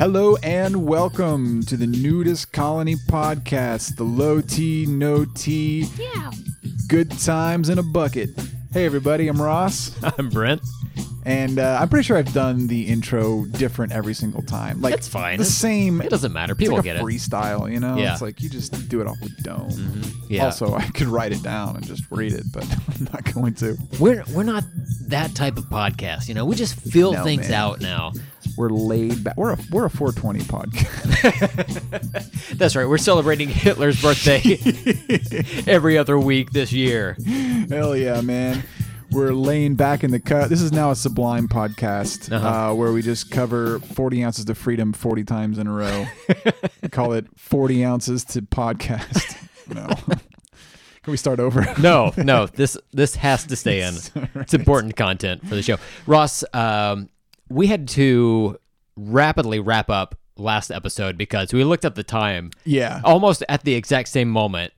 Hello and welcome to the NuDis Colony podcast, the low T, no T, Yeah. good times in a bucket. Hey everybody, I'm Ross, I'm Brent. And uh, I'm pretty sure I've done the intro different every single time. Like That's fine. The It's- same. It doesn't matter. It's People like a get it. freestyle, you know. Yeah. It's like you just do it off the dome. Yeah. Also, I could write it down and just read it, but I'm not going to. we're we're not that type of podcast. You know, we just fill No, things man. out now. We're laid back. We're a we're a 420 podcast. That's right. We're celebrating Hitler's birthday every other week this year. Hell yeah, man. We're laying back in the cut. This is now a Sublime podcast Uh-huh. uh, where we just cover 40 ounces to freedom 40 times in a row. call it 40 ounces to podcast. No. Can we start over? No, no. This this has to stay in. It's important content for the show. Ross, um, we had to rapidly wrap up last episode because we looked at the time Yeah. almost at the exact same moment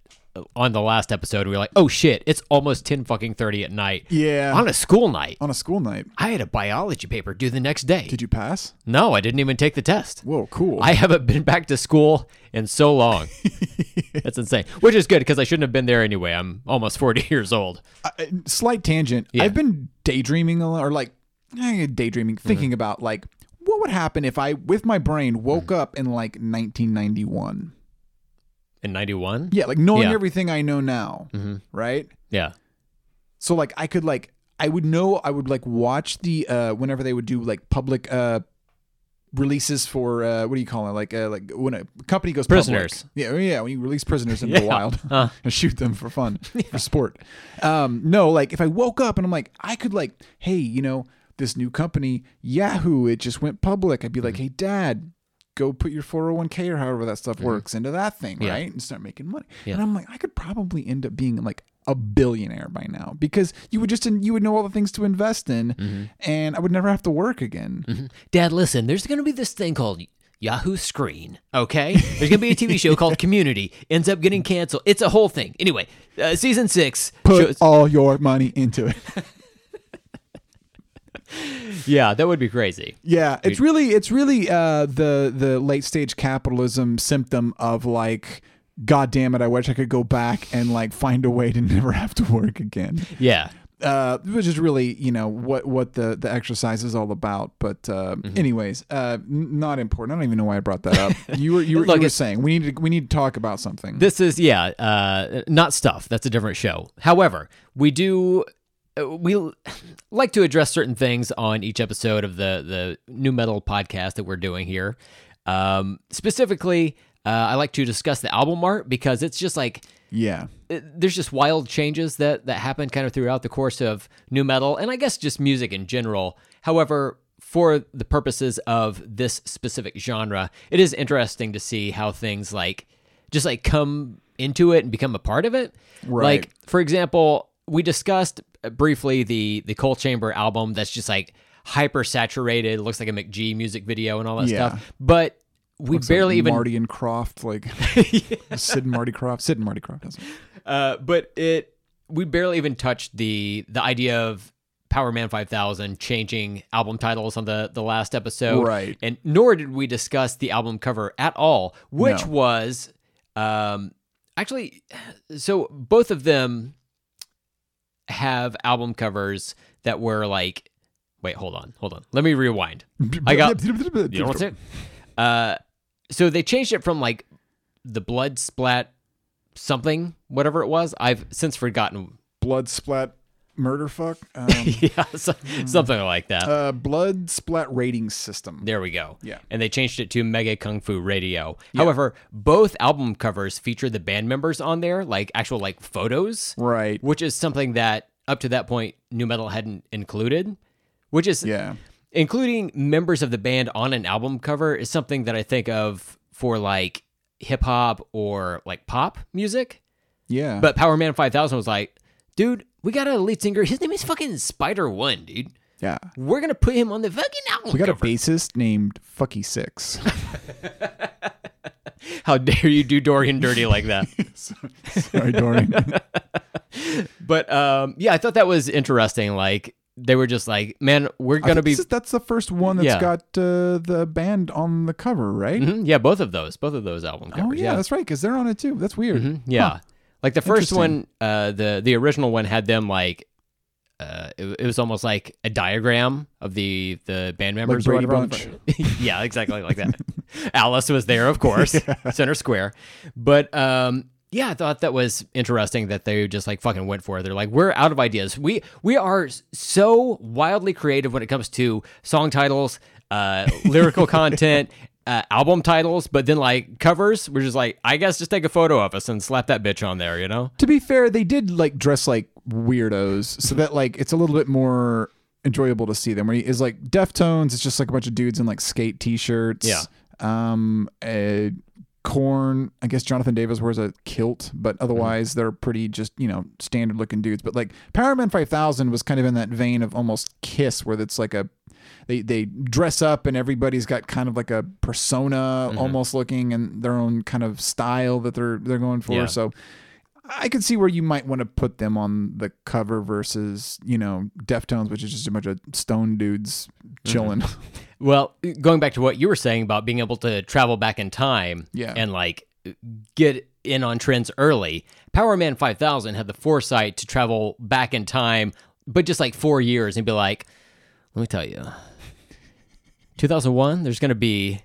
on the last episode. We were like, "Oh shit, it's almost ten fucking thirty at night." Yeah. on a school night. On a school night. I had a biology paper due the next day. Did you pass? no, I didn't even take the test. Whoa, cool. I haven't been back to school in so long. That's insane. Which is good because I shouldn't have been there anyway. I'm almost 40 years old. I- slight tangent. Yeah. I've been daydreaming a lot, or like eh, daydreaming, Mm-hmm. thinking about like what would happen if I, with my brain, woke Mm-hmm. up in like 1991. In 91? Yeah, like knowing Yeah. everything I know now, Mm-hmm. right? Yeah. So like I could like I would know I would like watch the uh whenever they would do like public uh releases for uh what do you call it like uh like when a company goes public. Prisoners. yeah oh, yeah when you release prisoners into the Yeah. wild Uh. and shoot them for fun for sport um no like if I woke up and I'm like I could like hey you know this new company Yahoo it just went public I'd be Mm-hmm. like hey dad go put your 401k or however that stuff works into that thing Mm-hmm. Yeah. right and start making money Yeah. and i'm like i could probably end up being like a billionaire by now because you would just you would know all the things to invest in Mm-hmm. and i would never have to work again Dad, listen, there's going to be this thing called Yahoo Screen, okay? There's going to be a TV show called Community. Ends up getting canceled. It's a whole thing. Anyway, uh, season six. put shows- all your money into it yeah, that would be crazy. yeah it's really it's really uh the the late stage capitalism symptom of like god damn it i wish i could go back and like find a way to never have to work again Yeah. uh, which is really you know what what the the exercise is all about. But uh, Mm-hmm. anyways, uh, n- not important. I don't even know why I brought that up. You were you were, Look, you were saying we need to we need to talk about something. This is yeah, uh, not stuff. That's a different show. However, we do we like to address certain things on each episode of the the new metal podcast that we're doing here. Um, specifically, uh, I like to discuss the album art because it's just like yeah, it- there's just wild changes that that happen kind of throughout the course of new metal and I guess just music in general. However, for the purposes of this specific genre, it is interesting to see how things like just like come into it and become a part of it. Right. Like for example, we discussed uh, briefly the the Coal Chamber album that's just like hyper saturated, looks like a McGee music video and all that Yeah. stuff. But we Looks like barely even Marty and Krofft like Sid and Marty Krofft. Sid and Marty Krofft. Doesn't. Uh, but it we barely even touched the the idea of Powerman 5000 changing album titles on the the last episode, Right. And nor did we discuss the album cover at all, which No. was um actually so both of them have album covers that were like wait hold on hold on. Let me rewind. I got- you know what's it? Uh so they changed it from like the blood splat something whatever it was. I've since forgotten. Blood splat murder fuck. Um, yeah so, something like that. Uh, blood splat rating system. there we go. Yeah. and they changed it to mega kung fu radio. However both album covers feature the band members on there like actual like photos. Right. which is something that up to that point new metal hadn't included which is Yeah. including members of the band on an album cover is something that I think of for like hip hop or like pop music. Yeah. But Powerman 5000 was like, dude, we got a lead singer. His name is fucking Spider One, dude. yeah. We're gonna put him on the fucking album We got a bassist named Fucky Six. How dare you do Dorian dirty like that? Sorry, Dorian. but um, yeah, I thought that was interesting. Like they were just like, man, we're gonna be is- that's the first one that's Yeah. got uh, the band on the cover, right? Mhm, yeah, both of those, both of those album covers. Oh yeah, that's right, because they're on it too. That's weird. Mhm, yeah. Like the first one, uh, the the original one had them like, uh, it, it was almost like a diagram of the the band members. Brady right above- yeah, exactly like that. Alice was there, of course, center square. But um, yeah, I thought that was interesting that they just like fucking went for it. They're like, we're out of ideas. We we are so wildly creative when it comes to song titles, uh, lyrical content. Uh, album titles, but then like covers, we're just like, I guess just take a photo of us and slap that bitch on there, you know? To be fair, they did like dress like weirdos, so that like it's a little bit more enjoyable to see them. Where he is like Deftones, it's just like a bunch of dudes in like skate t-shirts. Yeah. Um. Uh, Korn. I guess Jonathan Davis wears a kilt, but Mm-hmm. otherwise they're pretty just you know standard looking dudes. But like Powerman Five Thousand was kind of in that vein of almost Kiss, where it's like a they they dress up and everybody's got kind of like a persona Mm-hmm. almost looking and their own kind of style that they're they're going for. Yeah. So I could see where you might want to put them on the cover versus, you know, Deftones, which is just a bunch of stone dudes mm-hmm. chilling. Well, going back to what you were saying about being able to travel back in time Yeah. and like get in on trends early, Powerman 5000 had the foresight to travel back in time, but just like four years and be like, let me tell you, 2001, there's going to be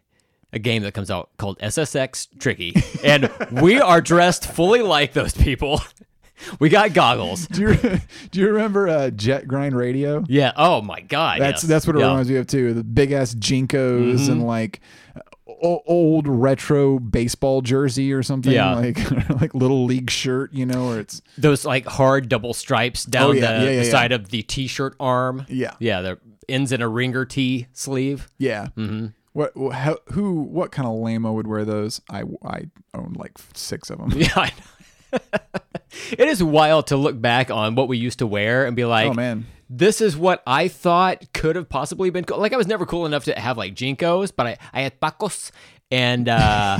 a game that comes out called SSX Tricky, and we are dressed fully like those people. we got goggles. do you do you remember uh, Jet Grind Radio? Yeah. Oh my God. That's yes. that's what it Yeah. Mm-hmm. reminds me of too. The big ass JNCOs and like o- old retro baseball jersey or something. Yeah. Like like little league shirt, you know, or it's those like hard double stripes down Oh, yeah, the, yeah, the side of the t-shirt arm. yeah. Yeah, the ends in a ringer T sleeve. Yeah. Mm-hmm. What how, who what kind of lameo would wear those? I I own like 6 of them. Yeah, I know. it is wild to look back on what we used to wear and be like, oh man. this is what I thought could have possibly been cool. Like I was never cool enough to have like JNCOs, but I, I had pacos and uh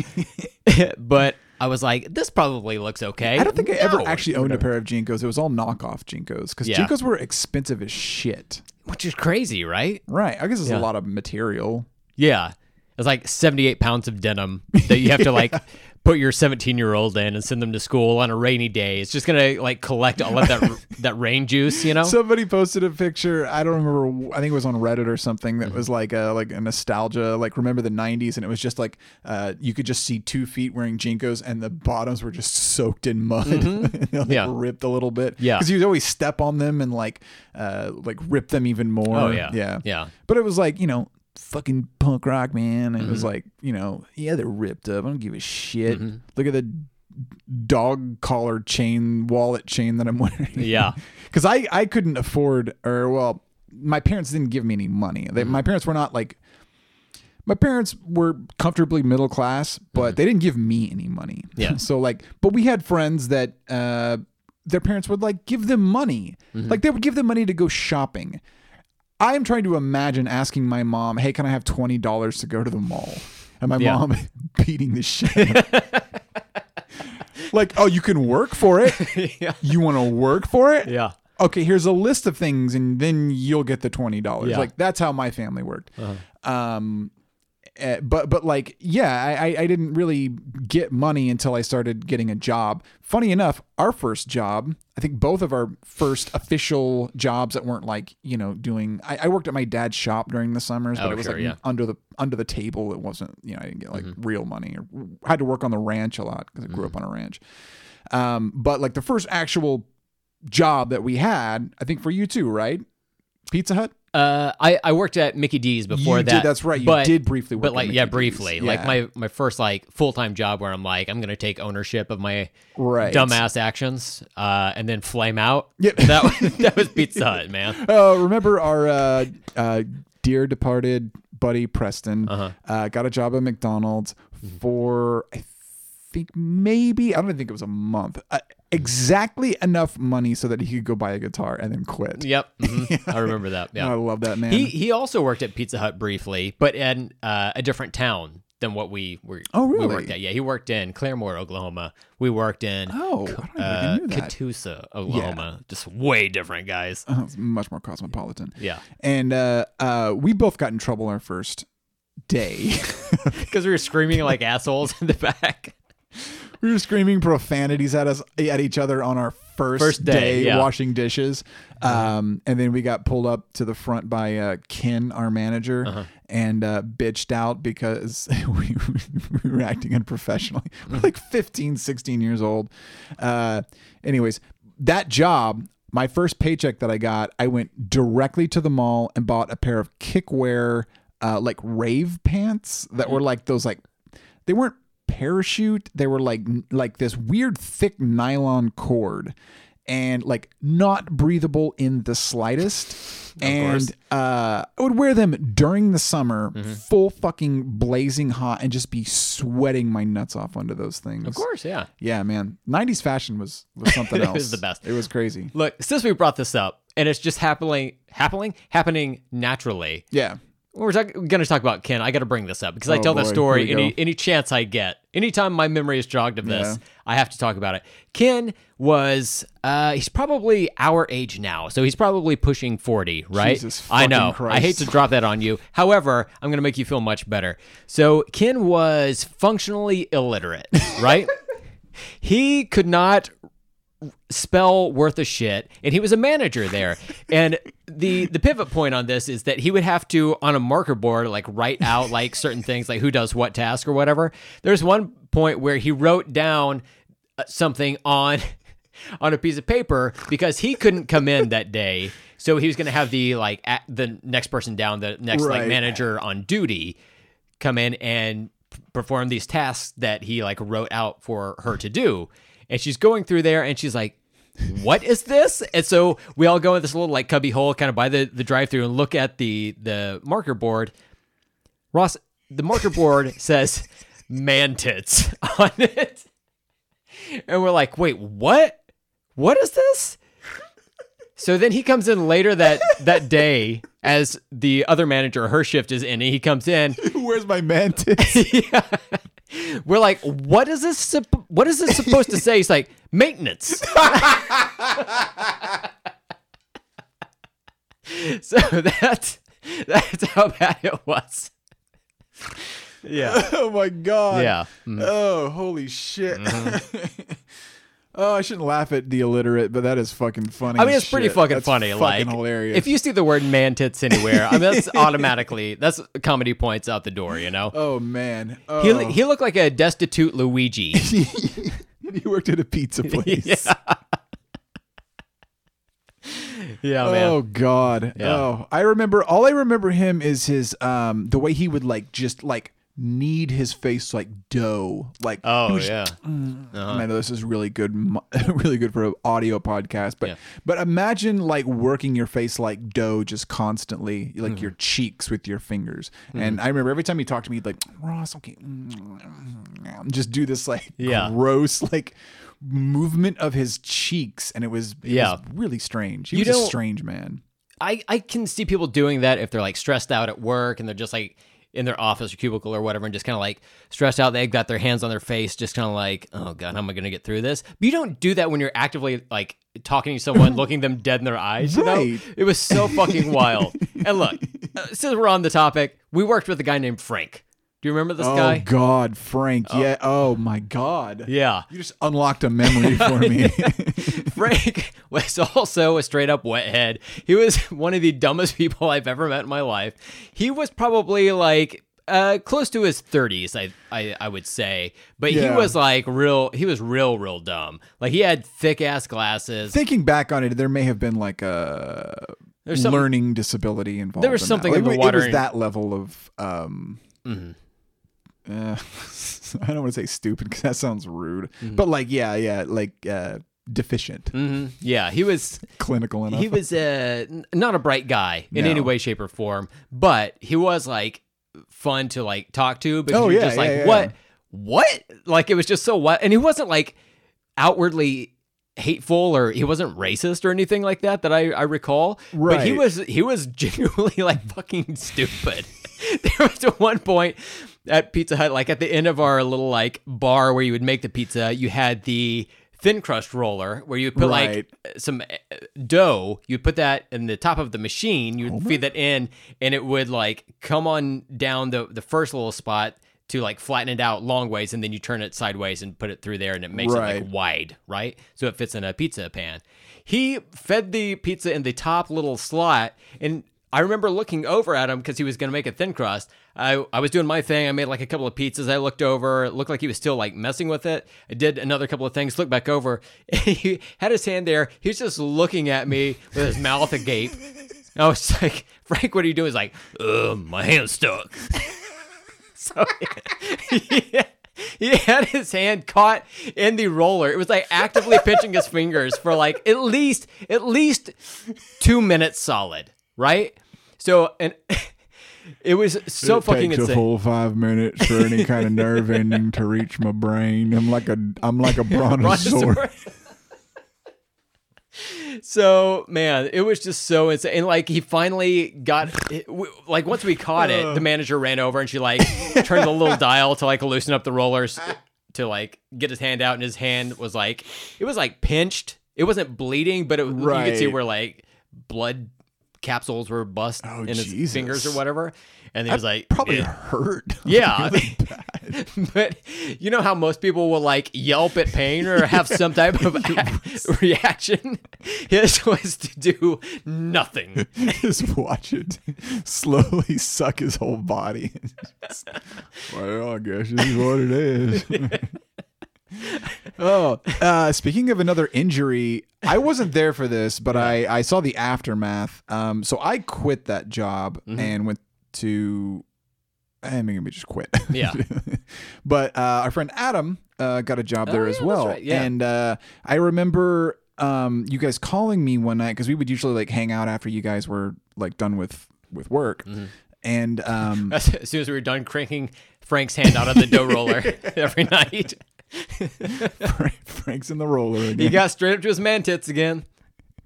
but I was like, this probably looks okay. I don't think I ever actually owned a pair of JNCOs. It was all knockoff JNCOs because Yeah. JNCOs were expensive as shit. Which is crazy, right? Right. I guess it's Yeah. a lot of material. Yeah. It's like 78 pounds of denim that you have to like put your 17 year old in and send them to school on a rainy day. It's just going to like collect all of that that rain juice, you know? Somebody posted a picture. I don't remember. I think it was on Reddit or something that Mm-hmm. was like a like a nostalgia, like remember the '90s, and it was just like uh, you could just see two feet wearing JNCOs, and the bottoms were just soaked in mud, They, like, Yeah. ripped a little bit. Yeah. because you would always step on them and like uh, like rip them even more. oh, yeah. yeah, Yeah. But it was like you know. Fucking punk rock, man. It Mm-hmm. was like, you know, yeah, they're ripped up. I don't give a shit. Mm-hmm. Look at the dog collar chain, wallet chain that I'm wearing Yeah. because I I couldn't afford or well my parents didn't give me any money. They, My parents were not like my parents were comfortably middle class, but they didn't give me any money. Yeah. so like, but we had friends that uh, their parents would like give them money, like they would give them money to go shopping. I am trying to imagine asking my mom, "Hey, can I have twenty dollars to go to the mall?" And my Yeah. mom beating the shit. like, oh, you can work for it. yeah. You want to work for it? Yeah. okay, here's a list of things, and then you'll get the twenty dollars. Yeah. Like that's how my family worked. Uh-huh. Um, eh, but but like yeah, I I- didn't really get money until I started getting a job. Funny enough, our first job, I think both of our first official jobs that weren't like you know doing. I, I worked at my dad's shop during the summers, but Oh, it was sure, like yeah. under the under the table. It wasn't you know I didn't get like Mm-hmm. real money or I had to work on the ranch a lot because I grew up on a ranch. Um, but like the first actual job that we had, I think for you too, right? Pizza Hut. Uh, I, I worked at Mickey D's before You that. did, that's right. You but- did briefly work But at like, yeah, D's. briefly. Like my, my first like full time job where I'm like, I'm going to take ownership of my right. dumbass actions uh, and then flame out. Yep. That, was- that was Pizza Hut, man. Oh, remember our uh, uh, dear departed buddy Preston Uh-huh. uh, got a job at McDonald's for I think maybe I don't even think it was a month. Uh, exactly enough money so that he could go buy a guitar and then quit. Yep. mhm. I remember that. Yeah, I love that man. He he also worked at Pizza Hut briefly, but in uh, a different town than what we were. Oh, We really? worked at. Yeah, he worked in Claremore, Oklahoma. We worked in Oh, I don't think I uh. Catoosa, Oklahoma. Just way different guys. Uh, it's much more cosmopolitan. Yeah, And uh, uh, we both got in trouble our first day. because we were screaming like assholes in the back. We were screaming profanities at us at each other on our first, First day, yeah. washing dishes. Um, and then we got pulled up to the front by uh, Ken, our manager, Uh-huh. and uh, bitched out because we, we were acting unprofessionally. We're like 15, 16 years old. Uh, anyways, that job, my first paycheck that I got, I went directly to the mall and bought a pair of Kikwear, uh, like rave pants that were like those like they weren't parachute they were like like this weird thick nylon cord and like not breathable in the slightest and uh i would wear them during the summer Mm-hmm. full fucking blazing hot and just be sweating my nuts off under those things Of course, yeah. yeah man 90s fashion was was something else. It was the best. it was crazy Look, since we brought this up, and it's just happening, happening, happening naturally. yeah We're going to talk about Ken. I got to bring this up because I Oh, tell that boy. story any go. any chance I get. Anytime my memory is jogged of this, Yeah. I have to talk about it. Ken was uh he's probably our age now. So he's probably pushing 40, right? Jesus I know. fucking I hate to drop that on you. However, I'm going to make you feel much better. So Ken was functionally illiterate, right? he could not spell worth a shit and he was a manager there. And the the pivot point on this is that he would have to on a marker board like write out like certain things like who does what task or whatever. There's one point where he wrote down uh, something on on a piece of paper because he couldn't come in that day. So he was going to have the like the next person down the next like manager on duty come in and perform these tasks that he like wrote out for her to do. And she's going through there and she's like, what is this? And so we all go in this little like cubby hole kind of by the, the drive through and look at the the marker board. Ross, the marker board says man tits on it. And we're like, wait, what? What is this? So then he comes in later that that day as the other manager, her shift is in, and he comes in. where's my mantis yeah. We're like, what is this? What is this supposed to say? He's like, maintenance. so that's that's how bad it was. Yeah. oh my god Yeah. Mm. Oh, holy shit. Mm-hmm. oh, I shouldn't laugh at the illiterate, but that is fucking funny. I mean, it's pretty shit. fucking That's funny. Fucking like, hilarious. if you see the word man tits anywhere, I mean, that's automatically that's comedy points out the door. You know. oh man. Oh. He, he looked like a destitute Luigi. he worked at a pizza place. yeah. yeah, man. Oh god. Yeah. Oh, I remember. All I remember him is his um the way he would like just like knead his face like dough. Like Oh, was just- yeah. And I know this is really good, really good for an audio podcast. But Yeah. but imagine like working your face like dough just constantly, like Mm-hmm. your cheeks with your fingers. And I remember every time he talked to me, he'd like Ross, okay, mm, just do this like Yeah. gross like movement of his cheeks, and it was it Yeah. was really strange. He You was a strange man. I, I can see people doing that if they're like stressed out at work and they're just like in their office or cubicle or whatever and just kind of like stressed out. They've got their hands on their face, just kind of like, oh God, how am I going to get through this? But you don't do that when you're actively like talking to someone, looking them dead in their eyes. You know? It was so fucking wild. and look, uh, since we're on the topic, we worked with a guy named Frank. Do you remember this Oh guy? Oh God, Frank. Yeah. Oh my God. Yeah. You just unlocked a memory for me. Frank was also a straight up wethead. He was one of the dumbest people I've ever met in my life. He was probably like uh, close to his 30s, I, I I would say, but he was like real. He was real, real dumb. Like he had thick ass glasses. Thinking back on it, there may have been like a There's some- learning disability involved. There was in that. something Like, in the it was that level of. um Mm-hmm. uh, I don't want to say stupid because that sounds rude, Mm-hmm. but like yeah, yeah, like uh deficient, hmm Yeah, he was clinical enough. he was uh, not a bright guy in No. any way, shape, or form, but he was like fun to like talk to because Oh, you're yeah, just like, yeah, yeah. what, what? Like it was just so what, and he wasn't like outwardly hateful or he wasn't racist or anything like that that I, I recall. But he was he was genuinely like fucking stupid. there was at one point at Pizza Hut, like at the end of our little like bar where you would make the pizza, you had the thin crust roller where you put Right. like some uh, dough. You put that in the top of the machine. You would feed that in, and it would like come on down the the first little spot to like flatten it out long ways, and then you turn it sideways and put it through there, and it makes it like wide, right? So it fits in a pizza pan. He fed the pizza in the top little slot, and I remember looking over at him because he was going to make a thin crust. I, I was doing my thing. I made like a couple of pizzas. I looked over. It looked like he was still like messing with it. I did another couple of things. Looked back over. he had his hand there. He was just looking at me with his mouth agape. I was like, Frank, what are you doing? He's like, my hand's stuck. so he, he had his hand caught in the roller. It was like actively pinching his fingers for like at least at least two minutes solid, right? So and it was so fucking takes a insane. full five minutes for any kind of nerve ending to reach my brain. I'm like a I'm like a brontosaur. Brontosaurus. so man, it was just so insane. And like he finally got, like once we caught it, the uh. manager ran over and she like turned the little dial to like loosen up the rollers to like get his hand out, and his hand was like it was like pinched. It wasn't bleeding, but it, you could see where like blood capsules were bust Oh, in his Jesus. fingers or whatever. And he was like, Probably hurt. Yeah. Really but you know how most people will like yelp at pain or have some type of reaction? His was to do nothing. Just watch it slowly suck his whole body. well, I guess this is what it is. Oh, uh, speaking of another injury, I wasn't there for this, but I, I saw the aftermath. Um, so I quit that job Mm-hmm. and went to. I mean, we just quit. Yeah. but uh, our friend Adam uh, got a job there Oh, as yeah, that's well, right, yeah. and uh, I remember um, you guys calling me one night because we would usually like hang out after you guys were like done with with work, Mm-hmm. and um, As, as soon as we were done cranking Frank's hand out of the dough roller every night, Frank's in the roller again. he got straight up to his man tits again.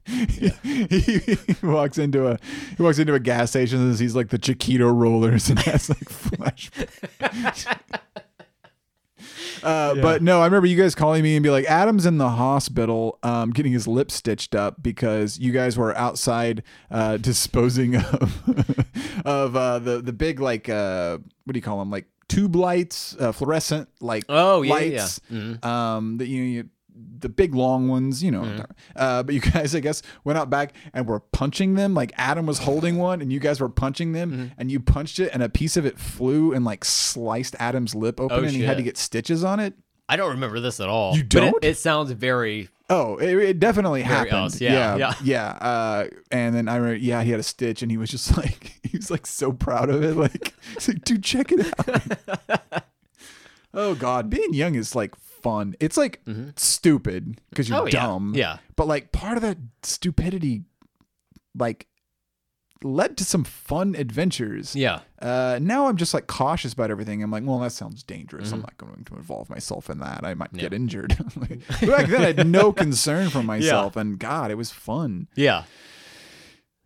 he walks into a he walks into a gas station and sees like the Chiquito rollers and has like flash. Uh, But no, I remember you guys calling me and be like, Adam's in the hospital, um, getting his lip stitched up because you guys were outside uh, disposing of of uh, the the big like uh, what do you call them like tube lights, uh, fluorescent like Oh, yeah, lights, yeah. Mhm. um, that you, you the big long ones, you know. Mm-hmm. Uh, but you guys, I guess, went out back and were punching them. Like Adam was holding one, and you guys were punching them, Mm-hmm. and you punched it, and a piece of it flew and like sliced Adam's lip open, Oh, and he had to get stitches on it. I don't remember this at all. You But it- don't? it, sounds very. Oh, it, it definitely Very happened. us, yeah, yeah, yeah. Uh, and then I remember, yeah, he had a stitch, and he was just like, he was like so proud of it. Like, he's like, dude, check it out. oh God, being young is like fun. It's like stupid because you're Oh, yeah. dumb. Yeah. But like part of that stupidity, like, led to some fun adventures. Yeah. Uh, now I'm just like cautious about everything. I'm like, well, that sounds dangerous. Mm-hmm. I'm not going to involve myself in that. I might get injured. Like, back then, I had no concern for myself, and God, it was fun. Yeah.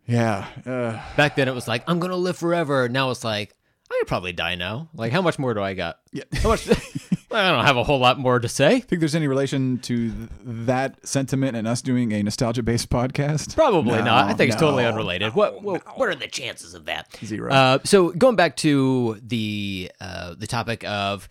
Yeah. Uh, Back then it was like, I'm going to live forever. Now it's like, I could probably die now. Like, how much more do I got? Yeah. How much? I don't have a whole lot more to say. think there's any relation to th- that sentiment and us doing a nostalgia based podcast? Probably No, not. I think it's totally no, unrelated. what, what what are the chances of that? Zero. Uh, so going back to the uh, the topic of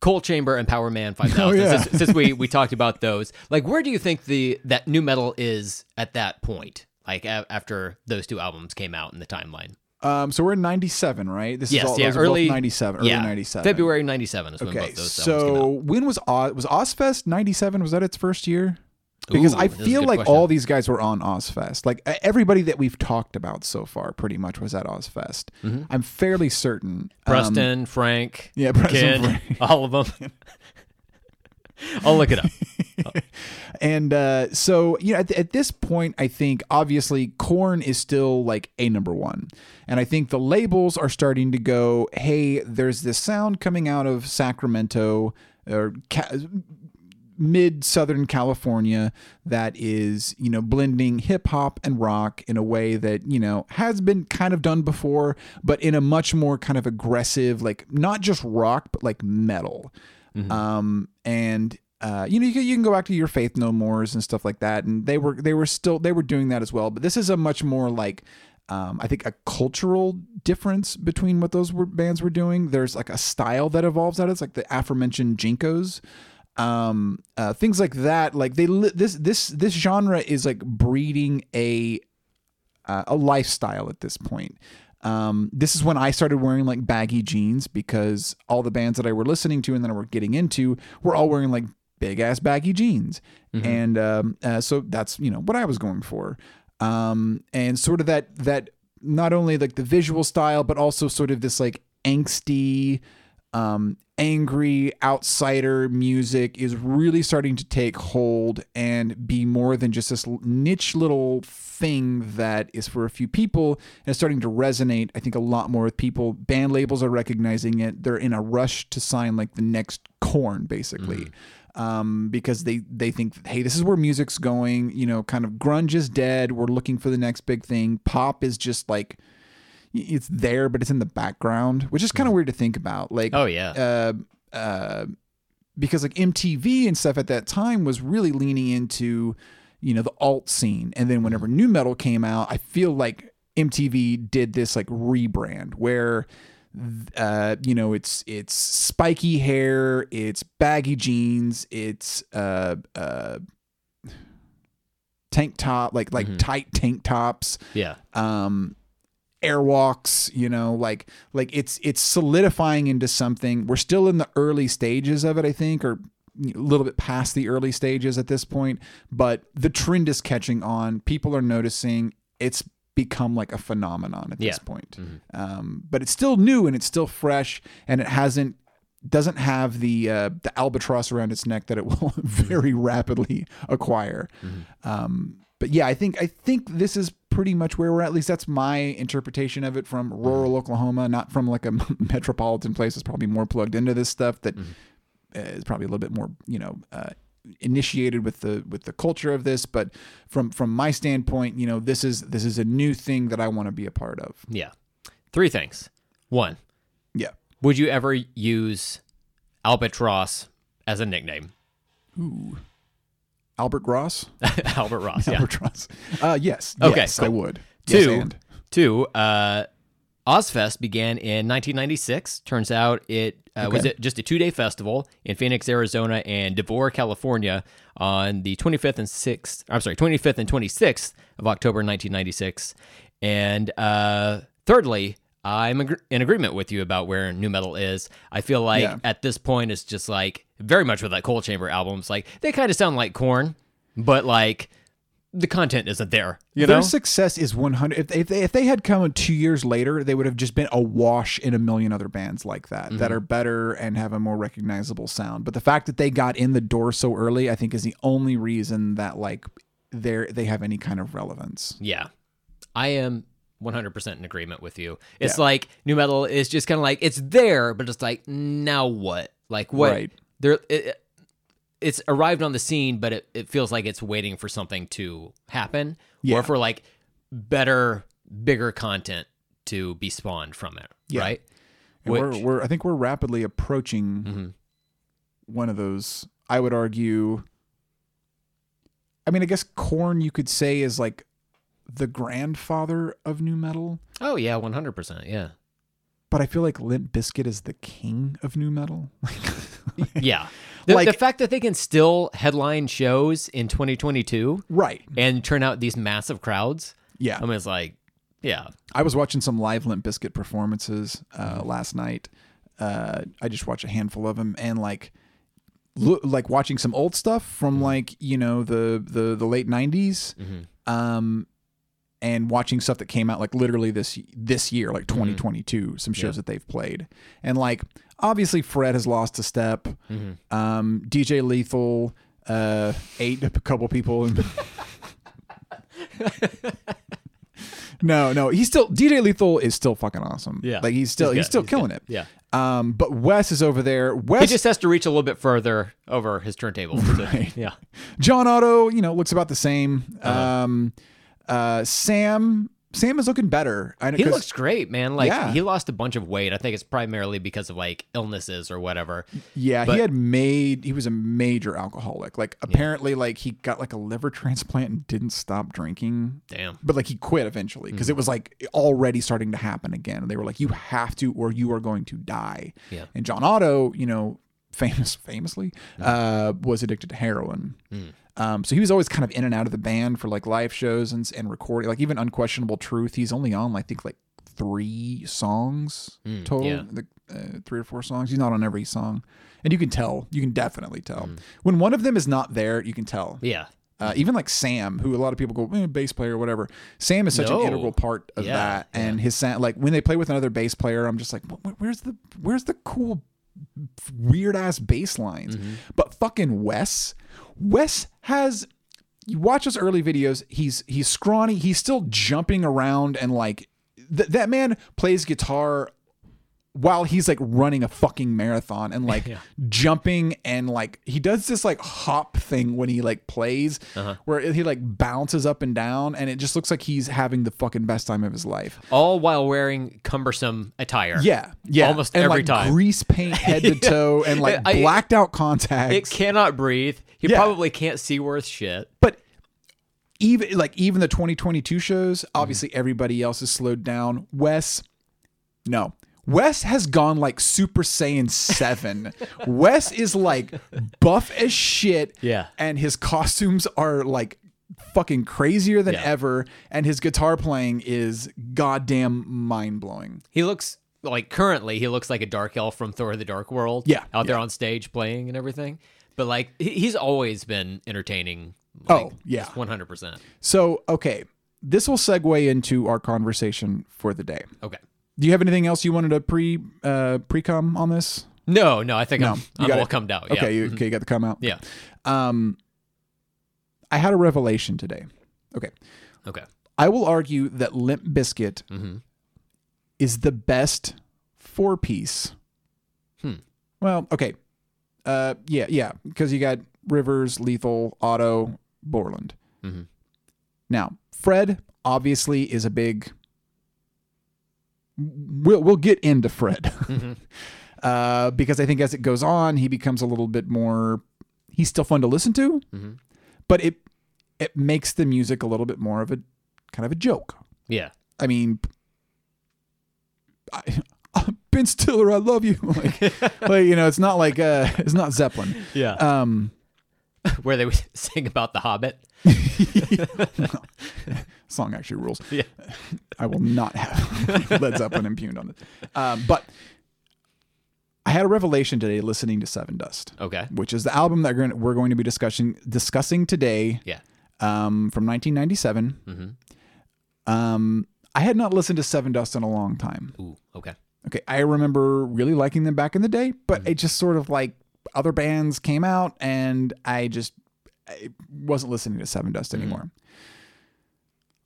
Coal Chamber and Powerman 5000 Oh, yeah. since, since we we talked about those. Like where do you think the that new metal is at that point? Like a- after those two albums came out in the timeline. Um, so we're in '97, right? This Yes, is all, yeah, early '97, early yeah, '97, February 97 is when Okay, both those so when was Oz, was Ozzfest '97? Was that its first year? Because Ooh, I feel like question. all these guys were on Ozzfest. Like everybody that we've talked about so far, pretty much was at Ozzfest. I'm fairly certain. Um, Preston, Frank, yeah, Preston, Kid, Frank. all of them. I'll look it up. And uh, so, you know, at, at this point, I think obviously Korn is still like a number one. And I think the labels are starting to go, hey, there's this sound coming out of Sacramento or ca- mid Southern California that is, you know, blending hip hop and rock in a way that, you know, has been kind of done before, but in a much more kind of aggressive, like not just rock, but like metal. Um, and uh, you know, you can, you can go back to your Faith No Mores and stuff like that, and they were they were still they were doing that as well. But this is a much more like um, I think a cultural difference between what those were, bands were doing. There's like a style that evolves out. It's like the aforementioned JNCOs, um, uh, things like that. Like they li- this this this genre is like breeding a uh, a lifestyle at this point. Um, this is when I started wearing like baggy jeans because all the bands that I were listening to and that I were getting into were all wearing like big ass baggy jeans, and um, uh, so that's you know what I was going for, um, and sort of that that not only like the visual style but also sort of this like angsty um, angry outsider music is really starting to take hold and be more than just this niche little thing that is for a few people. And it's starting to resonate i think a lot more with people. Band labels are recognizing it. They're in a rush to sign like the next Korn basically. Um, because they they think hey this is where music's going. You know kind of grunge is dead. We're looking for the next big thing. Pop is just like it's there, but it's in the background, which is kind of weird to think about. Like, Oh yeah. uh, uh, because like MTV and stuff at that time was really leaning into, you know, the alt scene. And then whenever new metal came out, I feel like MTV did this like rebrand where, uh, you know, it's it's spiky hair, it's baggy jeans, it's uh uh tank top like like tight tank tops yeah. um airwalks you know like like it's it's solidifying into something. We're still in the early stages of it i think or a little bit past the early stages at this point but the trend is catching on. People are noticing. It's become like a phenomenon at this Yeah. point. Um, but it's still new and it's still fresh and it hasn't doesn't have the uh, the albatross around its neck that it will very rapidly acquire. Um, but yeah, I think I think this is pretty much where we're at. At least that's my interpretation of it from rural Oklahoma, not from like a metropolitan place. It's probably more plugged into this stuff that uh, is probably a little bit more you know uh, initiated with the with the culture of this. But from from my standpoint, you know, this is this is a new thing that I want to be a part of. Yeah. Three things. One, Yeah. would you ever use albatross as a nickname? Albert Ross. Albert Ross. Yeah. Albatross. Uh, yes. Okay, Yes, I cool. would. Yes, Two, and. two. Uh, Ozzfest began in 1996. Turns out it uh, was it just a two-day festival in Phoenix, Arizona, and Devore, California, on the 25th and 6th. I'm sorry, 25th and 26th of October 1996. And uh, thirdly, I'm agr- in agreement with you about where new metal is. I feel like Yeah. at this point it's just like very much with that Coal Chamber albums. Like they kind of sound like Korn, but like the content isn't there. You Their know? success is 100. If they, if they if they had come two years later, they would have just been awash in a million other bands like that Mm-hmm. that are better and have a more recognizable sound. But the fact that they got in the door so early, I think, is the only reason that like they they have any kind of relevance. Yeah. I am 100% in agreement with you. It's Yeah. like new metal is just kind of like it's there, but it's like now what? Like what? Right. There it, it's arrived on the scene, but it, it feels like it's waiting for something to happen Yeah. or for like better, bigger content to be spawned from it, Yeah. right? And Which- Mm-hmm. we're, we're I think we're rapidly approaching one of those. I would argue. I mean, I guess Korn you could say is like the grandfather of new metal, Oh yeah, 100%. Yeah. but I feel like Limp Bizkit is the king of new metal. Yeah. The, Like- the fact that they can still headline shows in 2022 right. and turn out these massive crowds, Yeah. I mean, it's like, yeah, I was watching some live Limp Bizkit performances uh, Mm-hmm. last night. Uh, I just watched a handful of them, and like, lo- like watching some old stuff from Mm-hmm. like you know the the the late '90s, um, and watching stuff that came out like literally this this year, like 2022. Some shows Mm-hmm. Yeah. that they've played, and like obviously Fred has lost a step. Mm-hmm. Um, DJ Lethal uh, ate a couple people. No, no. He's still DJ Lethal is still fucking awesome. Yeah. like he's still he's, good. still He's killing good. it. Yeah. Um, but Wes is over there. Wes he just has to reach a little bit further over his turntable. Right. Yeah. John Otto, you know, looks about the same. Um, uh, Sam Sam is looking better. I know He looks great, man. Like Yeah. he lost a bunch of weight. I think it's primarily because of like illnesses or whatever. Yeah, But- he had made he was a major alcoholic. Like apparently like he got like a liver transplant and didn't stop drinking. Damn. But like he quit eventually because it was like already starting to happen again. And they were like, You have to or you are going to die. Yeah. And John Otto, you know, famous famously, uh, was addicted to heroin. Um, so he was always kind of in and out of the band for like live shows and and recording. Like even Unquestionable Truth, he's only on I think like three songs total, yeah. the, uh, three or four songs. He's not on every song, and you can tell. You can definitely tell when one of them is not there. You can tell. Yeah. Uh, even like Sam, who a lot of people go eh, bass player or whatever. Sam is such No. an integral part of Yeah, that, and his sound. Like when they play with another bass player, I'm just like, "Wh- wh- where's the where's the cool weird ass bass lines? Mm-hmm. But fucking Wes, Wes has. You watch his early videos. He's he's scrawny. He's still jumping around and like th- that man plays guitar while he's like running a fucking marathon and like Yeah. jumping and like he does this like hop thing when he like plays Uh-huh. where he like bounces up and down and it just looks like he's having the fucking best time of his life. All while wearing cumbersome attire. Yeah, yeah, Almost and every like time. grease paint head to toe and like blacked out contacts. It cannot breathe. He Yeah. probably can't see worth shit. but even like even the 2022 shows, obviously everybody else is slowed down. Wes, no. Wes has gone like Super Saiyan 7. Wes is like buff as shit. Yeah. And his costumes are like fucking crazier than Yeah. ever. And his guitar playing is goddamn mind blowing. He looks like currently he looks like a dark elf from Thor: The Dark World. Yeah, out there on stage playing and everything. But like he's always been entertaining. Oh, yeah. one hundred percent. So, okay. This will segue into our conversation for the day. Okay. Do you have anything else you wanted to pre uh pre cum on this? No, no, I think I'm, you I'm got all it. cummed out. Yeah. Okay, you, okay, you got the come out. Yeah. Um, I had a revelation today. Okay, Okay. I will argue that Limp Bizkit Mm-hmm. is the best four piece. Hmm. Well, okay. Uh, yeah, yeah, because you got Rivers, Lethal, Otto, Borland. Mhm. Now, Fred obviously is a big. We'll we'll get into Fred, Mm-hmm. uh, because I think as it goes on, he becomes a little bit more. He's still fun to listen to, Mhm. but it it makes the music a little bit more of a kind of a joke. Yeah. I mean, I, Ben Stiller, I love you. like, like, you know, it's not like uh, it's not Zeppelin. Yeah. Um, Where they would sing about the Hobbit. song actually rules. Yeah. I will not have Led Zeppelin impugned on this. Um, but I had a revelation today listening to Sevendust, Okay. which is the album that we're going- we're going to be discussing discussing today. Yeah. Um, from 1997. Mm-hmm. Um, I had not listened to Sevendust in a long time. Ooh. Okay. Okay, I remember really liking them back in the day, but Mm-hmm. it just sort of like other bands came out, and I just I wasn't listening to Sevendust Mm-hmm. anymore.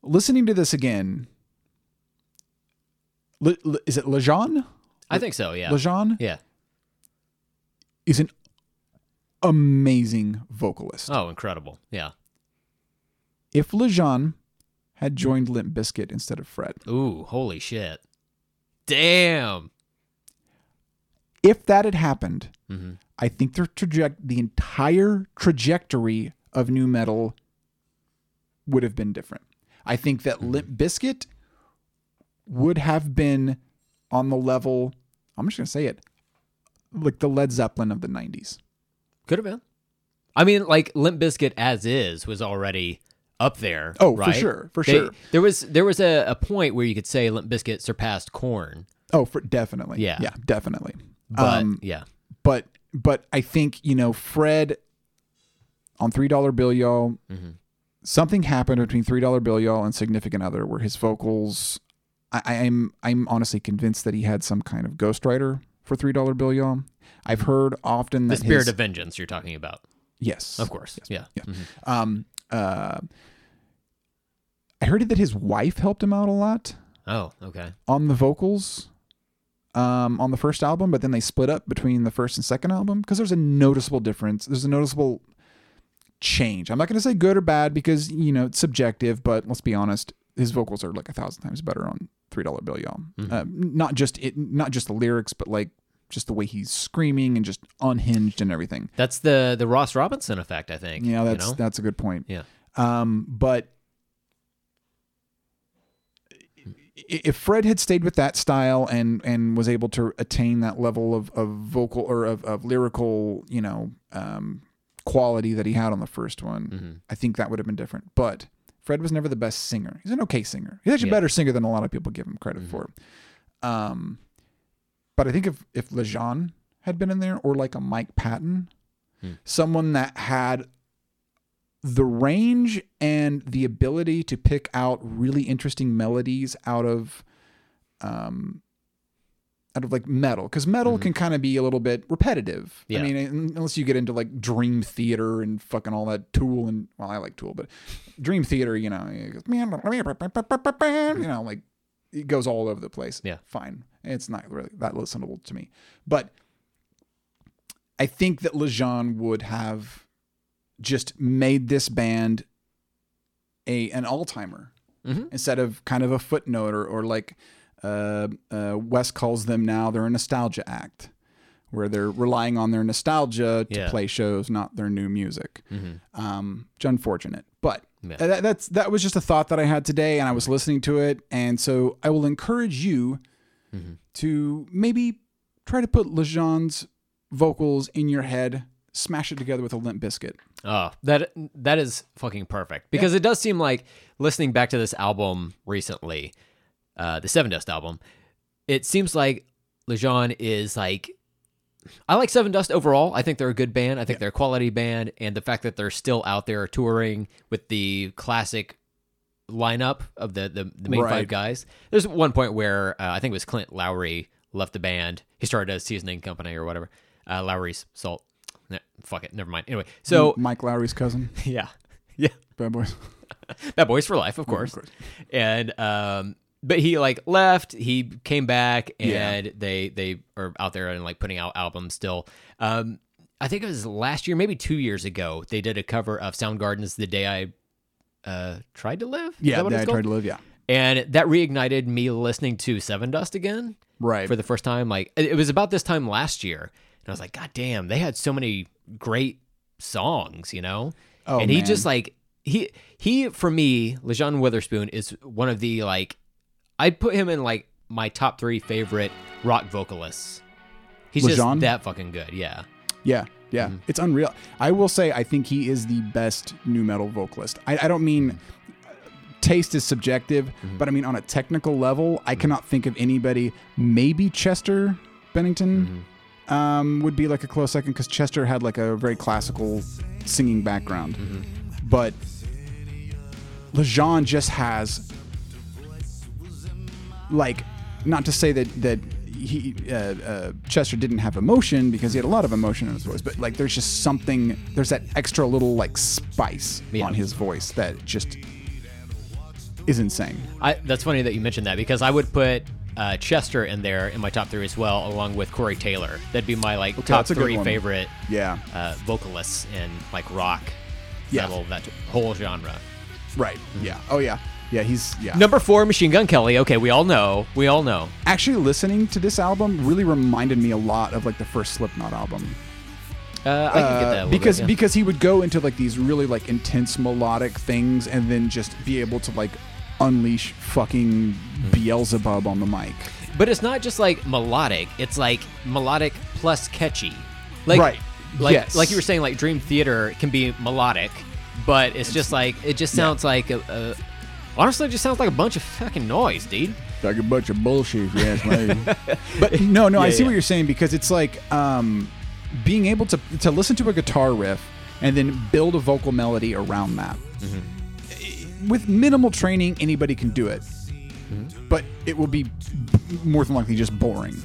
Listening to this again, Le, Le- is it Lajon? I think so. Yeah. Lajon Yeah. is an amazing vocalist. Oh, incredible. Yeah. If Lajon had joined Limp Bizkit instead of Fred, Ooh. Holy shit. Damn. if that had happened, Mm-hmm. I think the traje- the entire trajectory of new metal would have been different. I think that Limp Bizkit would have been on the level. I'm just gonna say it, like the Led Zeppelin of the '90s. Could have been. I mean, like Limp Bizkit as is was already up there. Oh, for right? sure, for They- sure. There was there was a, a point where you could say Limp Bizkit surpassed Korn, Oh, for definitely. Yeah. yeah, definitely. but Um, yeah, but but I think you know Fred on three dollar bill y'all. Mhm. Something happened between three dollar bill y'all and significant other where his vocals. I, I'm I'm honestly convinced that he had some kind of ghostwriter for three dollar bill y'all. I've heard often the Spirit his, of Vengeance you're talking about, yes of course. Yeah. yeah. Mhm. um uh I heard that his wife helped him out a lot Oh, okay. on the vocals um, on the first album, but then they split up between the first and second album because there's a noticeable difference. There's a noticeable change. I'm not going to say good or bad because you know it's subjective, but let's be honest, his vocals are like a thousand times better on Three Dollar Bill, y'all. Uh, not just it, not just the lyrics, but like just the way he's screaming and just unhinged and everything. That's the the Ross Robinson effect, I think. Yeah, that's you know? that's a good point. Yeah. Um, but i- if Fred had stayed with that style and and was able to attain that level of, of vocal or of, of lyrical, you know, um, quality that he had on the first one, Mhm. I think that would have been different. But Fred was never the best singer. He's an okay singer. He's actually a Yeah. better singer than a lot of people give him credit for. Um, but I think if if Lajon had been in there, or like a Mike Patton, Hmm. someone that had the range and the ability to pick out really interesting melodies out of um out of like metal because metal can kind of be a little bit repetitive. Yeah. i mean unless you get into like dream theater and fucking all that tool and well i like tool but dream theater you know it goes, you know like it goes all over the place. Yeah. fine. It's not really that listenable to me. But i think that Lajon would have just made this band a an all timer Mhm. instead of kind of a footnote or, or like uh, uh, Wes calls them now they're a nostalgia act where they're relying on their nostalgia to Yeah. play shows, not their new music. Mhm. Um, it's unfortunate, but Yeah. that, that's that was just a thought that I had today, and I was listening to it, and so I will encourage you Mhm. to maybe try to put Lajon's vocals in your head, smash it together with a Limp Bizkit. Oh, that that is fucking perfect because it does seem like listening back to this album recently, uh, the Sevendust album, it seems like Lajon is like. I like Sevendust overall. I think they're a good band. I think they're a quality band, and the fact that they're still out there touring with the classic lineup of the the, the main Right. five guys. There's one point where uh, I think it was Clint Lowry left the band. He started a seasoning company or whatever. Uh, Lowry's Salt. Fuck it. Never mind. Anyway, so Mike Lowry's cousin, yeah, yeah, Bad Boys. Bad boys for life, of course. And um, but he like left. He came back, and Yeah. they they are out there and like putting out albums still. Um, I think it was last year, maybe two years ago. They did a cover of Soundgarden's "The Day I uh, Tried to Live." Yeah, that what yeah, it's I called? tried to live. Yeah, and that reignited me listening to Sevendust again right. for the first time. Like it was about this time last year, and I was like, God damn, they had so many great songs, you know. Oh, and he man. just like he he for me, Lajon Witherspoon is one of the like I'd put him in like my top three favorite rock vocalists. He's Lajon? just that fucking good. Yeah. Yeah, yeah, Mm-hmm. it's unreal. I will say, I think he is the best nu metal vocalist. I, I don't mean taste is subjective, Mm-hmm. but I mean on a technical level, I cannot think of anybody. Maybe Chester Bennington Mm-hmm. Um, would be like a close second because Chester had like a very classical singing background, Mm-hmm. but Lajon just has like not to say that that he uh, uh, Chester didn't have emotion because he had a lot of emotion in his voice, but like there's just something there's that extra little like spice Yeah. on his voice that just is insane. I that's funny that you mentioned that because I would put uh, Chester in there in my top three as well, along with Corey Taylor. That'd be my like top a good three one. favorite Yeah, uh, vocalists in like rock, Yeah. metal, that whole genre. right. Yeah. Oh yeah. Yeah. He's yeah. Number four, Machine Gun Kelly. Okay, we all know. We all know. Actually, listening to this album really reminded me a lot of like the first Slipknot album. Uh, I can get that a little because bit, yeah. because he would go into like these really like intense melodic things and then just be able to like unleash fucking Mm-hmm. Beelzebub on the mic. But it's not just like melodic. It's like melodic plus catchy. Like, Right. Like, Yes. like you were saying, like Dream Theater can be melodic, but it's just like it just sounds like a, a. Honestly, it just sounds like a bunch of fucking noise, dude. Like a bunch of bullshit, if you ask me. but no, no, I see yeah. what you're saying because it's like um, being able to to listen to a guitar riff and then build a vocal melody around that. With minimal training, anybody can do it, but it will be more than likely just boring.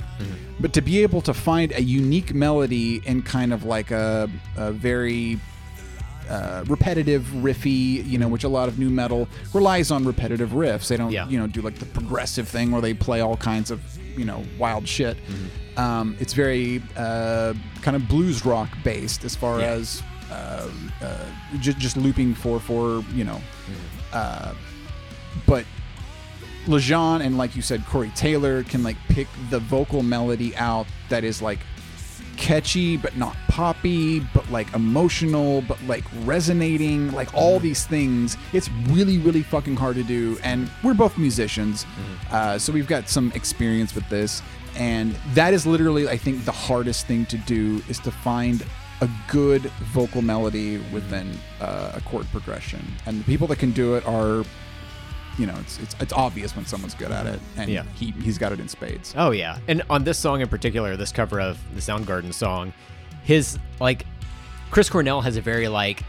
But to be able to find a unique melody in kind of like a, a very uh, repetitive riffy, you know, which a lot of nu metal relies on repetitive riffs. They don't, Yeah. you know, do like the progressive thing where they play all kinds of, you know, wild shit. Mm-hmm. Um, it's very uh, kind of blues rock based as far Yeah. as uh, uh, just, just looping for for you know, Mm-hmm. Uh, but Lajon and like you said, Corey Taylor can like pick the vocal melody out that is like catchy but not poppy, but like emotional, but like resonating, like all these things. It's really, really fucking hard to do. And we're both musicians, uh, so we've got some experience with this. And that is literally, I think, the hardest thing to do is to find a good vocal melody within uh, a chord progression. And the people that can do it are you know, it's it's it's obvious when someone's good at it, and Yeah. he he's got it in spades. Oh yeah, and on this song in particular, this cover of the Soundgarden song, his like Chris Cornell has a very like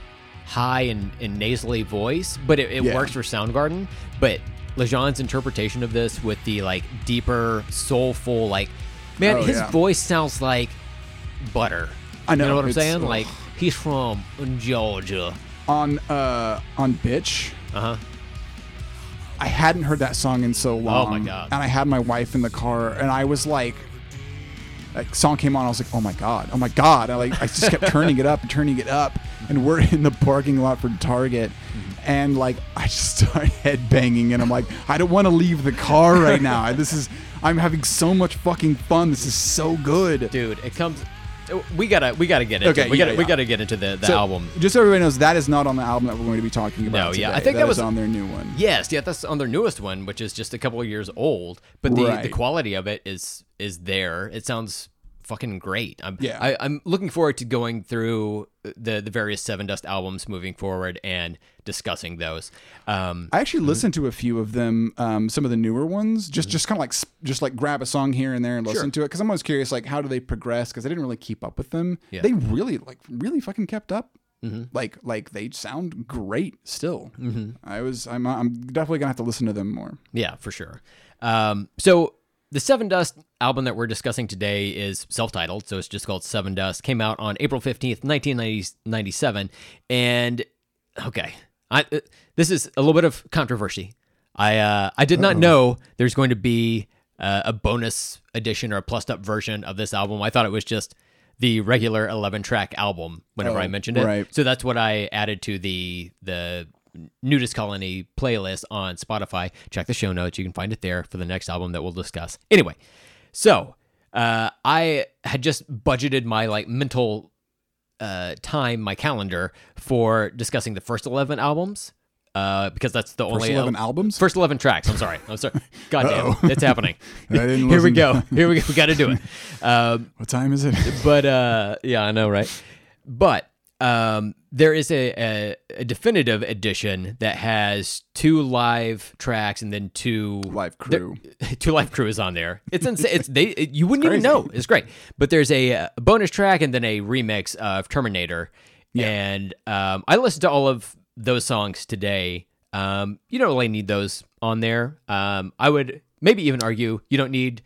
high and, and nasally voice, but it, it Yeah. works for Soundgarden. But Lajon's interpretation of this with the like deeper, soulful, like man, Oh, his yeah. voice sounds like butter. I know, You know what I'm saying? ugh. Like he's from Georgia. On uh on bitch, Uh huh. I hadn't heard that song in so long. Oh my God. And I had my wife in the car, and I was like. Like song came on, I was like, "Oh my god, oh my god!" I like, I just kept turning it up and turning it up, and we're in the parking lot for Target, and like, I just start headbanging, and I'm like, I don't want to leave the car right now. This is, I'm having so much fucking fun. This is so good. Dude, it comes. We gotta we gotta get into Okay, we yeah, gotta we yeah. gotta get into the, the So, album. Just so everybody knows, that is not on the album that we're going to be talking about. No, yeah, I today. think that was- on their new one. Yes, yeah, that's on their newest one, which is just a couple of years old. But the, the quality of it is is there. It sounds fucking great. I'm, Yeah. I, I'm looking forward to going through the the various Sevendust albums moving forward and discussing those. Um, I actually listened to a few of them, um, some of the newer ones, just just kind of like just like grab a song here and there and listen Sure. to it because I'm always curious like how do they progress because I didn't really keep up with them. Yeah. They really like really fucking kept up. Like like they sound great still. Mm-hmm. I was I'm I'm definitely gonna have to listen to them more. Yeah, for sure. Um, so the Sevendust album that we're discussing today is self-titled, so it's just called Sevendust. Came out on April fifteenth, nineteen ninety-seven, and okay, I uh, this is a little bit of controversy. I uh, I did not know there's going to be uh, a bonus edition or a plussed up version of this album. I thought it was just the regular 11 track album whenever Oh, I mentioned it. right. So that's what I added to the the NuDis Colony playlist on Spotify. Check the show notes; you can find it there for the next album that we'll discuss. Anyway, so uh, I had just budgeted my like mental uh, time, my calendar for discussing the first eleven albums. Uh, because that's the First only eleven albums. First eleven tracks. I'm sorry. I'm sorry. God damn, it's happening. I didn't Here we go. Here we go. We got to do it. Um, What time is it? but uh, yeah, I know, right? But um, there is a, a, a definitive edition that has two live tracks and then two Live crew. two live crews on there. It's insane. It's they. It, you wouldn't even know. It's great. But there's a, uh bonus track and then a remix of Terminator. Yeah. And um, I listened to all of those songs today. Um, you don't really need those on there. Um, I would maybe even argue you don't need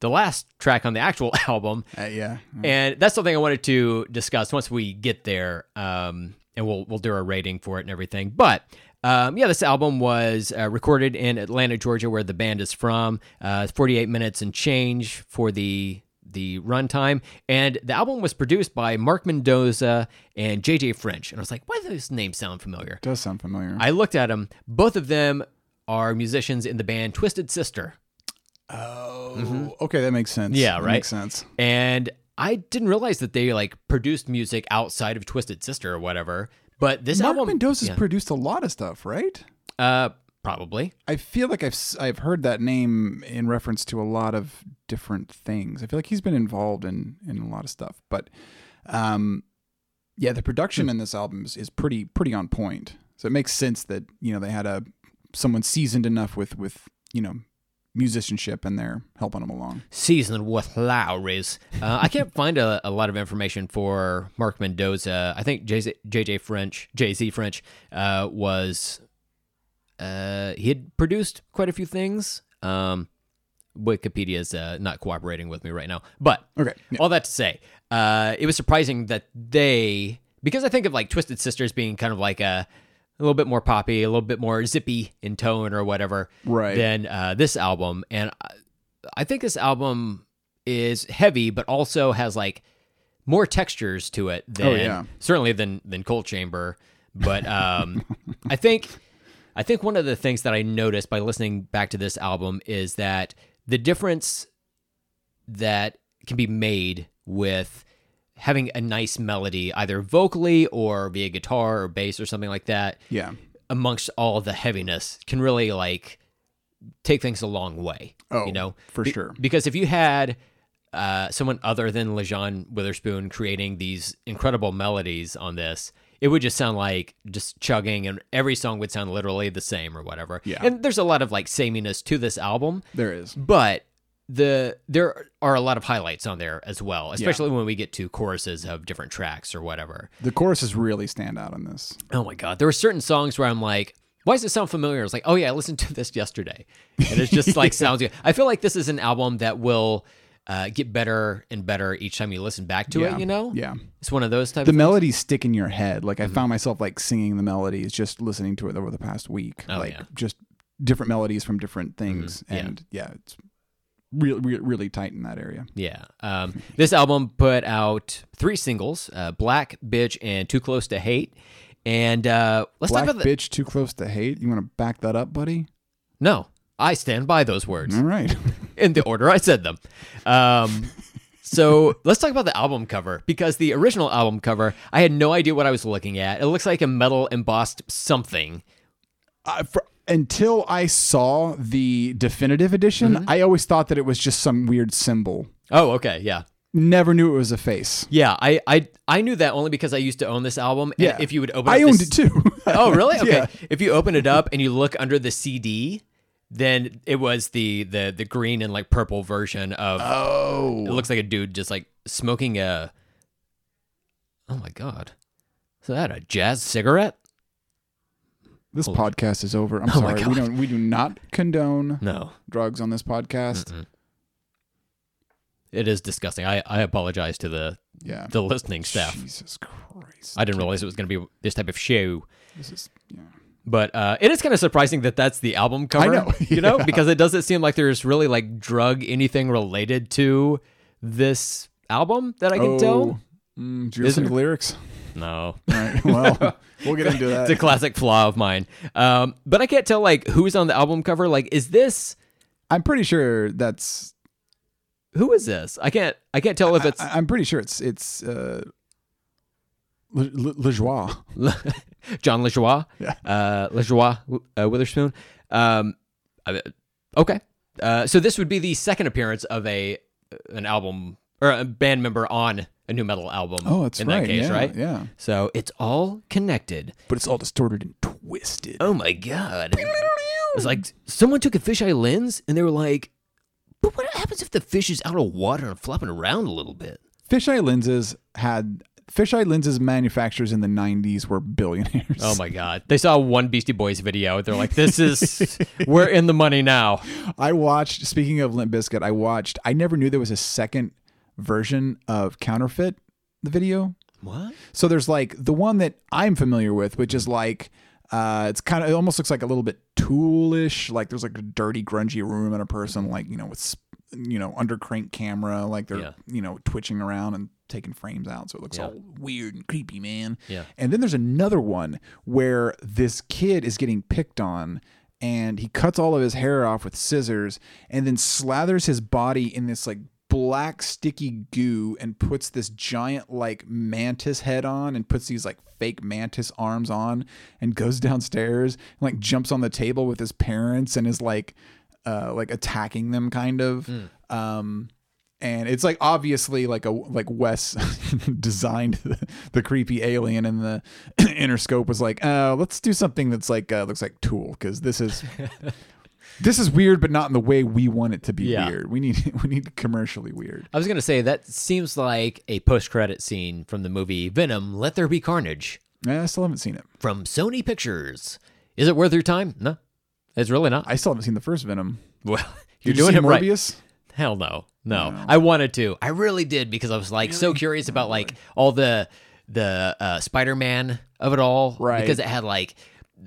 the last track on the actual album. Uh, yeah. And that's something I wanted to discuss once we get there, um, and we'll we'll do our rating for it and everything. But um, yeah, this album was uh, recorded in Atlanta, Georgia, where the band is from. Uh, it's 48 minutes and change for the the runtime, and the album was produced by Mark Mendoza and JJ French. And I was like, why does this name sound familiar? Does sound familiar. I looked at them. Both of them are musicians in the band Twisted Sister. Oh, okay, that makes sense. Yeah, That right? Makes sense. And I didn't realize that they like produced music outside of Twisted Sister or whatever. But this Mark album, Mendoza's yeah. produced a lot of stuff, right? uh, probably. I feel like I've I've heard that name in reference to a lot of different things. I feel like he's been involved in in a lot of stuff, but um, yeah, the production in this album is, is pretty pretty on point. So it makes sense that you know they had a someone seasoned enough with with you know musicianship and they're helping them along. Seasoned with Lowry's. Uh, I can't find a, a lot of information for Mark Mendoza. I think JZ, JJ French, JZ French, uh, was uh, he had produced quite a few things. Um, Wikipedia is uh, not cooperating with me right now, but Okay, yeah. all that to say, uh, it was surprising that they because I think of like Twisted Sisters being kind of like a a little bit more poppy, a little bit more zippy in tone or whatever Right. than uh, this album, and I, I think this album is heavy, but also has like more textures to it than Oh, yeah. certainly than than Coal Chamber. But um, I think I think one of the things that I noticed by listening back to this album is that the difference that can be made with having a nice melody, either vocally or via guitar or bass or something like that, Yeah. amongst all the heaviness, can really like take things a long way. Oh, you know, for Be- sure. Because if you had uh, someone other than Lajon Witherspoon creating these incredible melodies on this, it would just sound like just chugging, and every song would sound literally the same or whatever. Yeah. And there's a lot of like sameness to this album, There is. but the there are a lot of highlights on there as well, especially when we get to choruses of different tracks or whatever. The choruses really stand out on this. Oh my god, there were certain songs where I'm like, why does it sound familiar? It's like, oh yeah, I listened to this yesterday, and it just like sounds good. I feel like this is an album that will uh, get better and better each time you listen back to yeah. it. You know, Yeah. it's one of those types. The melodies stick in your head. Like I found myself like singing the melodies just listening to it over the past week. Oh, like yeah. just different melodies from different things. yeah. And yeah, it's really, really, really tight in that area. Yeah. Um, this album put out three singles: uh, "Black," "Bitch," and "Too Close to Hate." And uh, let's Black talk about the. bitch too close to hate. You want to back that up, buddy? No, I stand by those words. All right. in the order I said them. Um, so let's talk about the album cover because the original album cover, I had no idea what I was looking at. It looks like a metal embossed something. for, until I saw the definitive edition, Mm-hmm. I always thought that it was just some weird symbol. Oh, okay, yeah. Never knew it was a face. Yeah, I, I I knew that only because I used to own this album. And Yeah. if you would open, I up owned this- it too. Oh, really? Okay. Yeah. If you open it up and you look under the CD, then it was the the the green and like purple version of. Oh. It looks like a dude just like smoking a. Oh my god, is that a jazz cigarette? This podcast is over. I'm Oh sorry. We don't we do not condone No, drugs on this podcast. it is disgusting. I I apologize to the Yeah. the listening staff. Jesus Christ. I didn't realize it was going to be this type of show. This is yeah. But uh, it is kind of surprising that that's the album cover. know, you know, because it doesn't seem like there's really like drug anything related to this album that I can tell. Mm, did you Is listen to the lyrics? No, right. Well, we'll get into that. it's a classic flaw of mine. Um, but I can't tell like who's on the album cover. Like, is this I'm pretty sure that's. who is this? I can't I can't tell if it's I, I'm pretty sure it's it's uh, Le, Le, Lejoie. John LeJoie, Yeah. uh, LeJoie uh, Witherspoon. Um, okay, uh, so this would be the second appearance of a an album or a band member on a nu metal album. Oh, that's in right. that case, yeah, right? Yeah. So it's all connected. But it's all distorted and twisted. Oh my god! It's like someone took a fisheye lens and they were like, "But what happens if the fish is out of water and flopping around a little bit?" Fisheye lenses had fisheye lenses manufacturers in the 90s were billionaires. Oh my god! They saw one Beastie Boys video. They're like, "This is we're in the money now." I watched. Speaking of Limp Bizkit, I watched. I never knew there was a second version of Counterfeit, the video. What? So there's like the one that I'm familiar with, which is like uh, it's kind of it almost looks like a little bit toolish. Like there's like a dirty, grungy room and a person like you know with you know under crank camera, like they're Yeah. you know twitching around and taking frames out, so it looks Yeah. all weird and creepy, man. Yeah. And then there's another one where this kid is getting picked on. And he cuts all of his hair off with scissors and then slathers his body in this like black sticky goo and puts this giant like mantis head on and puts these like fake mantis arms on and goes downstairs and like jumps on the table with his parents and is like uh like attacking them kind of. Um and it's like obviously like a like Wes designed the, the creepy alien and the Interscope was like uh let's do something that's like uh, looks like Tool because this is this is weird but not in the way we want it to be Yeah. weird we need we need commercially weird I was gonna say that seems like a post-credit scene from the movie Venom: Let There Be Carnage Eh, I still haven't seen it from Sony Pictures. Is it worth your time? No, it's really not. I still haven't seen the first Venom well, you're you doing see it right. Morbius Hell no. No. I wanted to. I really did because I was like so curious about like all the the uh, Spider-Man of it all, Right. Because it had like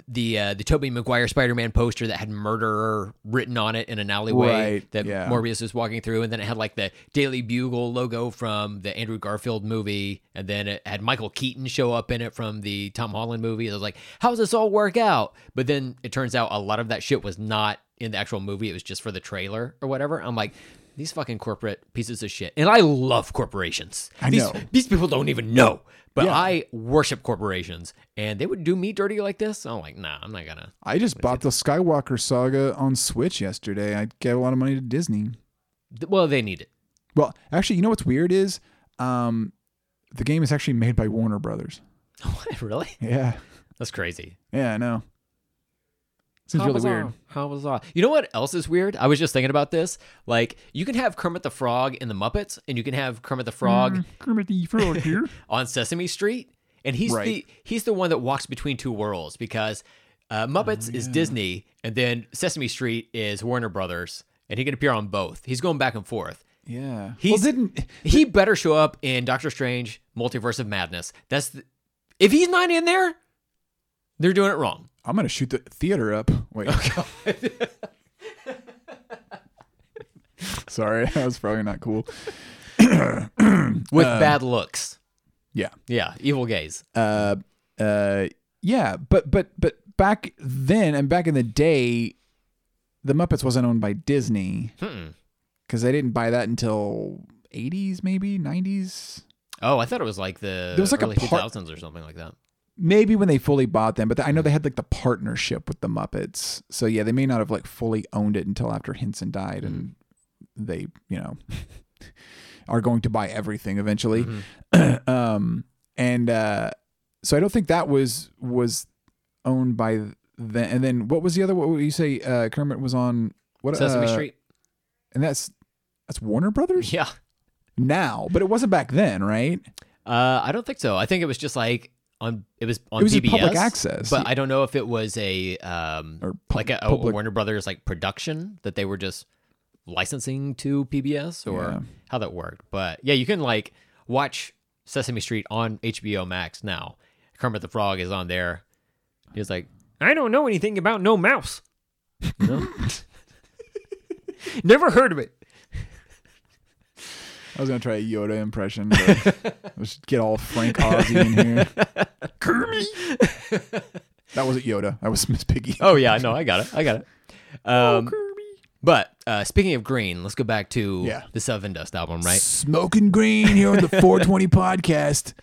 the uh, the Tobey Maguire Spider-Man poster that had murderer written on it in an alleyway Right, that yeah. Morbius was walking through, and then it had like the Daily Bugle logo from the Andrew Garfield movie, and then it had Michael Keaton show up in it from the Tom Holland movie. I was like, how does this all work out? But then it turns out a lot of that shit was not in the actual movie; it was just for the trailer or whatever. I'm like. These fucking corporate pieces of shit. And I love corporations. I these, know. These people don't even know. But Yeah. I worship corporations. And they would do me dirty like this. I'm like, nah, I'm not gonna. I just bought the Skywalker saga on Switch yesterday. I gave a lot of money to Disney. Well, they need it. Well, actually, you know what's weird is um, the game is actually made by Warner Brothers. What? Really? Yeah, That's crazy. yeah, I know. Seems How really bizarre. weird. How bizarre. You know what else is weird? I was just thinking about this. Like, you can have Kermit the Frog in the Muppets, and you can have Kermit the Frog Kermit the Frog here. on Sesame Street, and he's Right. the he's the one that walks between two worlds because uh, Muppets is Disney, and then Sesame Street is Warner Brothers, and he can appear on both. He's going back and forth. Yeah. He's- well, didn't He better show up in Doctor Strange: Multiverse of Madness. That's the, if he's not in there, they're doing it wrong. I'm gonna shoot the theater up. Wait. Sorry, that was probably not cool. with bad looks. Yeah. Yeah, evil gaze. Uh, uh, yeah, but but but back then and back in the day, the Muppets wasn't owned by Disney because they didn't buy that until 80s, maybe 90s. Oh, I thought it was like the There was like a part- 2000s or something like that. Maybe when they fully bought them, but I know they had like the partnership with the Muppets. So yeah, they may not have like fully owned it until after Henson died and they, you know, are going to buy everything eventually. um and uh so I don't think that was was owned by then and then what was the other what would you say uh Kermit was on what Sesame uh, Street. And that's that's Warner Brothers Yeah. now, but it wasn't back then, right? Uh, I don't think so. I think it was just like on it was on It was PBS, public access. but I don't know if it was a um Or pu- like a, a public- Warner Brothers like production that they were just licensing to PBS or Yeah. how that worked. But yeah, you can like watch Sesame Street on HBO Max now. Kermit the Frog is on there. He's like, I don't know anything about no mouse. You know? Never heard of it. I was gonna try a Yoda impression, but let's get all Frank Ozzy in here. Kermit. That wasn't Yoda. That was Miss Piggy. Oh yeah, no, I got it. I got it. Um, but uh, speaking of green, let's go back to Yeah. the Sevendust album, right? Smoking green here on the 420 podcast.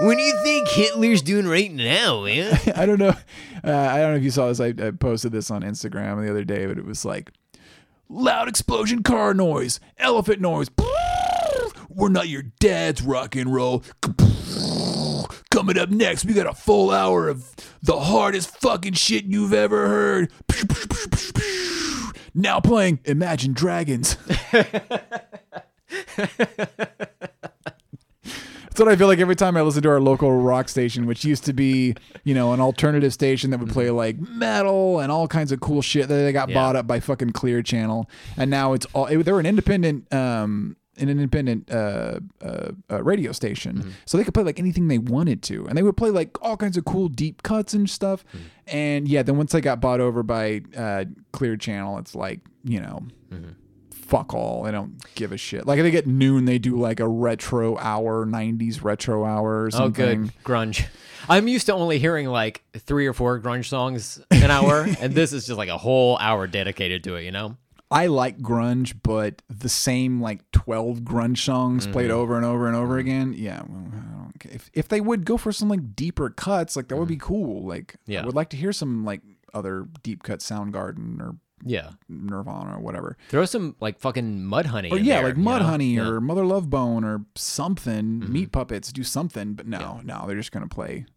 What do you think Hitler's doing right now, man? I don't know. Uh, I don't know if you saw this. I, I posted this on Instagram the other day, but it was like loud explosion car noise, elephant noise. We're not your dad's rock and roll. Coming up next, we got a full hour of the hardest fucking shit you've ever heard. Now playing Imagine Dragons. That's what I feel like every time I listen to our local rock station, which used to be, you know, an alternative station that would play like metal and all kinds of cool shit. That they got Yeah. bought up by fucking Clear Channel, and now it's all. It, they're an independent, um, an independent uh, uh, uh, radio station, so they could play like anything they wanted to, and they would play like all kinds of cool deep cuts and stuff. And yeah, then once they got bought over by uh, Clear Channel, it's like you know fuck all. I don't give a shit. Like if they get noon, they do like a retro hour, '90s retro hour or Oh, good grunge. I'm used to only hearing like three or four grunge songs an hour, and this is just like a whole hour dedicated to it. You know? I like grunge, but the same like 12 grunge songs mm-hmm. played over and over and over mm-hmm. again. Yeah, well, I. If if they would go for some like deeper cuts, like that would be mm-hmm. cool. Like Yeah. I would like to hear some like other deep cut Soundgarden or Yeah. Nirvana or whatever. Throw some like fucking Mudhoney. Or in yeah, there, like you Mud know? Honey Yeah. Mm-hmm. or Mother Love Bone or something. Meat Puppets do something, but no, no, they're just gonna play.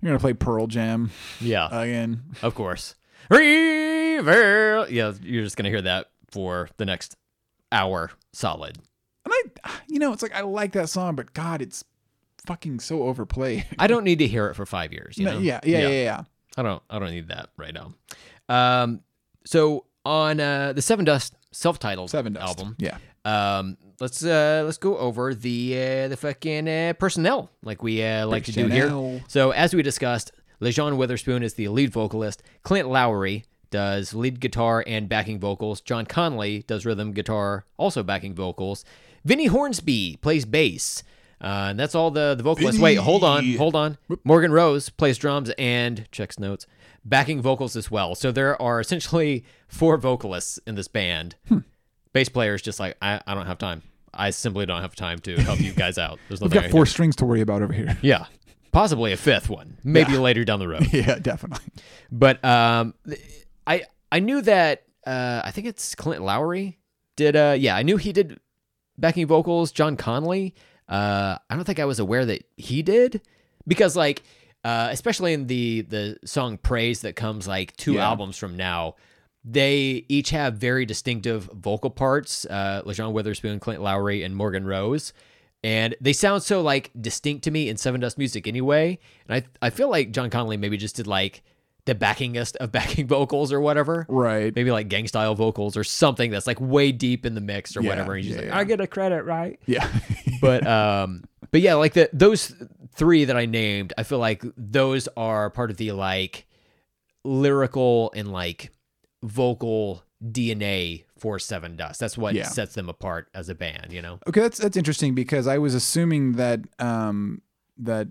You're gonna play Pearl Jam yeah, again. of course. Reveal. Yeah, you're just gonna hear that for the next hour solid. And I, you know, it's like I like that song, but God, it's fucking so overplayed. I don't need to hear it for five years. You No, know? yeah, yeah, yeah, yeah, I don't I don't need that right now. Um so on uh the Sevendust self-titled Sevendust album, Yeah, um, let's uh, let's go over the uh, the fucking uh, personnel like we uh, like to do here. So as we discussed, Lajon Witherspoon is the lead vocalist. Clint Lowry does lead guitar and backing vocals. John Connolly does rhythm guitar, also backing vocals. Vinnie Hornsby plays bass. Uh, and that's all the the vocalists. Wait, hold on, hold on. Morgan Rose plays drums and checks notes, backing vocals as well. So there are essentially four vocalists in this band. Hmm. Bass players just like I, I don't have time. I simply don't have time to help you guys out. There's We've nothing got four do. strings to worry about over here. Yeah, possibly a fifth one, maybe Yeah. later down the road. yeah, definitely. But um, I I knew that uh, I think it's Clint Lowry did. Uh, yeah, I knew he did backing vocals. John Connolly. Uh, I don't think I was aware that he did because like uh, especially in the the song Praise that comes like two Yeah. albums from now. They each have very distinctive vocal parts. Uh, Lajon Witherspoon, Clint Lowry, and Morgan Rose, and they sound so like distinct to me in Sevendust music anyway. And I I feel like John Connolly maybe just did like the backingest of backing vocals or whatever. Right. Maybe like gang style vocals or something that's like way deep in the mix or Yeah, whatever. And he's yeah, like, yeah. I get a credit, right? Yeah. But um, but yeah, like the those three that I named, I feel like those are part of the like lyrical and like vocal DNA for Sevendust. That's what Yeah. sets them apart as a band, you know? Okay, that's that's interesting because I was assuming that um that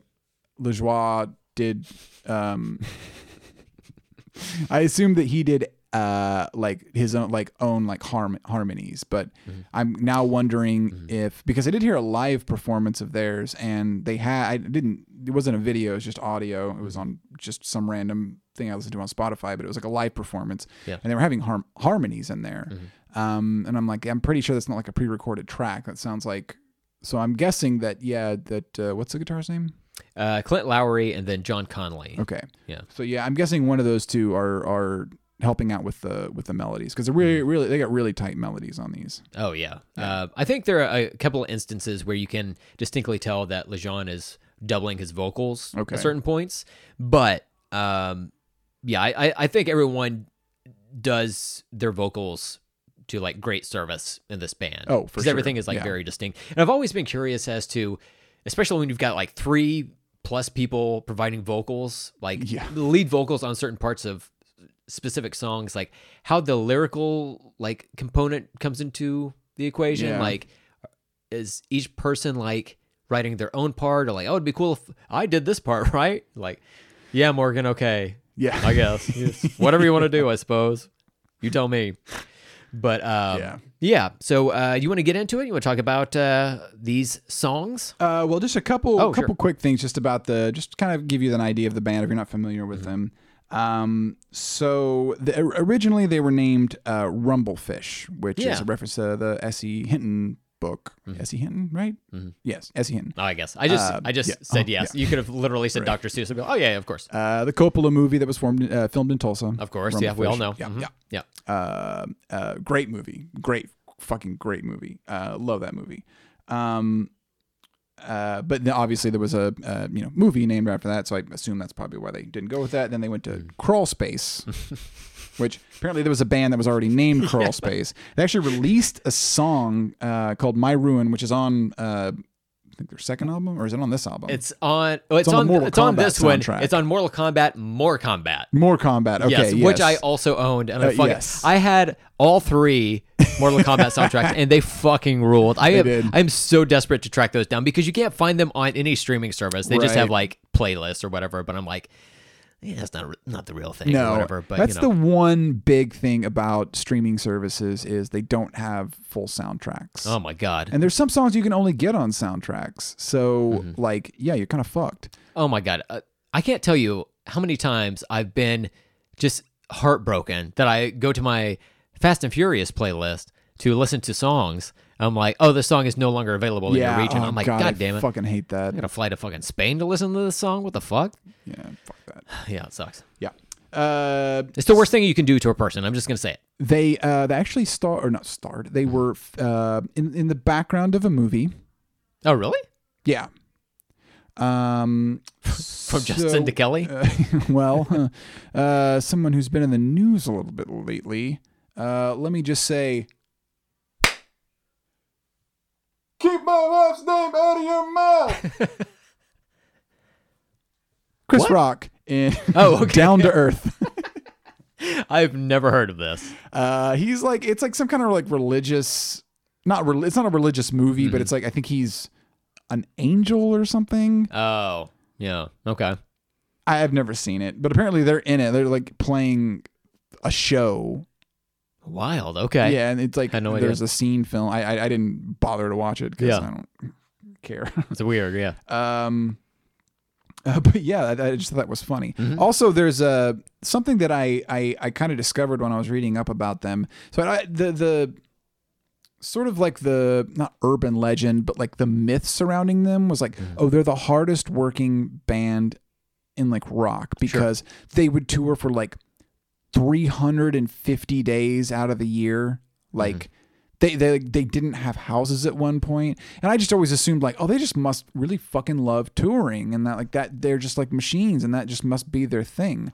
Lejoie did um I assumed that he did uh like his own like own like harm harmonies, but Mm-hmm. I'm now wondering if because I did hear a live performance of theirs and they had I didn't it wasn't a video, it was just audio. It was Mm-hmm. on just some random thing I listened to on Spotify, but it was like a live performance. Yeah. Mm-hmm. And they were having harm- harmonies in there. Um, and I'm like, I'm pretty sure that's not like a pre-recorded track. That sounds like. So I'm guessing that yeah, that uh, what's the guitar's name? Uh, Clint Lowry and then John Connolly. Okay. Yeah. So yeah, I'm guessing one of those two are are helping out with the with the melodies because they're really Mm-hmm. really they got really tight melodies on these. Oh yeah. Uh, I think there are a couple of instances where you can distinctly tell that Lajon is doubling his vocals Okay. at certain points. But um, yeah, I, I- think everyone does their vocals to like great service in this band. Oh, because sure. everything is like Yeah. very distinct. And I've always been curious as to, especially when you've got like three plus people providing vocals, like Yeah. lead vocals on certain parts of specific songs, like how the lyrical like component comes into the equation. Yeah. Like, is each person like writing their own part, or like, oh, it'd be cool if I did this part, right? Like, yeah, Morgan, okay, Yeah. I guess Yes. whatever you want to do, I suppose. You tell me. But um, Yeah. yeah. So uh, you want to get into it? You want to talk about uh, these songs? Uh, well, just a couple Oh, couple sure. quick things just about the just kind of give you an idea of the band if you're not familiar with Mm-hmm. them. Um, so the, originally they were named uh, Rumblefish, which is a reference to the S.E. Hinton book. S.E. Hinton, right? Yes, S.E. Hinton. Oh, I guess I just Uh, I just yeah. said Oh, yes. yeah. You could have literally said Dr. Seuss. I'd be like, oh yeah, of course, Uh, the Coppola movie that was formed, uh, filmed in Tulsa. of course. Yeah, we all know. Yeah, Mhm. yeah. yeah. uh, uh, great movie, great fucking great movie. Uh, love that movie. Um, uh, but then obviously there was a uh, you know movie named after that, so I assume that's probably why they didn't go with that. Then they went to Crawl Space, which apparently there was a band that was already named Crawl Space. They actually released a song uh, called My Ruin, which is on uh, think their second album, or is it on this album? It's on. Oh, it's, on the on. Mortal it's on Kombat this one. It's on Mortal Kombat. More combat. More Combat. Okay, yes, yes, which I also owned, and I Uh, fucking yes. I had all three Mortal Kombat soundtracks, and they fucking ruled. I am did. I'm so desperate to track those down because you can't find them on any streaming service. They just have like playlists or whatever. But I'm like, yeah, that's not not the real thing or no, whatever. But that's you know. the one big thing about streaming services is they don't have full soundtracks. oh my god. and there's some songs you can only get on soundtracks. So Mm-hmm. like, yeah, you're kind of fucked. Oh my god, uh, I can't tell you how many times I've been just heartbroken that I go to my Fast and Furious playlist to listen to songs. I'm like, oh, this song is no longer available in yeah, your region. oh, I'm like, God, god, damn it, I fucking hate that. I'm gonna fly to fucking Spain to listen to this song. What the fuck? Yeah, fuck that. Yeah, it sucks. Yeah. Uh, It's the worst thing you can do to a person. I'm just gonna say it. they uh, they actually star or not starred. They were uh, in in the background of a movie. Oh, really? Yeah. Um, From Justin to Kelly? Uh, well, uh, someone who's been in the news a little bit lately. Uh, let me just say, my wife's name out of your mouth. Chris What? Rock in Oh, okay. Down to Earth. I've never heard of this. Uh, he's like it's like some kind of like religious, not re- it's not a religious movie, Mm-hmm. but it's like I think he's an angel or something. Oh, yeah. Okay. I have never seen it, but apparently they're in it. They're like playing a show. Wild. Okay. Yeah, and it's like Had no idea. there's a scene film. I I, I didn't bother to watch it because Yeah. I don't care. It's weird. Yeah. Um, uh, but yeah, I, I just thought that was funny. Mm-hmm. Also, there's uh, something that I I, I kind of discovered when I was reading up about them. So I, the the sort of like the not urban legend, but like the myth surrounding them was like, Mm-hmm. oh, they're the hardest working band in like rock because they would tour for like 350 days out of the year, like. They, they they didn't have houses at one point, and I just always assumed like, oh, they just must really fucking love touring, and that like that they're just like machines, and that just must be their thing.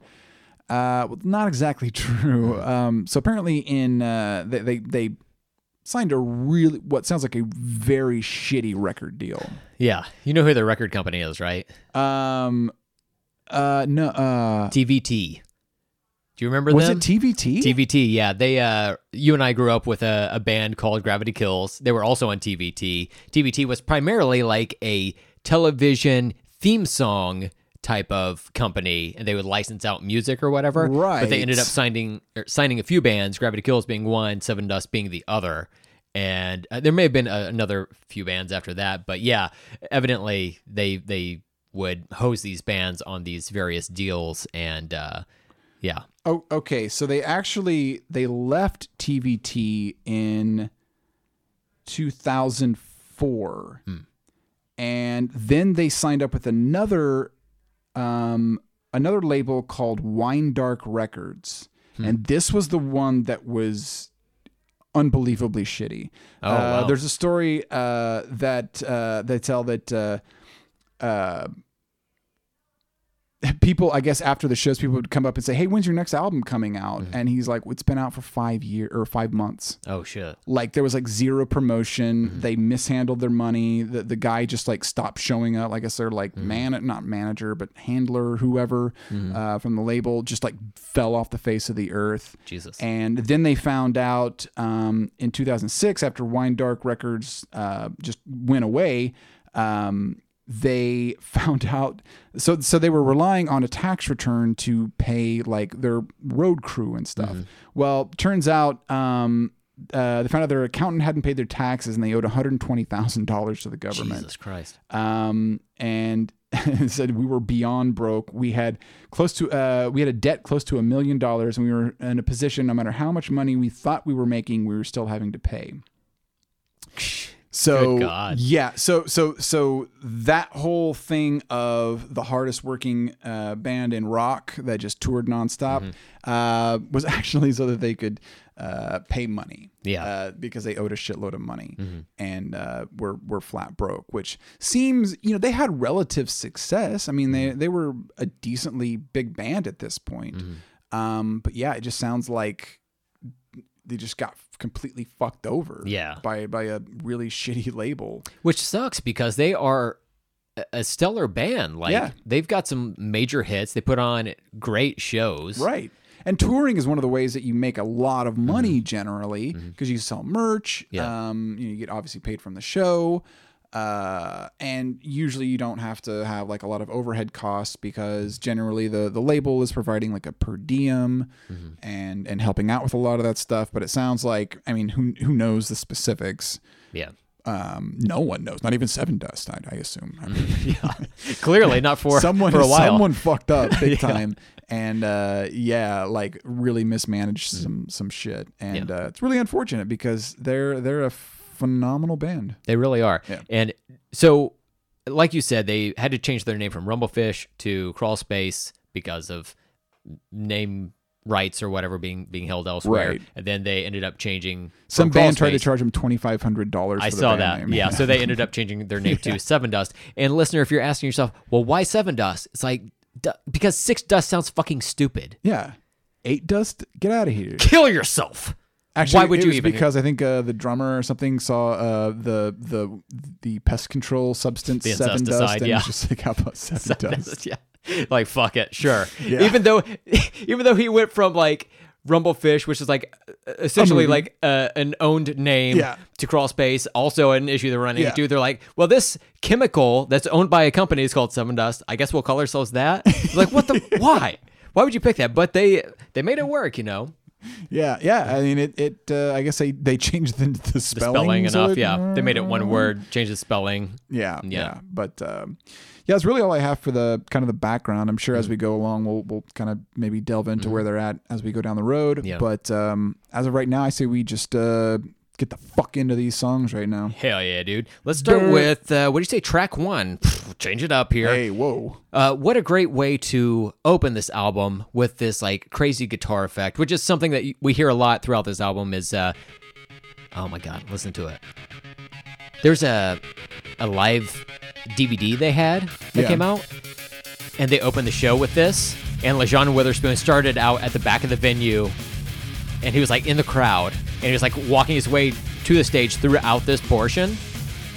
Uh, well, not exactly true. Um, so apparently, in uh, they, they they signed a really what sounds like a very shitty record deal. Yeah. You know who their record company is, right? Um, uh, no, uh, TVT. Do you remember was them? it TVT? TVT, yeah. They uh you and I grew up with a, a band called Gravity Kills. They were also on TVT. TVT was primarily like a television theme song type of company and they would license out music or whatever. Right. But they ended up signing er, signing a few bands, Gravity Kills being one, Sevendust being the other. And uh, there may have been a, another few bands after that, but yeah, evidently they they would hose these bands on these various deals and uh yeah. Oh, okay. So they actually they left TVT in 2004, and then they signed up with another um, another label called Winedark Records, and this was the one that was unbelievably shitty. Oh, uh, wow. There's a story uh, that uh, they tell that. People i guess after the shows people would come up and say hey when's your next album coming out Mm-hmm. and he's like it's been out for five years or five months Oh shit. like there was like zero promotion Mm-hmm. they mishandled their money the, the guy just like stopped showing up i guess they're like Mm-hmm. man not manager but handler whoever uh, from the label just like fell off the face of the earth Jesus. and then they found out um, in 2006, after Winedark Records uh, just went away, um, they found out. So, so they were relying on a tax return to pay like their road crew and stuff. Well, turns out um, uh, they found out their accountant hadn't paid their taxes and they owed $120,000 to the government Jesus Christ. um, and said we were beyond broke. We had close to uh, we had a debt close to a million dollars, and we were in a position. No matter how much money we thought we were making, we were still having to pay. So yeah, so so so that whole thing of the hardest working uh, band in rock that just toured nonstop Mm-hmm. uh, was actually so that they could uh, pay money. Yeah. uh, because they owed a shitload of money Mm-hmm. and uh, were were flat broke. Which seems you know they had relative success. I mean they Mm-hmm. they were a decently big band at this point. Um, but yeah, it just sounds like they just got completely fucked over Yeah. by by a really shitty label. Which sucks because they are a- stellar band. Like Yeah. they've got some major hits. They put on great shows. Right. And touring is one of the ways that you make a lot of money generally because you sell merch. Mm-hmm. Yeah. Um, you, know, you get obviously paid from the show. Uh, and usually you don't have to have like a lot of overhead costs because generally the, the label is providing like a per diem Mm-hmm. and, and helping out with a lot of that stuff. But it sounds like, I mean, who, who knows the specifics? Yeah. Um, no one knows, not even Sevendust, I, I assume. I mean, Clearly not for someone for a while. someone fucked up big time and uh yeah like really mismanaged some some shit and Yeah. uh, it's really unfortunate because they're they're a phenomenal band They really are. Yeah. And so, like you said, they had to change their name from Rumblefish to Crawl Space because of name rights or whatever being being held elsewhere. Right. And then they ended up changing. some band tried to charge them $2500 I for the saw band that. name. Yeah. So they ended up changing their name to Sevendust. And listener, if you're asking yourself, well, why Sevendust? It's like because Six Dust sounds fucking stupid. yeah eight dust get out of here Kill yourself. Actually, Why would you even- Because I think uh, the drummer or something saw uh, the the the pest control substance seven dust, and yeah. was just like, how about seven dust? yeah. Like fuck it, sure. Yeah. Even though, even though he went from like Rumblefish, which is like essentially like uh, an owned name, Yeah. to Crawl Space, also an issue they're running Yeah. into. They're like, well, this chemical that's owned by a company is called Seven Dust. I guess we'll call ourselves that. like, what the? why? Why would you pick that? But they they made it work, you know. Yeah, yeah. I mean, it. It. Uh, I guess they they changed the, the The spelling, spelling so enough, it- yeah. They made it one word, changed the spelling. Yeah, Yeah. yeah. But um, yeah, it's really all I have for the kind of the background. I'm sure as we go along, we'll we'll kind of maybe delve into where they're at as we go down the road. Yeah. But um, as of right now, I say we just uh, get the fuck into these songs right now. Hell yeah, dude. Let's start with uh, what do you say? Track one. Pfft, Change it up here. Hey, whoa. Uh, what a great way to open this album with this like crazy guitar effect, which is something that we hear a lot throughout this album. Is uh, oh my god, listen to it. There's a a live DVD they had that Yeah. came out, and they opened the show with this. And Lajon Witherspoon started out at the back of the venue, and he was like in the crowd, and he's like walking his way to the stage throughout this portion,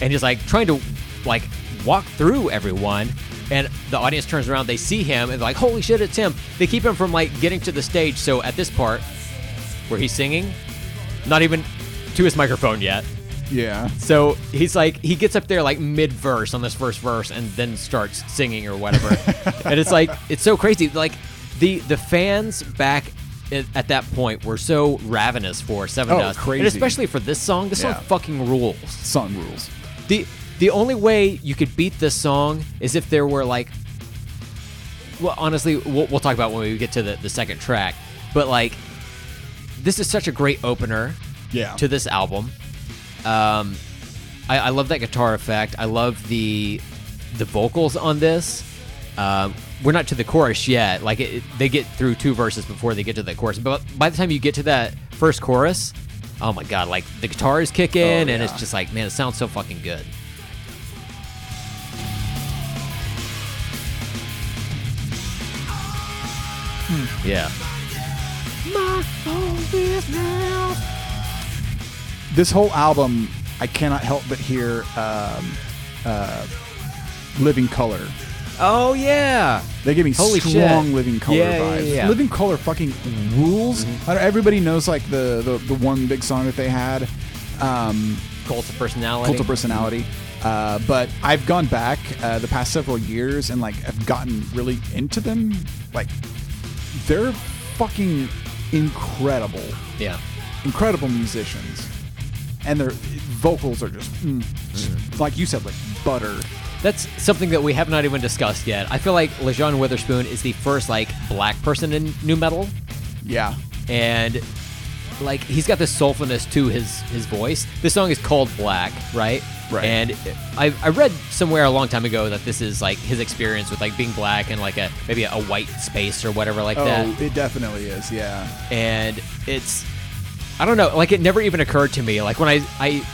and he's like trying to like walk through everyone. And the audience turns around, they see him, and they're like, "Holy shit, it's him!" They keep him from like getting to the stage. So at this part, where he's singing, not even to his microphone yet. Yeah. So he's like, he gets up there like mid verse on this first verse and then starts singing or whatever. and it's like, it's so crazy. Like the the fans back at, at that point we were so ravenous for Seven Oh, Dust, crazy. and especially for this song. This Yeah. song fucking rules. Song rules. the The only way you could beat this song is if there were like, well, honestly, we'll, we'll talk about when we get to the the second track. But like, this is such a great opener Yeah. to this album. Um, I, I love that guitar effect. I love the the vocals on this. Um, we're not to the chorus yet. Like it, it- they get through two verses before they get to the chorus. But by the time you get to that first chorus, oh my god! Like the guitars kick in, and it's just like, man, it sounds so fucking good. Yeah. this whole album, I cannot help but hear um, uh, Living Colour. Oh yeah. They give me Holy strong shit. Living Colour Yeah, yeah, vibes. yeah, yeah. Living Colour fucking rules. I don't, everybody knows like the, the the one big song that they had, um, Cult of personality. Cult of Personality. Uh, but I've gone back uh, the past several years and like I've gotten really into them. Like they're fucking incredible, Yeah. incredible musicians, and their vocals are just, mm, just like you said, like butter. That's something that we have not even discussed yet. I feel like Lajon Witherspoon is the first like black person in nu metal, Yeah, and like he's got this soulfulness to his his voice. This song is called Black, right? Right. And I, I read somewhere a long time ago that this is like his experience with like being black and like a maybe a white space or whatever like that. oh, that. it definitely is. Yeah. and it's I don't know, like it never even occurred to me. Like when I I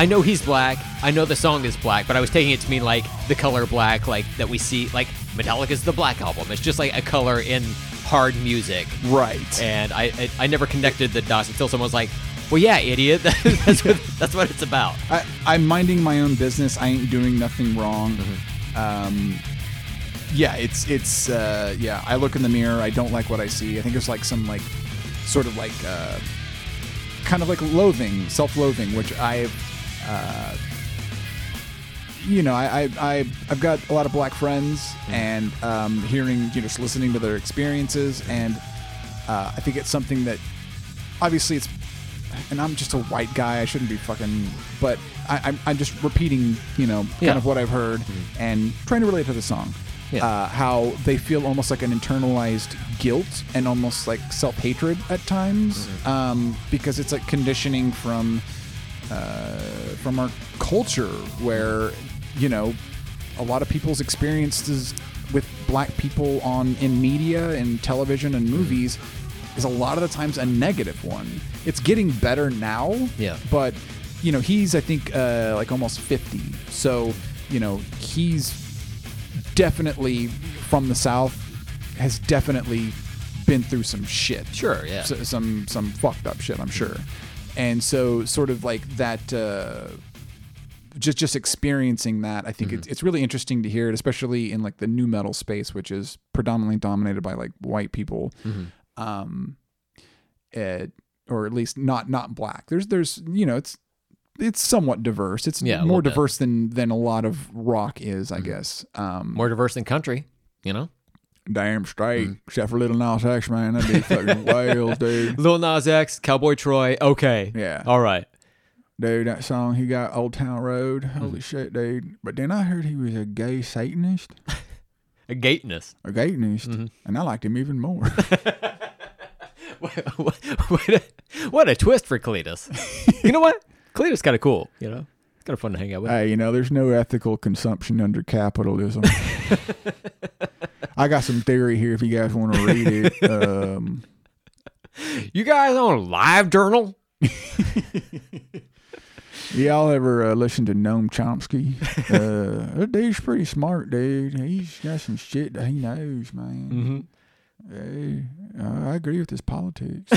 I know he's black, I know the song is black, but I was taking it to mean like the color black, like that we see like Metallica's the black album. It's just like a color in hard music. Right. And I I, I never connected the dots until someone was like, Well yeah, idiot. that's what that's what it's about. I, I'm minding my own business. I ain't doing nothing wrong. Mm-hmm. Um, yeah, it's it's uh, yeah. I look in the mirror. I don't like what I see. I think there's like some like sort of like uh, kind of like loathing, self-loathing, which I've uh, you know I, I I I've got a lot of black friends, Mm-hmm. and um, hearing you know just listening to their experiences, and uh, I think it's something that obviously it's and I'm just a white guy. I shouldn't be fucking, but I, I'm, I'm just repeating, you know, kind Yeah. of what I've heard and trying to relate to the song. Yeah. Uh, how they feel almost like an internalized guilt and almost like self hatred at times, um, because it's like conditioning from uh, from our culture where you know a lot of people's experiences with black people on in media and television and movies is a lot of the times a negative one. It's getting better now. Yeah. But you know, he's I think uh, like almost 50. So, you know, he's definitely from the south has definitely been through some shit. Sure, yeah. S- some some fucked up shit, I'm sure. And so, sort of like that. Uh, just just experiencing that, I think it's it's really interesting to hear it, especially in like the nu metal space, which is predominantly dominated by like white people, um, eh, or at least not not black. There's there's you know it's it's somewhat diverse. It's Yeah, more little bit. diverse than than a lot of rock is, I guess. Um, More diverse than country, you know? Damn straight, Mm. except for Little Nas X, man. That'd be fucking whales, dude. Little Nas X, Cowboy Troy. Okay. Yeah. All right. Dude, that song he got, Old Town Road. Mm. Holy shit, dude. But then I heard he was a gay Satanist, A gateness. a Gatanist, Mm-hmm. and I liked him even more. what, what, a, what a twist for Cletus. you know what? Cletus kind of cool. You know, it's kind of fun to hang out with. hey, you know, there's no ethical consumption under capitalism. I got some theory here if you guys want to read it. Um, You guys on a Live Journal? y'all ever uh, listen to Noam Chomsky? Uh, that dude's pretty smart, dude. He's got some shit that he knows, man. Mm-hmm. Hey, uh, I agree with his politics.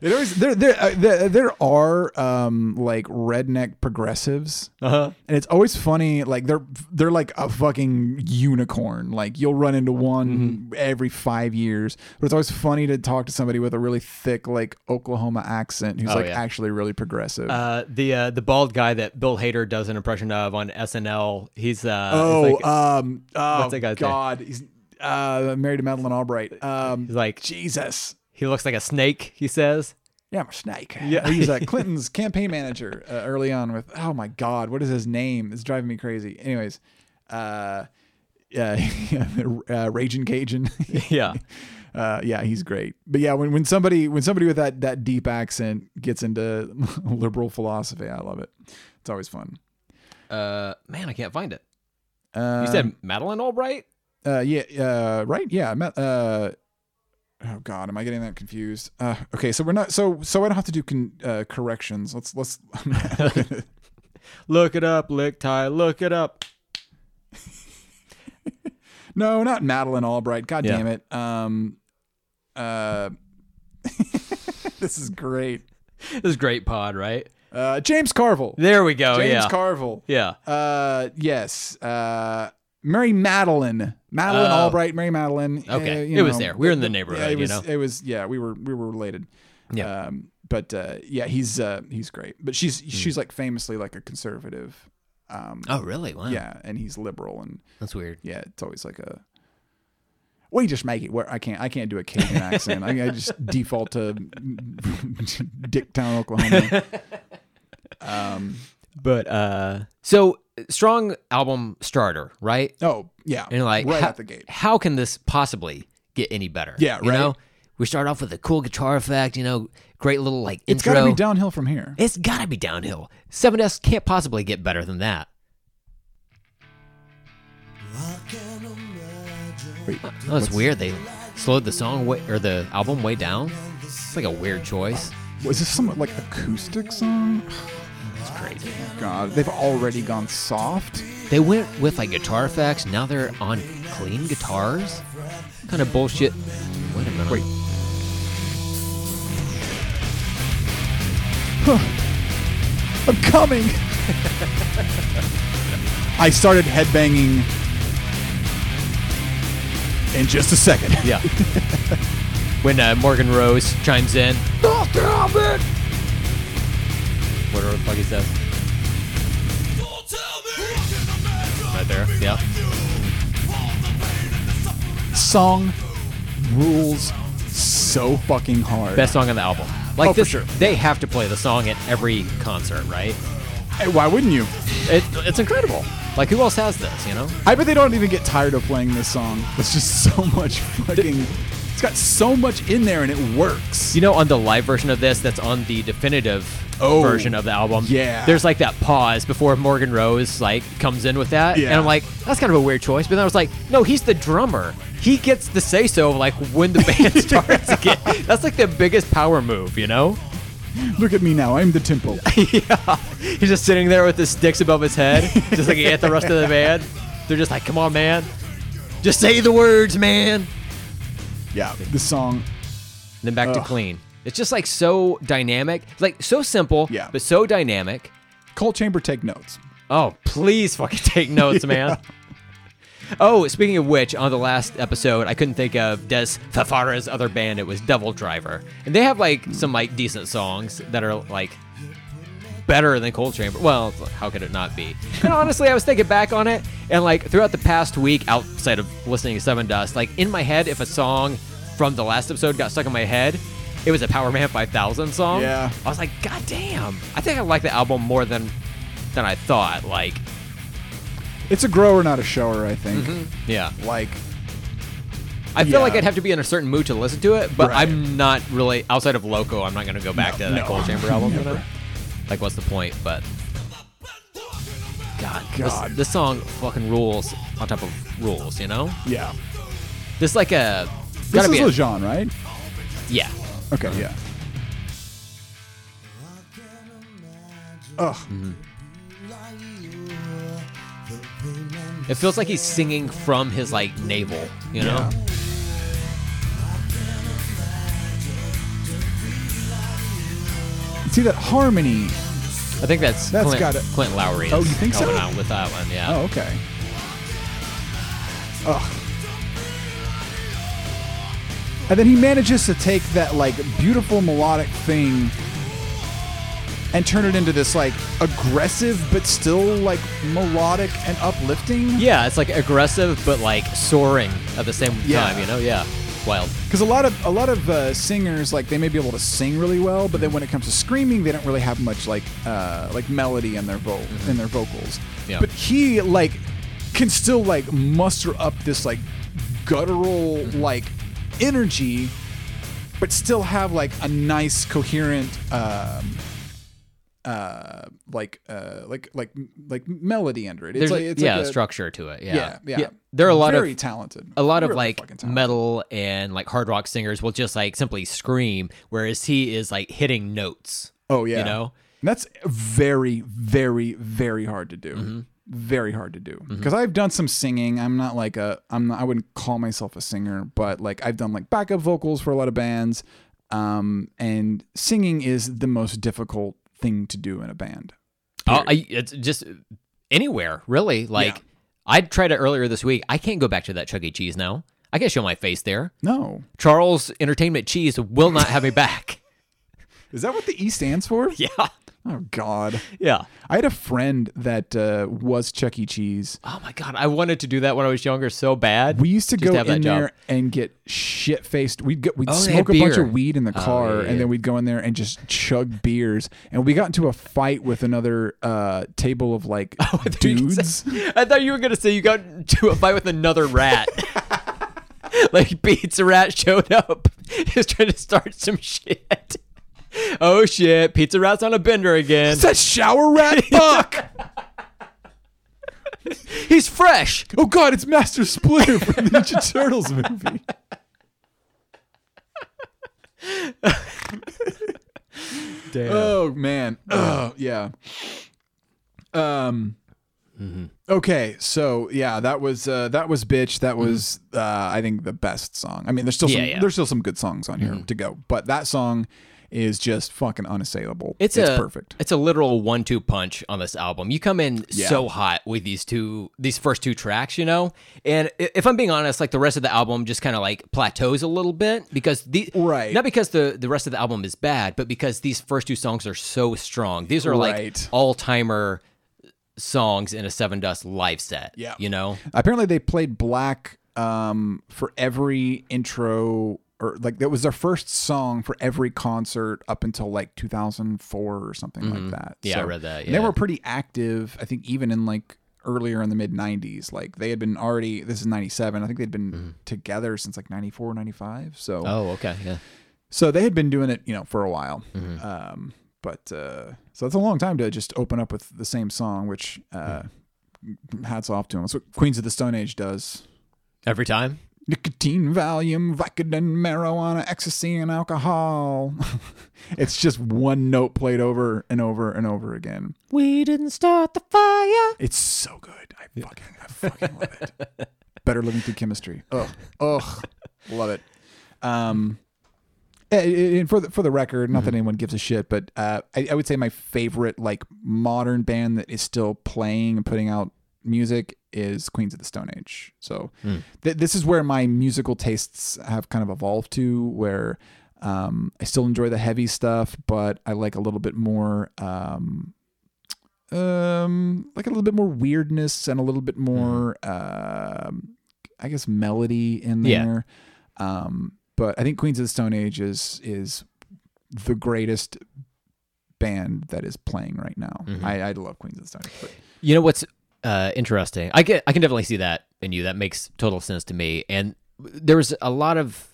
it always, there, there, uh, there, there are um, like redneck progressives, Uh huh. and it's always funny. Like they're they're like a fucking unicorn. Like you'll run into one every five years, but it's always funny to talk to somebody with a really thick like Oklahoma accent who's Oh, like yeah. actually really progressive. Uh, the uh, the bald guy that Bill Hader does an impression of on SNL. He's uh, oh, he's like, um, oh what's that guy's name? God, he's uh, married to Madeleine Albright. Um, he's like Jesus. he looks like a snake. He says. Yeah, I'm a snake. Yeah. He's uh, Clinton's campaign manager uh, early on with, oh my God, what is his name? It's driving me crazy. Anyways, uh, uh, uh, Raging Cajun. Yeah. uh, yeah, he's great. But yeah, when, when somebody when somebody with that that deep accent gets into liberal philosophy, I love it. It's always fun. Uh, man, I can't find it. Uh, You said Madeleine Albright. Uh, yeah, uh, right, yeah. Uh, oh God, am I getting that confused? Uh, okay, so we're not so so I don't have to do con, uh, corrections. Let's let's. Look it up, Lickteig. Look it up. No, not Madeleine Albright. God Yeah. damn it. Um, uh, this is great. This is great pod, right? Uh, James Carville. There we go. James yeah. Carville. yeah. Uh, yes. Uh, Mary Matalin. Madeline Oh. Albright. Mary Matalin. Okay. Uh, you It was know, there. We were in the neighborhood, it you was, know? It was. Yeah, we were. We were related. Yeah. Um, but uh, yeah, he's uh, he's great. But she's Hmm. she's like famously like a conservative. Um, Oh, really? Wow. yeah, and he's liberal and That's weird. yeah, it's always like a. We just make it where I can't. I can't do a Cajun accent. I, I just default to Dicktown, Oklahoma. Um. But uh, so strong album starter, right? Oh yeah. And like, right how, out the gate. how can this possibly get any better? Yeah, you right. know, we start off with a cool guitar effect. You know, great little like It's intro. got to be downhill from here. It's gotta be downhill. 7S can't possibly get better than that. Wait, Oh, that's weird. They slowed the song way, or the album way down. It's like a weird choice. was this some like acoustic song? It's crazy. God, they've already gone soft. They went with like guitar effects. Now they're on clean guitars. What kind of bullshit. Wait a minute. Wait. I'm coming. I started headbanging in just a second. Yeah. when uh, Morgan Rose chimes in, Oh, damn it! Whatever the fuck he says. Right there. Yeah. Song rules so fucking hard. Best song on the album. Like Oh, this, sure. they have to play the song at every concert, right? Hey, why wouldn't you? It, it's incredible. Like who else has this? You know? I bet they don't even get tired of playing this song. It's just so much fucking. It's got so much in there and it works. You know, on the live version of this, that's on the definitive Oh, version of the album. yeah. There's like that pause before Morgan Rose like comes in with that, Yeah. and I'm like, that's kind of a weird choice. But then I was like, no, he's the drummer. He gets the say so like when the band starts again. That's like the biggest power move, you know? Look at me now. I'm the tempo. yeah. He's just sitting there with his sticks above his head, just like at the rest of the band. They're just like, come on, man. Just say the words, man. Yeah, this song. then back to Ugh. clean. It's just like so dynamic, like so simple, Yeah. but so dynamic. Coal Chamber take notes. Oh, please fucking take notes, man. Oh, speaking of which, on the last episode, I couldn't think of Dez Fafara's other band. It was DevilDriver, and they have like some like decent songs that are like better than Coal Chamber. Well, how could it not be? And honestly, I was thinking back on it, and like throughout the past week, outside of listening to Sevendust, like in my head, if a song from the last episode got stuck in my head, it was a Powerman 5000 song. Yeah. I was like, God damn! I think I like the album more than than I thought. Like, It's a grower, not a shower. I think. Mm-hmm. yeah. Like, I feel Yeah. like I'd have to be in a certain mood to listen to it, but Right. I'm not really outside of Loco. I'm not going to go back No, to that no. Coal Chamber album. You know? Never. Like, what's the point? But God, God. This, this song fucking rules on top of rules. You know, yeah. this like a This is be a, Lajon, right? yeah. Okay, yeah. Ugh. Mm-hmm. It feels like he's singing from his like navel. You know. Yeah. See that harmony? I think that's, That's Clint, gotta- Clint Lowery. Oh, you think so? out with that one? Yeah. Oh, okay. Ugh. And then he manages to take that like beautiful melodic thing and turn it into this like aggressive but still like melodic and uplifting. Yeah, it's like aggressive but like soaring at the same Yeah. time. You know? Yeah. Wild. Because a lot of a lot of uh, singers like they may be able to sing really well, but then when it comes to screaming, they don't really have much like uh, like melody in their vo- in their vocals. Yeah. But he like can still like muster up this like guttural like energy, but still have like a nice coherent um, uh like uh like like like melody under it. It's There's like it's yeah, like a, structure to it. Yeah. yeah, yeah There are a lot very of talented. a lot of like metal and like hard rock singers will just like simply scream, whereas he is like hitting notes. Oh yeah. You know? And that's very, very, very hard to do. Mm-hmm. Very hard to do. Because I've done some singing. I'm not like a I'm not I wouldn't call myself a singer, but like I've done like backup vocals for a lot of bands. Um and singing is the most difficult thing to do in a band. Oh, I, it's just anywhere really. Like Yeah. I tried it earlier this week. I can't go back to that Chuck E. Cheese now. I can't show my face there. No. Charles Entertainment Cheese will not have me back. Is that what the E stands for? yeah. Oh God. Yeah. I had a friend that uh, was Chuck E. Cheese. Oh my god, I wanted to do that when I was younger so bad. We used to Just go have that in job. there and get shit faced. We'd go, we'd Oh, they had smoke a bunch beer. of weed in the Oh, car, yeah, yeah. and then we'd go in there and just chug beers. And we got into a fight with another uh, table of like dudes. I thought you were gonna say you got into a fight with another rat. like Pizza Rat showed up. He was trying to start some shit. Oh shit, Pizza Rat's on a bender again. It's that shower rat fuck. He's fresh. oh God, it's Master Splinter from the Ninja Turtles movie. Damn. Oh man. Oh yeah. Um. Mm-hmm. Okay, so yeah, that was uh, that was bitch. That was uh, I think the best song. I mean, there's still some Mm-hmm. Yeah, yeah. there's still some good songs on here to go, but that song is just fucking unassailable. It's, a perfect. It's a literal one-two punch on this album. You come in Yeah. so hot with these two, these first two tracks, you know. And if I'm being honest, like the rest of the album just kind of like plateaus a little bit because the Right. not because the the rest of the album is bad, but because these first two songs are so strong. These are like Right. all timer songs in a Sevendust live set. Yeah. you know. Apparently, they played Black um, for every intro, or like that was their first song for every concert up until like 2004 or something like that. Mm-hmm. Yeah, I read that, Yeah. They were pretty active. I think even in like earlier in the mid 90s, like they had been already. This is 97. I think they'd been together since like 94, 95. So Mm-hmm. Oh, okay, yeah. so they had been doing it, you know, for a while. Mm-hmm. Um, but uh, so it's a long time to just open up with the same song, which uh, hats off to them. That's what Queens of the Stone Age does. Every time. Nicotine, Valium, Vicodin, marijuana, ecstasy, and alcohol. it's just one note played over and over and over again. We didn't start the fire. It's so good. I fucking, I fucking love it. Better living through chemistry. Ugh, ugh, love it. Um, and for the for the record, not Mm-hmm. that anyone gives a shit, but uh, I, I would say my favorite like modern band that is still playing and putting out music is Queens of the Stone Age. So Hmm. th- this is where my musical tastes have kind of evolved to, where um, I still enjoy the heavy stuff, but I like a little bit more. Um, um like a little bit more weirdness and a little bit more um i guess melody in Yeah. there um but i think queens of the stone age is is the greatest band that is playing right now Mhm. i i love queens of the stone age but You know what's uh, interesting? I can I can definitely see that in you. That makes total sense to me. And there was a lot of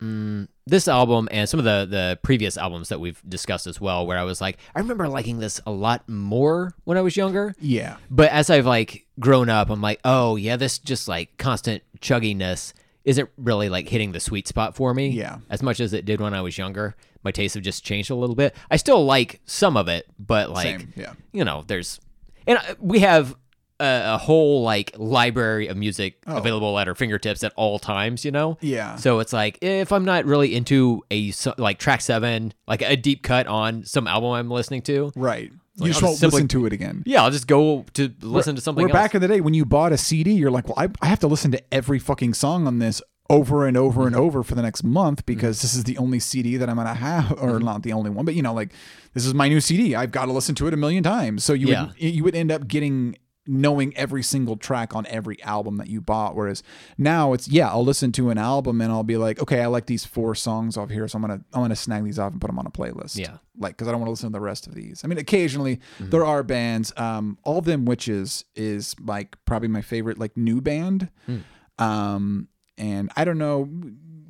mm, this album and some of the the previous albums that we've discussed as well, where I was like, I remember liking this a lot more when I was younger. yeah But as I've like grown up, I'm like, oh yeah, this just like constant chugginess isn't really like hitting the sweet spot for me. Yeah. As much as it did when I was younger. My tastes have just changed a little bit. I still like some of it, but like same yeah you know, there's, and uh, we have a, a whole like library of music Oh. available at our fingertips at all times. You know. yeah So it's like if I'm not really into a like track seven, like a deep cut on some album I'm listening to, right Like, you just won't simply- listen to it again yeah, I'll just go to listen to something We're else. back in the day when you bought a CD, you're like, well, I, I have to listen to every fucking song on this over and over Mm-hmm. and over for the next month because this is the only CD that I'm gonna have, or Mm-hmm. not the only one, but you know, like this is my new CD. I've got to listen to it a million times. So you Yeah. would you would end up getting knowing every single track on every album that you bought. Whereas now it's yeah, I'll listen to an album and I'll be like, okay, I like these four songs off here, so I'm gonna I'm gonna snag these off and put them on a playlist. Yeah. like because I don't want to listen to the rest of these. I mean, occasionally Mm-hmm. there are bands. Um, all of them witches is like probably my favorite like new band. Hmm. Um, and I don't know.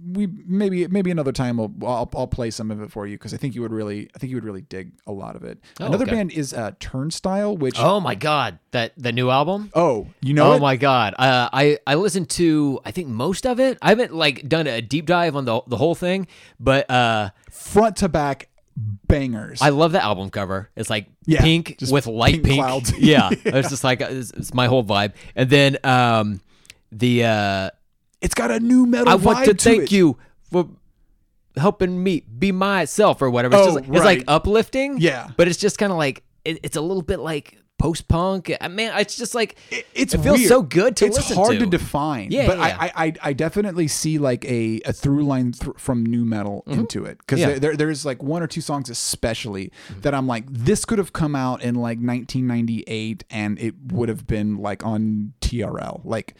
We maybe maybe another time we'll, I'll I'll play some of it for you because I think you would really I think you would really dig a lot of it. Oh, another okay. band is uh, Turnstile, which Oh my god, that the new album. oh you know oh it? my god, uh, I I listened to I think most of it. I haven't like done a deep dive on the the whole thing, but uh, front to back bangers. I love the album cover. It's like Yeah, pink with light pink pink. clouds. yeah, it's just like it's, it's my whole vibe. And then um, the uh, it's got a nu metal. I want vibe to thank it. you for helping me be myself or whatever. It's, Oh, just, like- it's like uplifting. Yeah. but it's just kind of like it, it's a little bit like post punk. Man, it's just like It- it's it feels weird. so good to it's hard to. to define. Yeah, but yeah, I, I I I definitely see like a a through line th- from nu metal into it because Mm-hmm. Yeah. there there's like one or two songs especially that I'm like this could have come out in like 1998 and it would have been like on TRL like.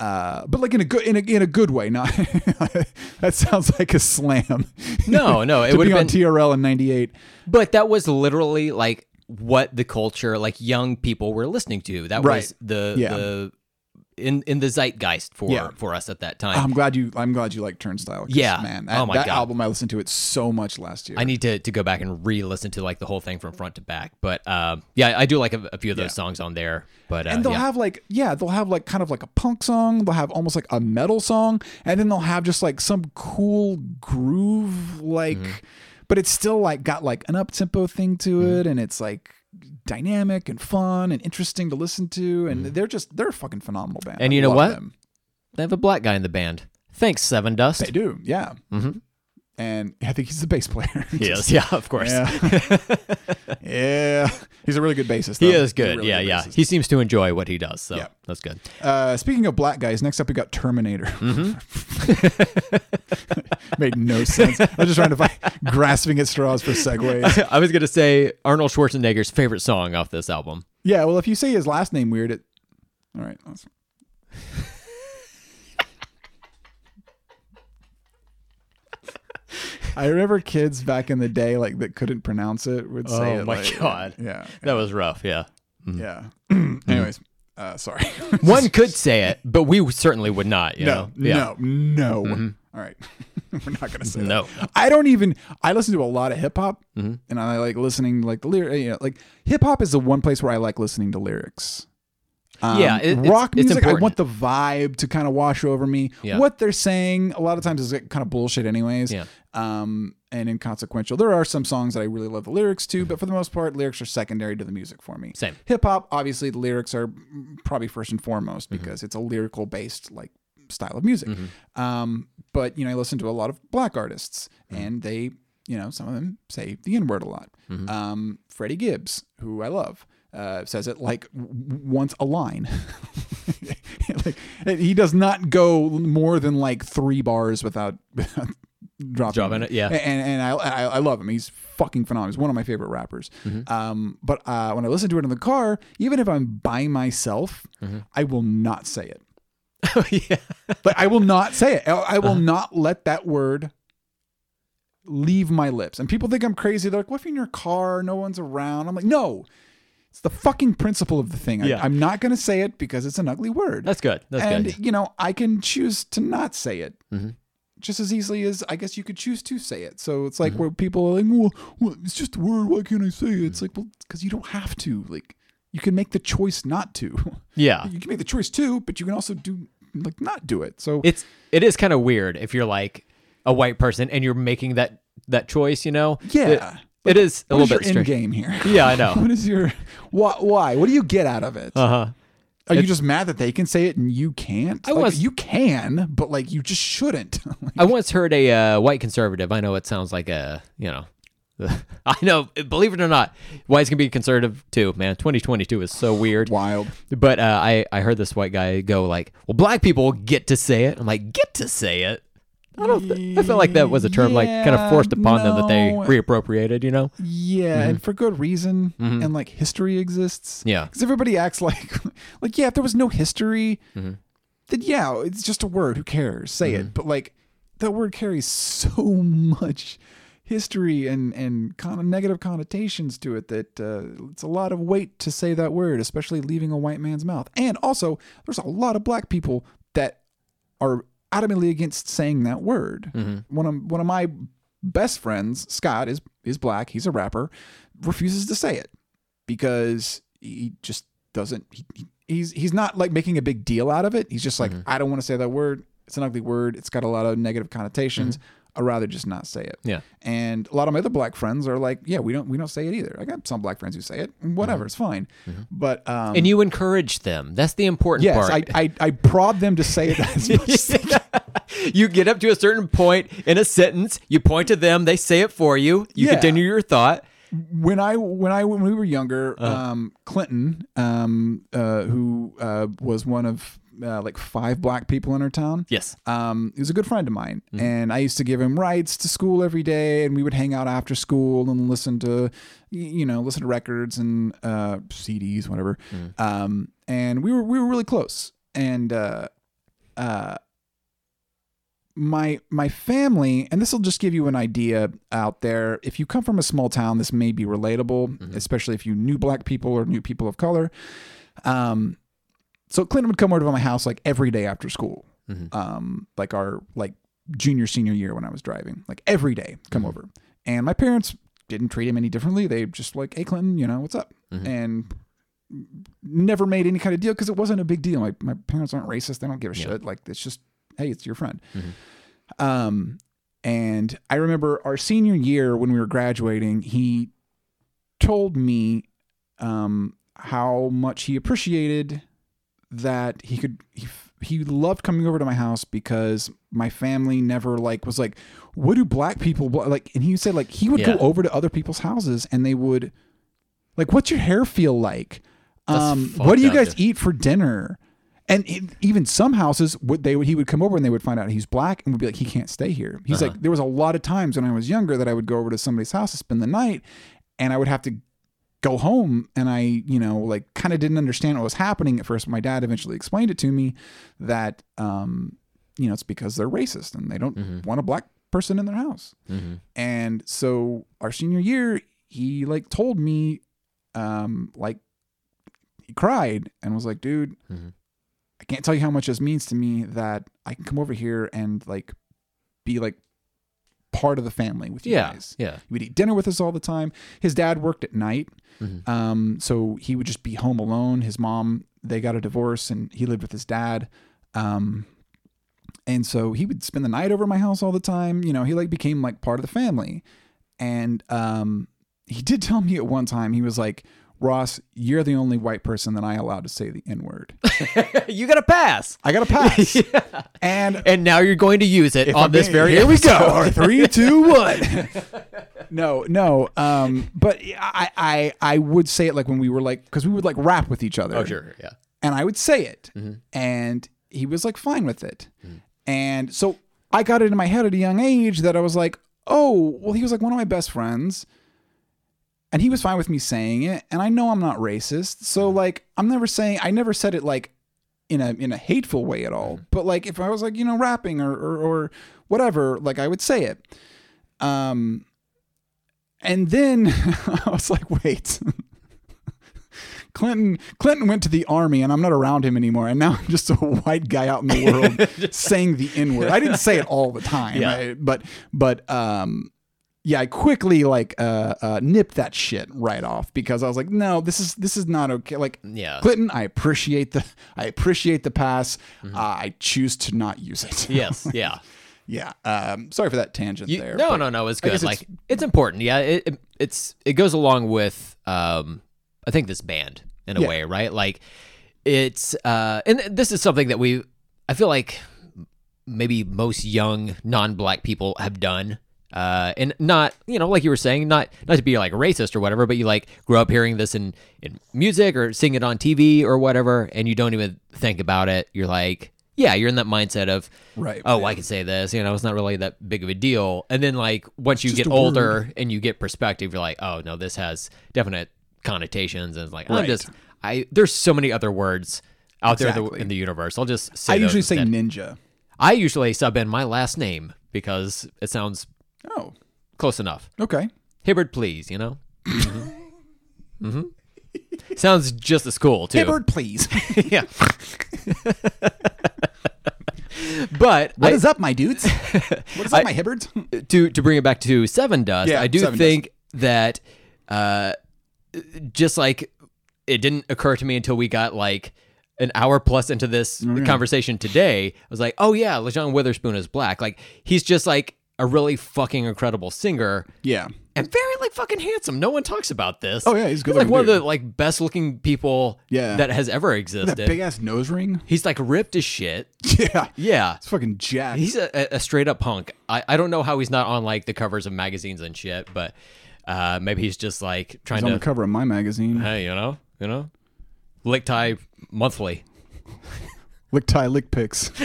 Uh, but like in a good in a in a good way. Not that sounds like a slam. No, no, it would be on been. TRL in '98. But that was literally like what the culture, like young people, were listening to. That Right. was the Yeah. the in in the zeitgeist for Yeah. for us at that time. I'm glad you. I'm glad you like Turnstile. Yeah. man. That, Oh my that God. album I listened to it so much last year. I need to, to go back and re-listen to like the whole thing from front to back. But um, yeah, I do like a, a few of those Yeah. songs on there. But uh, and they'll yeah. have like yeah they'll have like kind of like a punk song they'll have almost like a metal song and then they'll have just like some cool groove like Mm-hmm. but it's still like got like an up tempo thing to it and it's like dynamic and fun and interesting to listen to and they're just they're a fucking phenomenal band Mm-hmm. And I you know love what? them. they have a black guy in the band. Thanks, Sevendust. they do yeah Mhm. And I think he's the bass player Yes, yeah, of course. yeah yeah he's a really good bassist He is good. really yeah, good yeah. bassist. He seems to enjoy what he does. So Yeah. that's good. Uh, speaking of black guys, next up we got Terminator. Mm-hmm. Made no sense. I was just trying to find grasping at straws for segues. I was gonna say Arnold Schwarzenegger's favorite song off this album. Yeah, well, if you say his last name weird, it. All right. that's- I remember kids back in the day like that couldn't pronounce it would say Oh it. my like- God. Yeah. That was rough. Yeah. Yeah. Anyways, uh, sorry. One could say it, but we certainly would not. You no, know? Yeah. Mm-hmm. no, no. All right. We're not gonna say that. No. I don't even. I listen to a lot of hip hop, Mm-hmm. and I like listening like the lyric. You know, like hip hop is the one place where I like listening to lyrics. Um, Yeah, it- rock it's music. I want the vibe to kind of wash over me. Yeah. What they're saying a lot of times is kind of bullshit, anyways. Yeah. Um, and inconsequential. There are some songs that I really love the lyrics to, but for the most part, lyrics are secondary to the music for me. Same. Hip hop, obviously, the lyrics are probably first and foremost Mm-hmm. because it's a lyrical based like style of music. Mm-hmm. Um, but you know, I listen to a lot of black artists, and they, you know, some of them say the N word a lot. Mm-hmm. Um, Freddie Gibbs, who I love, uh, says it like w- once a line. like, he does not go more than like three bars without, without dropping, Dropping it, yeah. And and I, I I love him. He's fucking phenomenal. He's one of my favorite rappers. Mm-hmm. Um, but uh, when I listen to it in the car, even if I'm by myself, Mm-hmm. I will not say it. Oh yeah. But I will not say it. I I Uh-huh. will not let that word leave my lips. And people think I'm crazy. They're like, "What if you're in your car, no one's around?" I'm like, "No." It's the fucking principle of the thing. Yeah. I, I'm not going to say it because it's an ugly word. That's good. That's and good. you know, I can choose to not say it. Mhm. Just as easily as I guess you could choose to say it. So it's Mm-hmm. like where people are like, well, well, it's just a word. Why can't I say it? It's like, well, because you don't have to. Like, you can make the choice not to. Yeah. you can make the choice to, but you can also do like not do it. So It's it is kind of weird if you're like a white person and you're making that that choice, you know? yeah, It, it is a little bit strange. game here? Yeah, I know. what is your why? Why? What do you get out of it? Uh-huh. Are you it's- just mad that they can say it and you can't? I Like, was- you can, but like you just shouldn't. Like, I once heard a uh, white conservative. I know it sounds like a, you know, I know. Believe it or not, whites can be conservative too. Man, 2022 is so weird. wild. But uh, I I heard this white guy go like, "Well, black people get to say it." I'm like, "Get to say it." I don't. Th- I felt like that was a term like kind of forced upon them that they no. reappropriated. You know? Yeah, and for good reason. And like history exists. Mm-hmm. Yeah. Because everybody acts like, like yeah, if there was no history, Mm-hmm. then yeah, it's just a word. Who cares? Say it. But like, that word carries so much history and and kind of negative connotations to it that uh, it's a lot of weight to say that word, especially leaving a white man's mouth. And also, there's a lot of black people that are adamantly against saying that word. Mm-hmm. One of one of my best friends, Scott, is is black. He's a rapper. Refuses to say it because he just doesn't. He, he- he's he's not like making a big deal out of it. He's just like, mm-hmm. I don't want to say that word. It's an ugly word. It's got a lot of negative connotations. Mm-hmm. I'd rather just not say it. Yeah. And a lot of my other black friends are like, yeah, we don't we don't say it either. I got some black friends who say it. and Whatever, it's fine. But um, And you encourage them. That's the important yes, part. I, I I prod them to say it as much as they can. you get up to a certain point in a sentence, you point to them, they say it for you, you Yeah. continue your thought. when I when I when we were younger, Uh-huh. um, Clinton, um, uh, who uh, was one of uh, like five black people in our town. Yes. Um, he was a good friend of mine, Mm-hmm. and I used to give him rides to school every day, and we would hang out after school and listen to, you know, listen to records and uh, CDs, whatever. Mm. Um, and we were we were really close, and uh, uh, my my family, and this will just give you an idea out there. If you come from a small town, this may be relatable, especially if you knew black people or knew people of color. Um, so Clinton would come over to my house like every day after school, um, like our like junior senior year when I was driving, like every day come over, and my parents didn't treat him any differently. They just like, hey Clinton, you know what's up, and never made any kind of deal because it wasn't a big deal. My my parents aren't racist; they don't give a shit. Like it's just, hey, it's your friend. Um, and I remember our senior year when we were graduating, he told me um, how much he appreciated that he could he, he loved coming over to my house because my family never like was like what do black people like and he said like he would Yeah. go over to other people's houses and they would like what's your hair feel like That's um what do you guys eat for dinner and it, even some houses would they would he would come over and they would find out he's black and would be like he can't stay here he's Uh-huh. like there was a lot of times when i was younger that i would go over to somebody's house to spend the night and i would have to go home and I, you know, like kind of didn't understand what was happening at first. My dad eventually explained it to me that, um, you know, it's because they're racist and they don't want a black person in their house. And so our senior year, he like told me, um, like he cried and was like, dude, I can't tell you how much this means to me that I can come over here and like be like part of the family with you Yeah. guys. Yeah. He would eat dinner with us all the time. His dad worked at night, Mm-hmm. um, so he would just be home alone. His mom, they got a divorce, and he lived with his dad. Um, and so he would spend the night over my house all the time. You know, he like became like part of the family. And um, he did tell me at one time, he was like, Ross, you're the only white person that I allowed to say the N word. you got to pass. I got a pass. And And now you're going to use it on I'm this being- very here we go. episode. All right, three, two, one. no, no. Um, but I, I, I would say it like when we were like, because we would like rap with each other. Oh, sure. Yeah. and I would say it, Mm-hmm. and he was like fine with it, and so I got it in my head at a young age that I was like, oh, well, he was like one of my best friends, and he was fine with me saying it, and I know I'm not racist, so Mm-hmm. like I'm never saying I never said it like in a in a hateful way at Mm-hmm. all, but like if I was like you know rapping or or, or whatever, like I would say it, um, and then I was like, wait. Clinton Clinton went to the army and I'm not around him anymore and now I'm just a white guy out in the world saying the N word. I didn't say it all the time, Yeah. I- but but um yeah, I quickly like uh, uh nipped that shit right off because I was like, no, this is this is not okay. Like Yeah. Clinton, I appreciate the I appreciate the pass. Uh, I choose to not use it. Mm-hmm. Yes. Yeah. yeah. Um sorry for that tangent You- there. no, no, no. It's good. guess like it's- it's, important. Yeah. It, it it's it goes along with um I think this band in a Yeah. way, right? Like it's uh and this is something that we I feel like maybe most young non-black people have done. Uh, and not, you know, like you were saying, not not to be like racist or whatever, but you like grew up hearing this in in music or seeing it on TV or whatever, and you don't even think about it. You're like, yeah, you're in that mindset of, Right. oh, I can say this, you know, it's not really that big of a deal. And then like once you just get older and you get perspective, you're like, oh no, this has definite connotations, and it's like, I'm just, I there's so many other words out there in the, Exactly. universe. I'll just say I usually say instead. ninja. I usually sub in my last name because it sounds Oh, close enough. okay. Hibbard, please, you know? Mm-hmm. hmm Sounds just as cool, too. Hibbard, please. yeah. but What I- is up, my dudes? What is up, my Hibbards? to to bring it back to Sevendust, Yeah, I do think that uh, just like it didn't occur to me until we got like an hour plus into this Oh, conversation today. I was like, oh yeah, Lajon Witherspoon is black. Like he's just like a really fucking incredible singer Yeah. and very like fucking handsome. No one talks about this. Oh, yeah, he's good like looking one of the like best looking people Yeah. that has ever existed. That big ass nose ring. he's like ripped as shit. Yeah. Yeah. It's fucking jacked. He's a, a- a straight up punk. I, I don't know how he's not on like the covers of magazines and shit, but uh, maybe he's just like trying He's on to, the cover of my magazine. hey, you know, you know, Lickteig monthly. Lickteig, lick pics.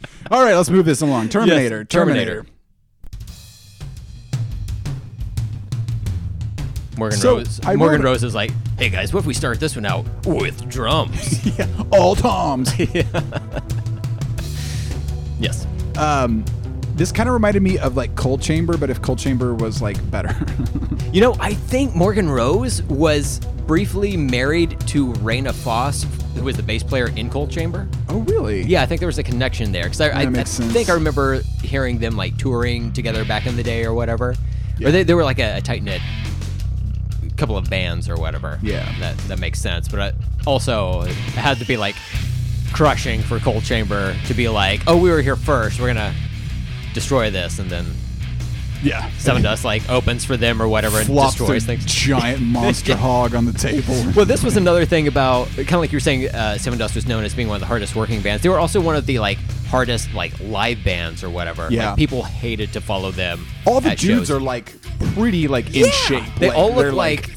All right, let's move this along. Terminator. Yes, Terminator. Morgan So, Rose. I Morgan Rose is like, hey guys, what if we start this one out with drums? Yeah. All Toms. yes. um, this kind of reminded me of like Coal Chamber, but if Coal Chamber was like better. You know, I think Morgan Rose was briefly married to Rayna Foss, who was the bass player in Coal Chamber. oh, really? Yeah, I think there was a connection there because I, I, I think I remember hearing them like touring together back in the day or whatever. Yeah. Or they, they were like a, a tight knit couple of bands or whatever. Yeah. that that makes sense. But I, also, it had to be like crushing for Coal Chamber to be like, oh, we were here first. We're gonna destroy this, and then Yeah. Sevendust like opens for them or whatever and Flops destroys things. giant monster hog on the table. Well, this was another thing about kind of like you were saying. Uh, Sevendust was known as being one of the hardest working bands. They were also one of the like hardest like live bands or whatever. Yeah. like, people hated to follow them. All the dudes shows. are like pretty like in shape. They all look like,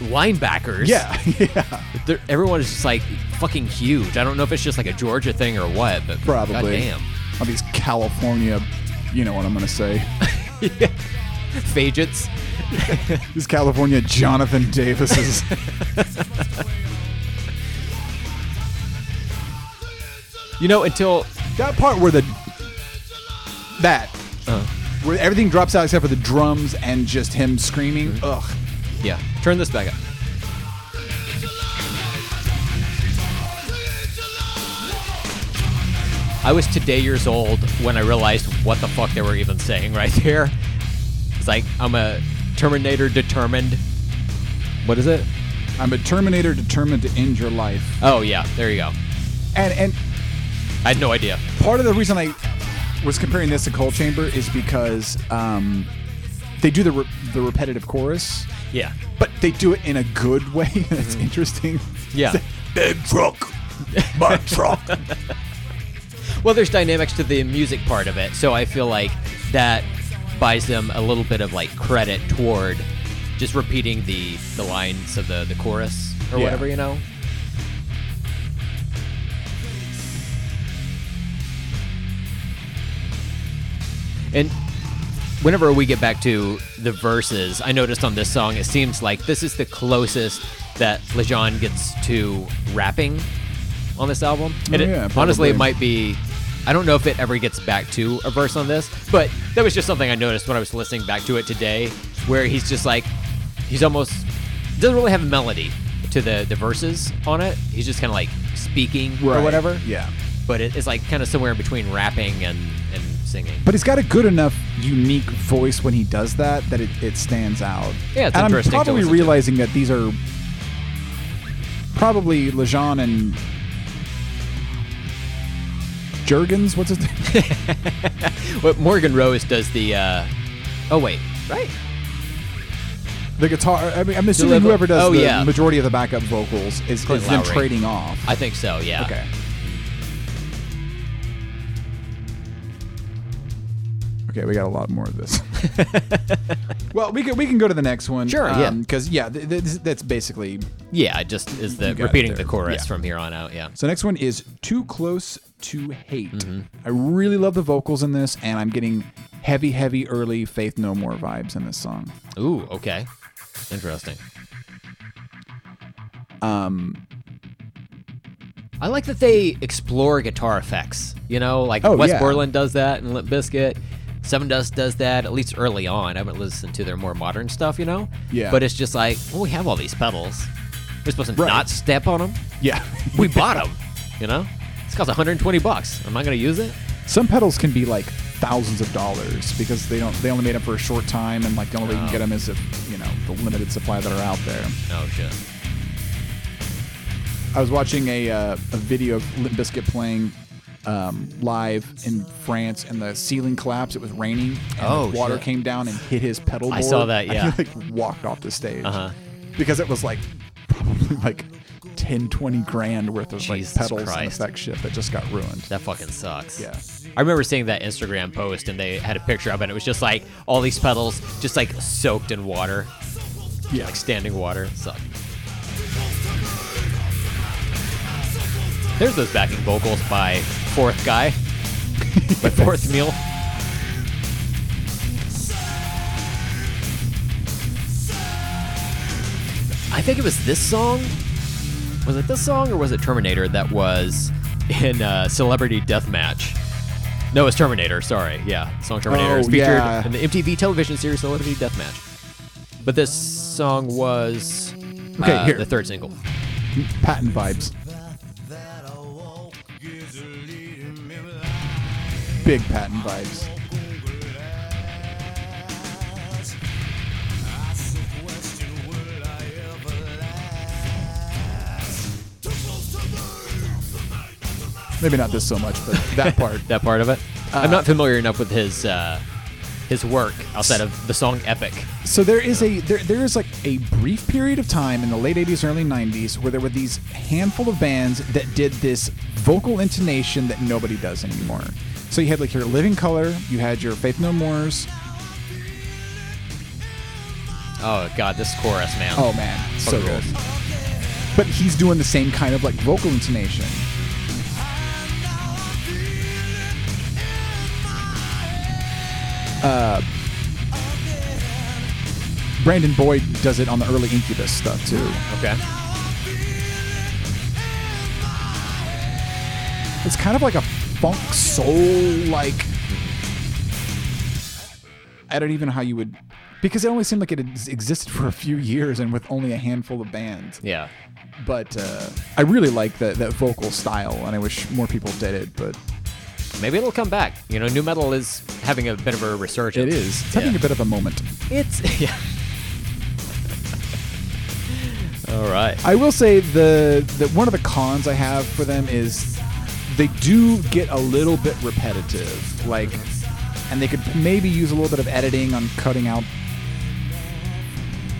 linebackers. Yeah, yeah. They're, everyone is just like fucking huge. I don't know if it's just like a Georgia thing or what, but Probably. goddamn. All these California, you know what I'm gonna say. Fagets. These California Jonathan Davises. You know, until that part where the that uh, where everything drops out except for the drums and just him screaming. Mm-hmm. Ugh. yeah, turn this back up. I was today years old when I realized what the fuck they were even saying right there. It's like I'm a Terminator determined. What is it? I'm a Terminator determined to end your life. Oh yeah, there you go. And and I had no idea. part of the reason I was comparing this to Coal Chamber is because um, they do the re- the repetitive chorus, Yeah. but they do it in a good way. That's interesting. Yeah. Big truck, my truck. Well, there's dynamics to the music part of it, so I feel like that buys them a little bit of like credit toward just repeating the the lines of the the chorus or Yeah. whatever, you know. And whenever we get back to the verses, I noticed on this song, it seems like this is the closest that Lajon gets to rapping on this album. And Oh, it- yeah, honestly, it might be. I don't know if it ever gets back to a verse on this, but that was just something I noticed when I was listening back to it today, where he's just like, he's almost doesn't really have a melody to the the verses on it. He's just kind of like speaking or whatever. Yeah. But it, it's like kind of somewhere in between rapping and and singing. But he's got a good enough, unique voice when he does that that it, it stands out. Yeah, it's and interesting I'm probably listen to. realizing that these are probably Lajon and Jurgens. What's his name? What Morgan Rose does the. uh Oh wait, right? The guitar. I mean, I'm assuming Deliver- whoever does oh, the yeah. majority of the backup vocals is, Clint is them trading off. I think so. Yeah. Okay. Okay, we got a lot more of this. well, we can we can go to the next one. Sure, yeah. Because yeah, th- th- this- that's basically. Yeah, it just is the You got it repeating the chorus Yeah. from here on out. Yeah. So next one is too close to hate. Mm-hmm. I really love the vocals in this, and I'm getting heavy, heavy early Faith No More vibes in this song. Ooh. Okay. Interesting. Um, I like that they explore guitar effects. You know, like Oh, Wes yeah. Borland does that and Limp Bizkit. Sevendust does that at least early on. I haven't listened to their more modern stuff, you know. Yeah. But it's just like, well, we have all these pedals. We're supposed to Right. not step on them. yeah. We bought them. You know, this costs 120 bucks. Am I going to use it? Some pedals can be like thousands of dollars because they don't they only made them for a short time, and like the only way you can get them is if you know the limited supply that are out there. Oh shit. I was watching a uh, a video of Limp Bizkit playing um, live in France, and the ceiling collapsed. It was raining, and Oh, water shit. came down and hit his pedal board. I saw that, yeah. he like walked off the stage Uh-huh. because it was like probably like 10, 20 grand worth of Jesus like pedals and Christ. effect shit that just got ruined. That fucking sucks. Yeah. I remember seeing that Instagram post and they had a picture of it. And it was just like all these pedals just like soaked in water, Yeah, like standing water. It sucked. There's those backing vocals by Fourth Guy, by Fourth Meal. I think it was this song. Was it this song or was it Terminator that was in uh, Celebrity Deathmatch? No, it's Terminator. Sorry, yeah, song Terminator is Oh, featured yeah. in the MTV television series Celebrity Deathmatch. But this song was Okay, uh, here. the third single. Patton vibes. Big Patton vibes. Maybe not this so much, but that part. That part of it. I'm Uh, not familiar enough with his uh, his work outside of the song "Epic." So there is a there, there is like a brief period of time in the late 80s early 90s where there were these handful of bands that did this vocal intonation that nobody does anymore. So you had like your Living Colour, you had your Faith No More's. Oh god, this chorus, man. Oh man, so Fucking good. But he's doing the same kind of like vocal intonation. Uh, Brandon Boyd does it on the early Incubus stuff too. Okay. It's kind of like a funk soul like. I don't even know how you would, because it only seemed like it existed for a few years and with only a handful of bands. Yeah. But uh, I really like that that vocal style, and I wish more people did it. But Maybe it'll come back. You know, nu metal is having a bit of a resurgence. it is it's having Yeah. a bit of a moment. It's yeah. All right. I will say the the one of the cons I have for them is they do get a little bit repetitive, like, and they could maybe use a little bit of editing on cutting out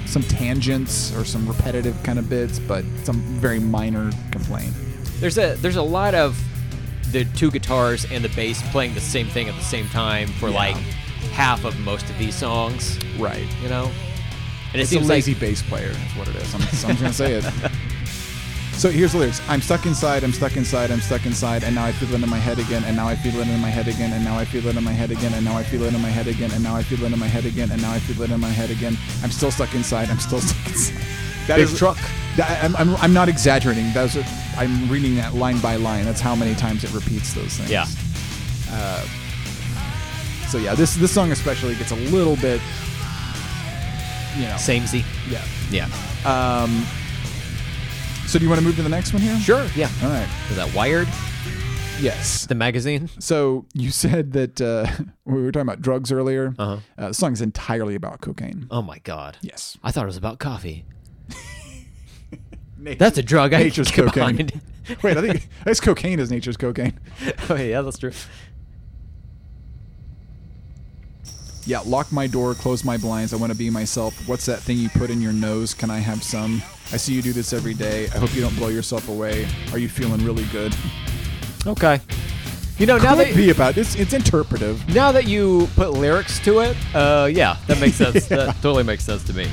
some tangents or some repetitive kind of bits, but some very minor complaint. There's a there's a lot of the two guitars and the bass playing the same thing at the same time for Yeah. like half of most of these songs. Right. You know, and it It's a lazy like bass player. Is what it is. I'm, I'm just gonna say it. So here's the lyrics. I'm stuck inside, I'm stuck inside, I'm stuck inside, and now I feel it in my head again, and now I feel it in my head again, and now I feel it in my head again, and now I feel it in my head again, and now I feel it in my head again, and now I feel it in my head again. I'm still stuck inside, I'm still stuck inside. That Big is- truck. that- I'm, I'm, I'm not exaggerating. Those are, I'm reading that line by line. That's how many times it repeats those things. Yeah. Uh, So yeah, this this song especially gets a little bit, you know. samey. Yeah. Yeah. Um. So do you want to move to the next one here? Sure. Yeah. All right. Is that Wired? Yes. The magazine? So you said that uh, we were talking about drugs earlier. Uh-huh. Uh, the song is entirely about cocaine. Oh my god. Yes. I thought it was about coffee. That's a drug. I Nature's get cocaine. Wait, I think I guess cocaine is nature's cocaine. oh yeah, that's true. Yeah, lock my door, close my blinds. I want to be myself. What's that thing you put in your nose? Can I have some? I see you do this every day. I hope you don't blow yourself away. Are you feeling really good? Okay. You know, now Could that be about it's it's interpretive. now that you put lyrics to it, uh, yeah, that makes sense. that totally makes sense to me.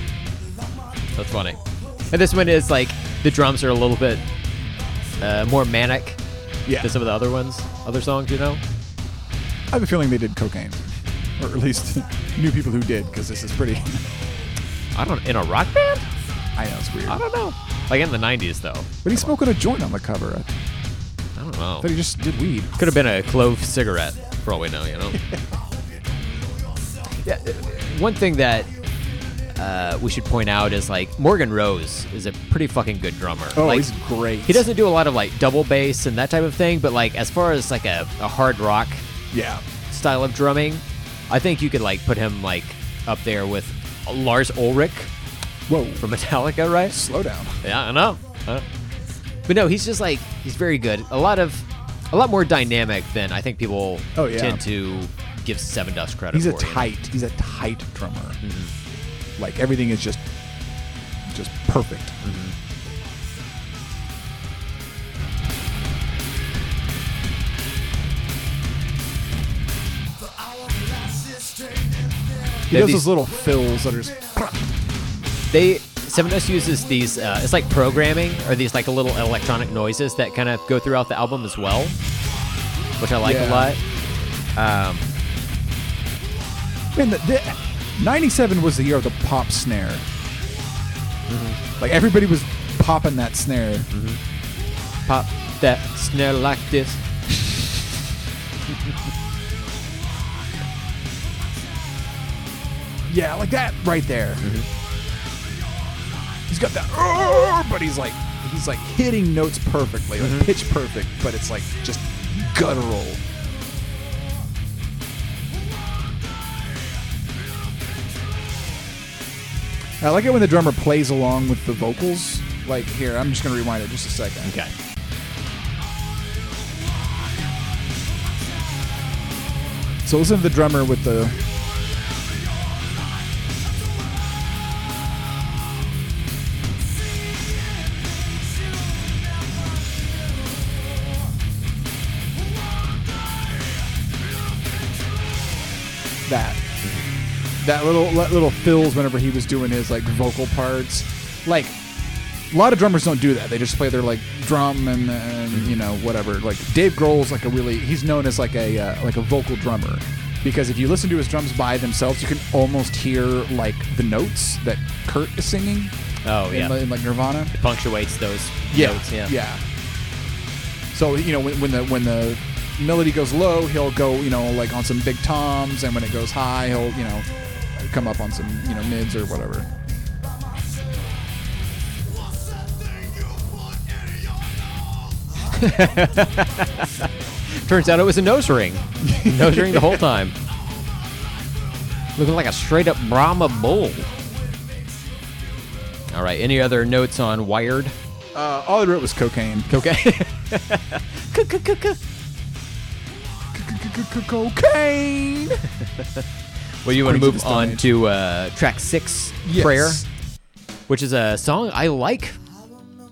That's funny. And this one is like the drums are a little bit uh, more manic Yeah, than some of the other ones, other songs. You know? I have a feeling they did cocaine, or at least knew people who did, because this is pretty. I don't in a rock band. I know it's weird. I don't know. Like in the '90s though. But he's smoking a joint on the cover. I don't know. thought he just did weed. Could have been a clove cigarette, for all we know, you know? yeah, uh, one thing that uh, we should point out is like Morgan Rose is a pretty fucking good drummer. Oh, like, he's great. he doesn't do a lot of like double bass and that type of thing, but like as far as like a, a hard rock Yeah. style of drumming, I think you could like put him like up there with Lars Ulrich Whoa. from Metallica, right? Slow down. Yeah, I know. Uh, But no, he's just like he's very good. A lot of, a lot more dynamic than I think people Oh, yeah. tend to give Sevendust credit He's a for. you know? tight. He's a tight drummer. Like everything is just, just perfect. He Yeah, does these- those little fills that are just. They Sevendust uses these. Uh, it's like programming or these like a little electronic noises that kind of go throughout the album as well, which I like a lot. Um, Man, the, the, 97 was the year of the pop snare. Like everybody was popping that snare. pop that snare like this. Yeah, like that right there. Mm-hmm. He's got that, but he's like, he's like hitting notes perfectly, like mm-hmm. pitch perfect, but it's like just guttural. I like it when the drummer plays along with the vocals. Like here, I'm just gonna rewind it just a second. Okay. So listen to the drummer with the. That little that little fills whenever he was doing his like vocal parts. Like a lot of drummers don't do that. They just play their like drum and, and you know whatever. Like Dave Grohl's like a really he's known as like a uh, like a vocal drummer because if you listen to his drums by themselves, you can almost hear like the notes that Kurt is singing Oh yeah. in, in like Nirvana. Punctuates those Yeah, notes. Yeah. yeah. So you know when, when the when the melody goes low, he'll go you know like on some big toms, and when it goes high, he'll you know come up on some you know mids or whatever. Turns out it was a nose ring. nose ring the whole time. Looking like a straight up Brahma bull. All right. Any other notes on Wired? Uh, all I wrote was cocaine. Cocaine. Cocaine. Well, you want to move on Age. to uh, track six, Yes. Prayer. which is a song I like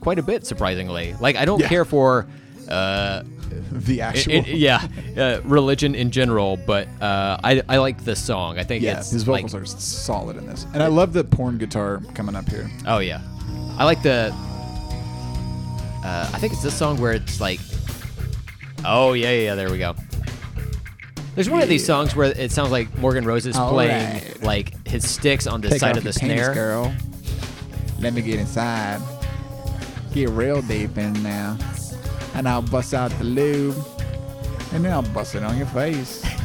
quite a bit, surprisingly. Like, I don't Yeah. care for, uh, The it- actual. it- yeah, uh, religion in general, but uh, I I like this song. I think yeah, it's his vocals like, are solid in this, and I love the porn guitar coming up here. Oh yeah, I like the. Uh, I think it's this song where it's like, oh yeah, yeah, yeah, there we go. There's one of these songs where it sounds like Morgan Rose is All playing right. like his sticks on the Take side of the snare. girl. Let me get inside. Get real deep in now, and I'll bust out the lube, and then I'll bust it on your face.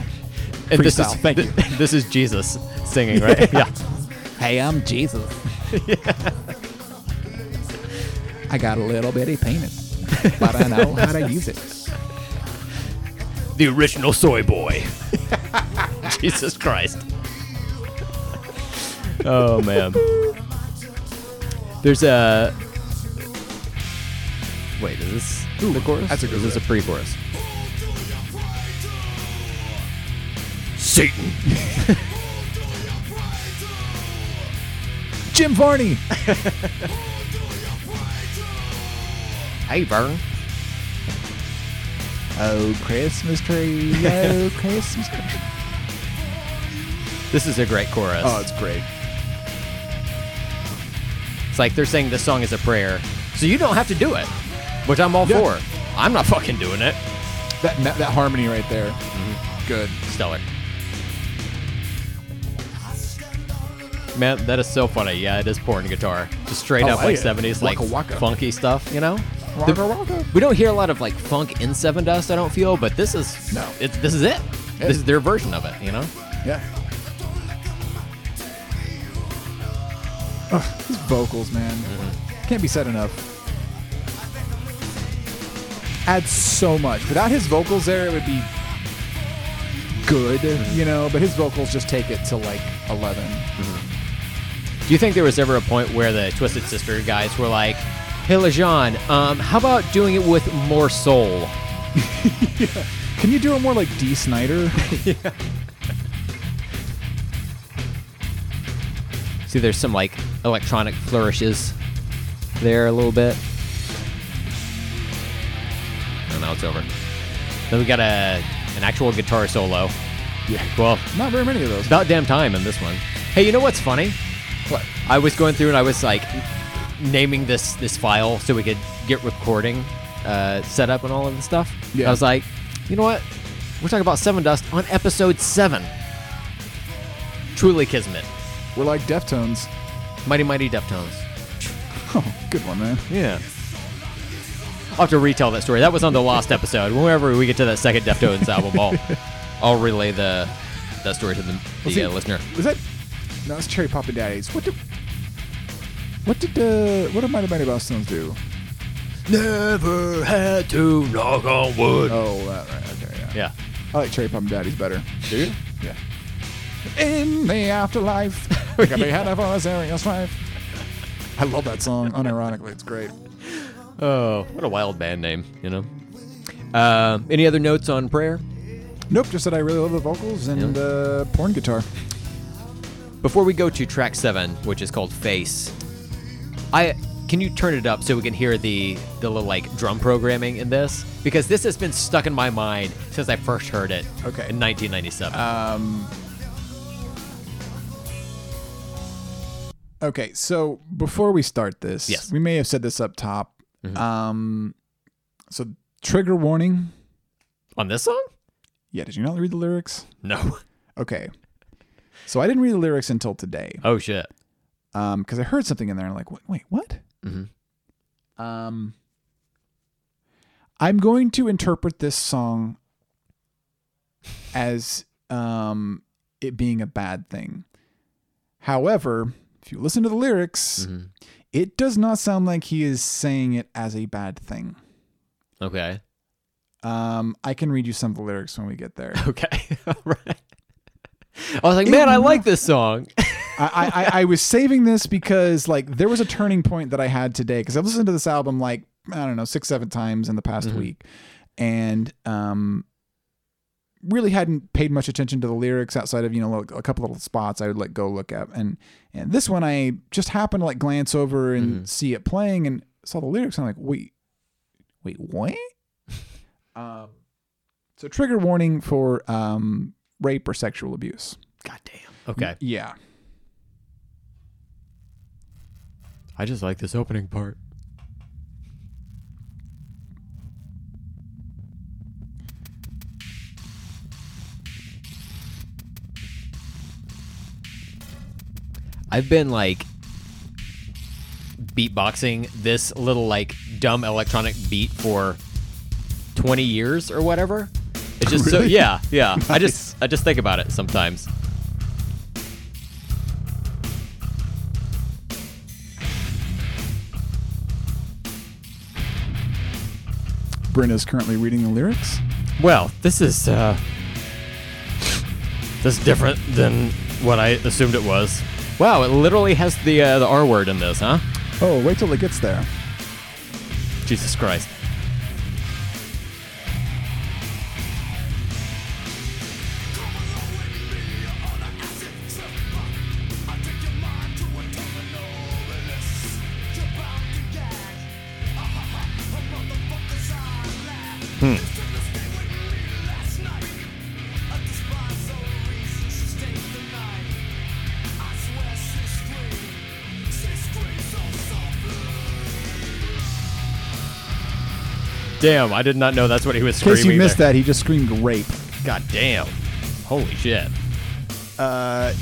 And this is thank you. this is Jesus singing, right? yeah. Hey, I'm Jesus. yeah. I got a little bitty penis, but I know how to use it. The original soy boy. Jesus Christ. Oh man. There's a. Wait, is this the chorus? that's a good Is this a pre-chorus? Satan. Jim Varney. Hey, Vern. Oh, Christmas tree. Oh, Christmas tree. This is a great chorus. Oh, it's great. It's like they're saying this song is a prayer, so you don't have to do it, which I'm all Yeah. for. I'm not fucking doing it. That that, that harmony right there. Mm-hmm. Good. Stellar. Man, that is so funny. Yeah, it is porn guitar. Just straight Oh, up like yeah. 70s, like Waka waka. funky stuff, you know? The- We don't hear a lot of like funk in Sevendust, I don't feel, but this is No. It's this is it. Yeah. This is their version of it, you know? Yeah. Ugh, his vocals, man. Mm-hmm. Can't be said enough. Adds so much. Without his vocals there, it would be good, Mm-hmm. you know, but his vocals just take it to like 11. Do you think there was ever a point where the Twisted Sister guys were like, "Hey, Lajon, um, how about doing it with more soul?" Can you do it more like Dee Snider? See, there's some like electronic flourishes there a little bit. And now it's over. Then we got a an actual guitar solo. yeah. Well, Not very many of those. about damn time in this one. Hey, you know what's funny? What? I was going through and I was like naming this this file so we could get recording uh, set up and all of the stuff. Yeah. I was like, you know what? We're talking about Sevendust on episode seven. Truly Kismet. We're like Deftones. Mighty Mighty Deftones. Oh, good one, man. Yeah. I'll have to retell that story. That was on the last episode. Whenever we get to that second Deftones album, I'll, I'll relay the that story to the, the uh, listener. Was that? No, it's Cherry Poppin' Daddies. What did? What did uh, what did Mighty Mighty Bosstones do? Never had to knock on wood. Oh, that right. Okay, yeah. Yeah. I like Cherry Poppin' Daddies better. Do you? Yeah. In the afterlife, we got the head of a serious life. I love that song. Unironically, it's great. Oh, what a wild band name, you know. Uh, any other notes on prayer? Nope, just that I really love the vocals and uh, porn guitar. Before we go to track seven, which is called Face, I can you turn it up so we can hear the the little like drum programming in this because this has been stuck in my mind since I first heard it. Okay. In 1997. Um, okay, so before we start this, Yes. we may have said this up top. Mhm. Um, so trigger warning. on this song? Yeah, did you not read the lyrics? No. Okay. So I didn't read the lyrics until today. Oh shit. Um, because I heard something in there and I'm like, wait, wait what? Mhm. Um, I'm going to interpret this song as um it being a bad thing. However, if you listen to the lyrics, Mhm. it does not sound like he is saying it as a bad thing. Okay. Um, I can read you some of the lyrics when we get there. Okay. All right. I was like, man, I like this song. I, I, I was saving this because like there was a turning point that I had today because I've listened to this album like I don't know six seven times in the past Mhm. week, and um, really hadn't paid much attention to the lyrics outside of you know a couple little spots I would like go look at, and and this one I just happened to like glance over and see it playing and saw the lyrics. And I'm like, wait, wait, what? um, so trigger warning for um rape or sexual abuse. God damn. Okay. Yeah. I just like this opening part. I've been like beatboxing this little like dumb electronic beat for 20 years or whatever. It's just so Really? yeah, yeah. I just I just think about it sometimes. Brenna's currently reading the lyrics. Well, this is uh this is different than what I assumed it was. Wow, it literally has the uh, the R word in this, huh? Oh, wait till it gets there. Jesus Christ. Damn, I did not know that's what he was In screaming. case you missed there. that, he just screamed rape. God damn. Holy shit. Uh,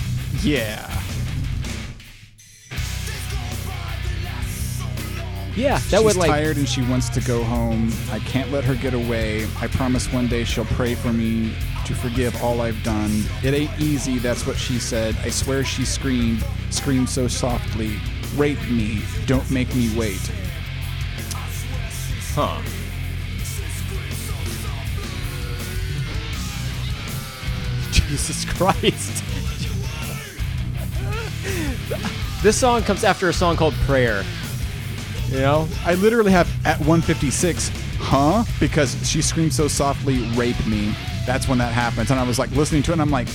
yeah. Yeah, that She's would like tired and she wants to go home. I can't let her get away. I promise one day she'll pray for me to forgive all I've done. It ain't easy, that's what she said. I swear she screamed, screamed so softly. Rape me, don't make me wait. Huh. Jesus Christ. this song comes after a song called Prayer. You know? I literally have at 156, huh? Because she screamed so softly, rape me. That's when that happens. And I was like listening to it and I'm like,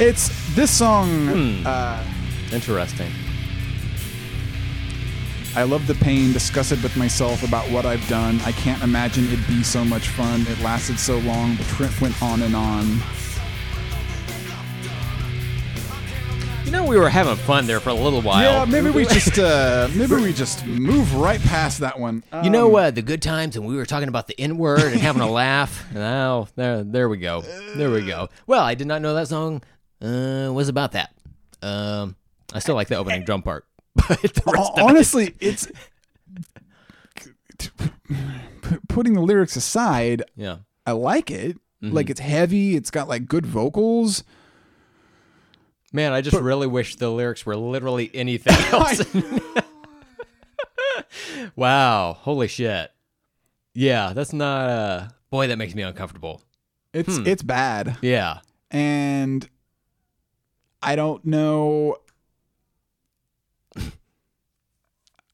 it's this song. Uh, Interesting. I love the pain, discuss it with myself about what I've done. I can't imagine it'd be so much fun. It lasted so long. The trip went on and on. You know, we were having fun there for a little while. Yeah, maybe we just uh, maybe we just move right past that one. You know uh, the good times and we were talking about the N word and having a laugh. Oh, there, there we go. There we go. Well, I did not know that song uh, was about that. Um, I still like the opening drum part, but of it, honestly, it's putting the lyrics aside. yeah. I like it. Mm-hmm. Like it's heavy. It's got like good vocals. Man, I just really wish the lyrics were literally anything else. wow, holy shit. Yeah, that's not. Uh, boy, that makes me uncomfortable. It's Hmm. it's bad, Yeah. and I don't know.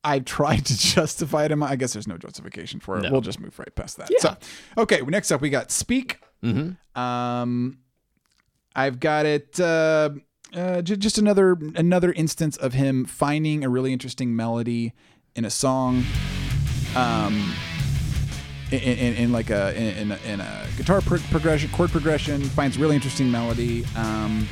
I've tried to justify it. in my- I guess there's no justification for it. No. We'll just move right past that. Yeah. So, okay. Next up, we got "Speak." Mm-hmm. Um, I've got it. Uh, uh, j- just another another instance of him finding a really interesting melody in a song. Um, in, in, in like a in, in a, in a guitar pro- progression, chord progression, finds really interesting melody. Um,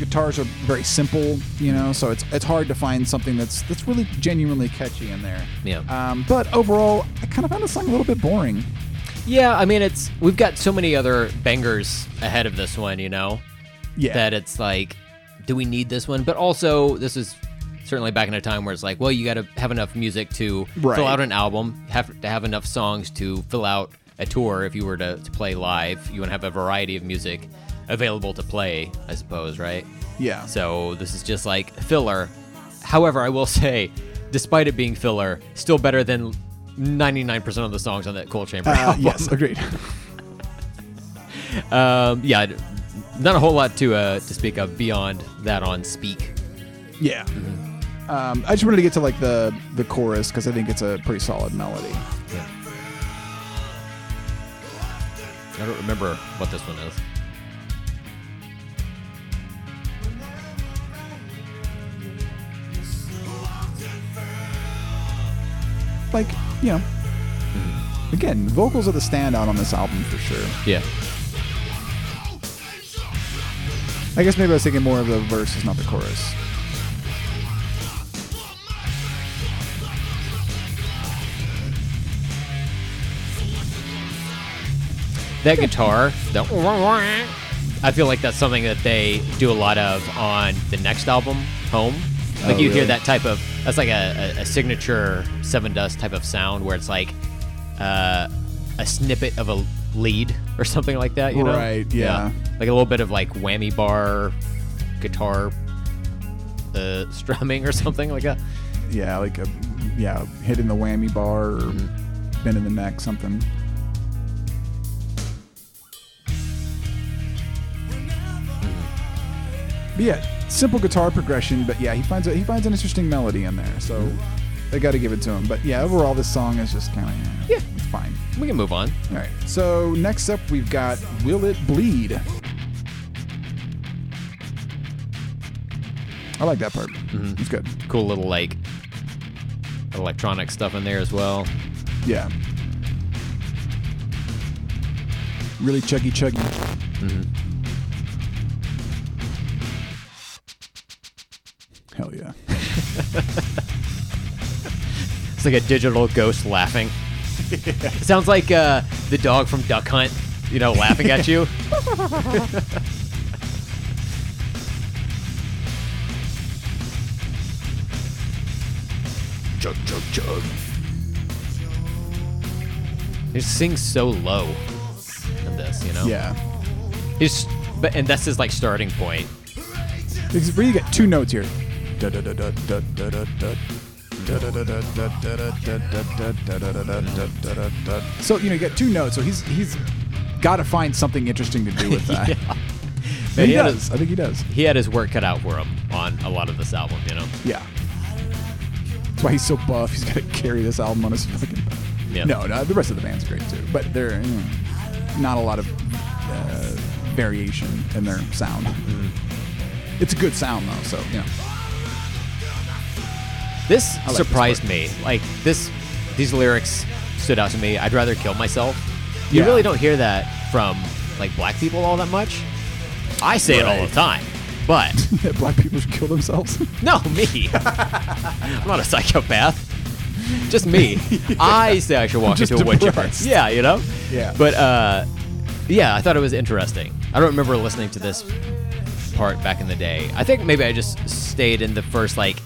guitars are very simple, you know, so it's it's hard to find something that's that's really genuinely catchy in there. Yeah. Um, but overall, I kind of found the song a little bit boring. Yeah, I mean, it's we've got so many other bangers ahead of this one, you know, Yeah. that it's like, do we need this one? But also, this is certainly back in a time where it's like, well, you got to have enough music to Right. fill out an album, have to have enough songs to fill out a tour. If you were to, to play live, you want to have a variety of music available to play, I suppose, right? yeah. So this is just like filler. However, I will say, despite it being filler, still better than 99% of the songs on that Coal Chamber Uh, album. yes, agreed. Um, yeah, not a whole lot to uh, to speak of beyond that on Speak. Yeah. Um, I just wanted to get to like the the chorus because I think it's a pretty solid melody. Yeah. I don't remember what this one is. Like you know, mm-hmm. again, vocals are the standout on this album for sure. Yeah. I guess maybe I was thinking more of the verses, not the chorus. That guitar, the I feel like that's something that they do a lot of on the next album, Home. Like Oh, you hear that type of that's like a, a, a signature Sevendust type of sound where it's like uh, a snippet of a lead or something like that. You know, Right, yeah. like a little bit of like whammy bar guitar uh, strumming or something like that. Yeah, like a yeah, hitting the whammy bar or Mm-hmm. bending the neck, something. But yeah, simple guitar progression, but yeah, he finds a, he finds an interesting melody in there, so I got to give it to him. But yeah, overall, this song is just kind of Yeah. it's fine. We can move on. All right, so next up we've got "Will It Bleed." I like that part. Mm-hmm. It's good. Cool little like electronic stuff in there as well. Yeah. Really chuggy chuggy. Hell yeah. It's like a digital ghost laughing. It sounds like uh, the dog from Duck Hunt, you know, laughing at you. Chug chug chug. He sings so low in this, you know. Yeah. He's, but and that's his like starting point. Because you get two notes here. So you know you get two notes, so he's he's got to find something interesting to do with that. Yeah. He he, does. his, I think he does. he had his work cut out for him on a lot of this album, you know. Yeah. That's why he's so buff. He's got to carry this album on his fucking. Yeah. No, no, the rest of the band's great too, but know, not a lot of uh, variation in their sound. Mm-hmm. It's a good sound though, so you know. This like this surprised me. Like this, these lyrics stood out to me. I'd rather kill myself. You Yeah. really don't hear that from like black people all that much. I say it all the time, but that black people should kill themselves. no, me. I'm not a psychopath. Just me. I say I should walk into a wood chipper. Yeah, you know. Yeah. But uh, yeah, I thought it was interesting. I don't remember listening to this part back in the day. I think maybe I just stayed in the first like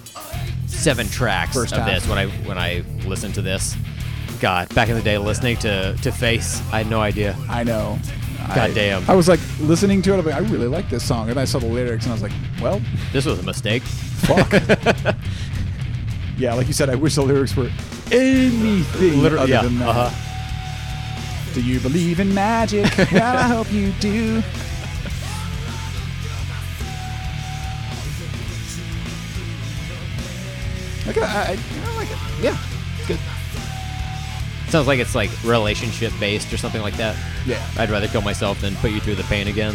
seven tracks First of half. this when I when I listened to this. God, back in the day, listening to to Face, I had no idea. I know. I, Goddamn. I was like listening to it. I'm like, I really like this song, and I saw the lyrics, and I was like, well, This was a mistake. fuck. yeah, like you said, I wish the lyrics were anything Literally, other yeah. than that. Uh-huh. Do you believe in magic? I hope you do. I, I, I like it. Yeah, good. Sounds like it's like relationship based or something like that. Yeah. I'd rather kill myself than put you through the pain again.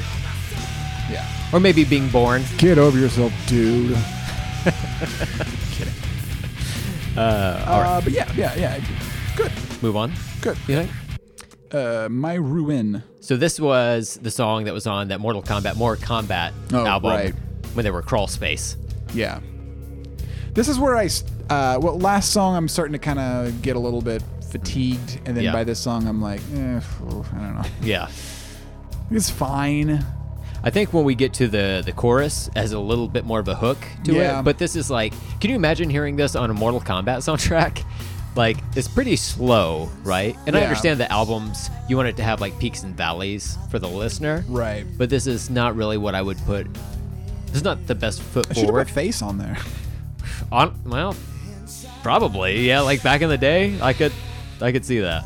Yeah. Or maybe being born. Get over yourself, dude. Kidding. Uh, all right, Uh, but yeah, yeah, yeah. Good. move on. Good. You think? Uh, My Ruin. So this was the song that was on that Mortal Kombat More Kombat Oh, album right. when they were Crawlspace. Yeah. This is where I, uh, well, last song I'm starting to kind of get a little bit fatigued, and then Yeah. by this song I'm like, eh, phew, I don't know. Yeah. It's fine. I think when we get to the the chorus, it has a little bit more of a hook to Yeah. it. But this is like, can you imagine hearing this on a Mortal Kombat soundtrack? Like, it's pretty slow, right? And I Yeah. understand the albums, you want it to have like peaks and valleys for the listener. Right. But this is not really what I would put. This is not the best foot I should have forward. put face on there. On well, probably yeah. Like back in the day, I could, I could see that.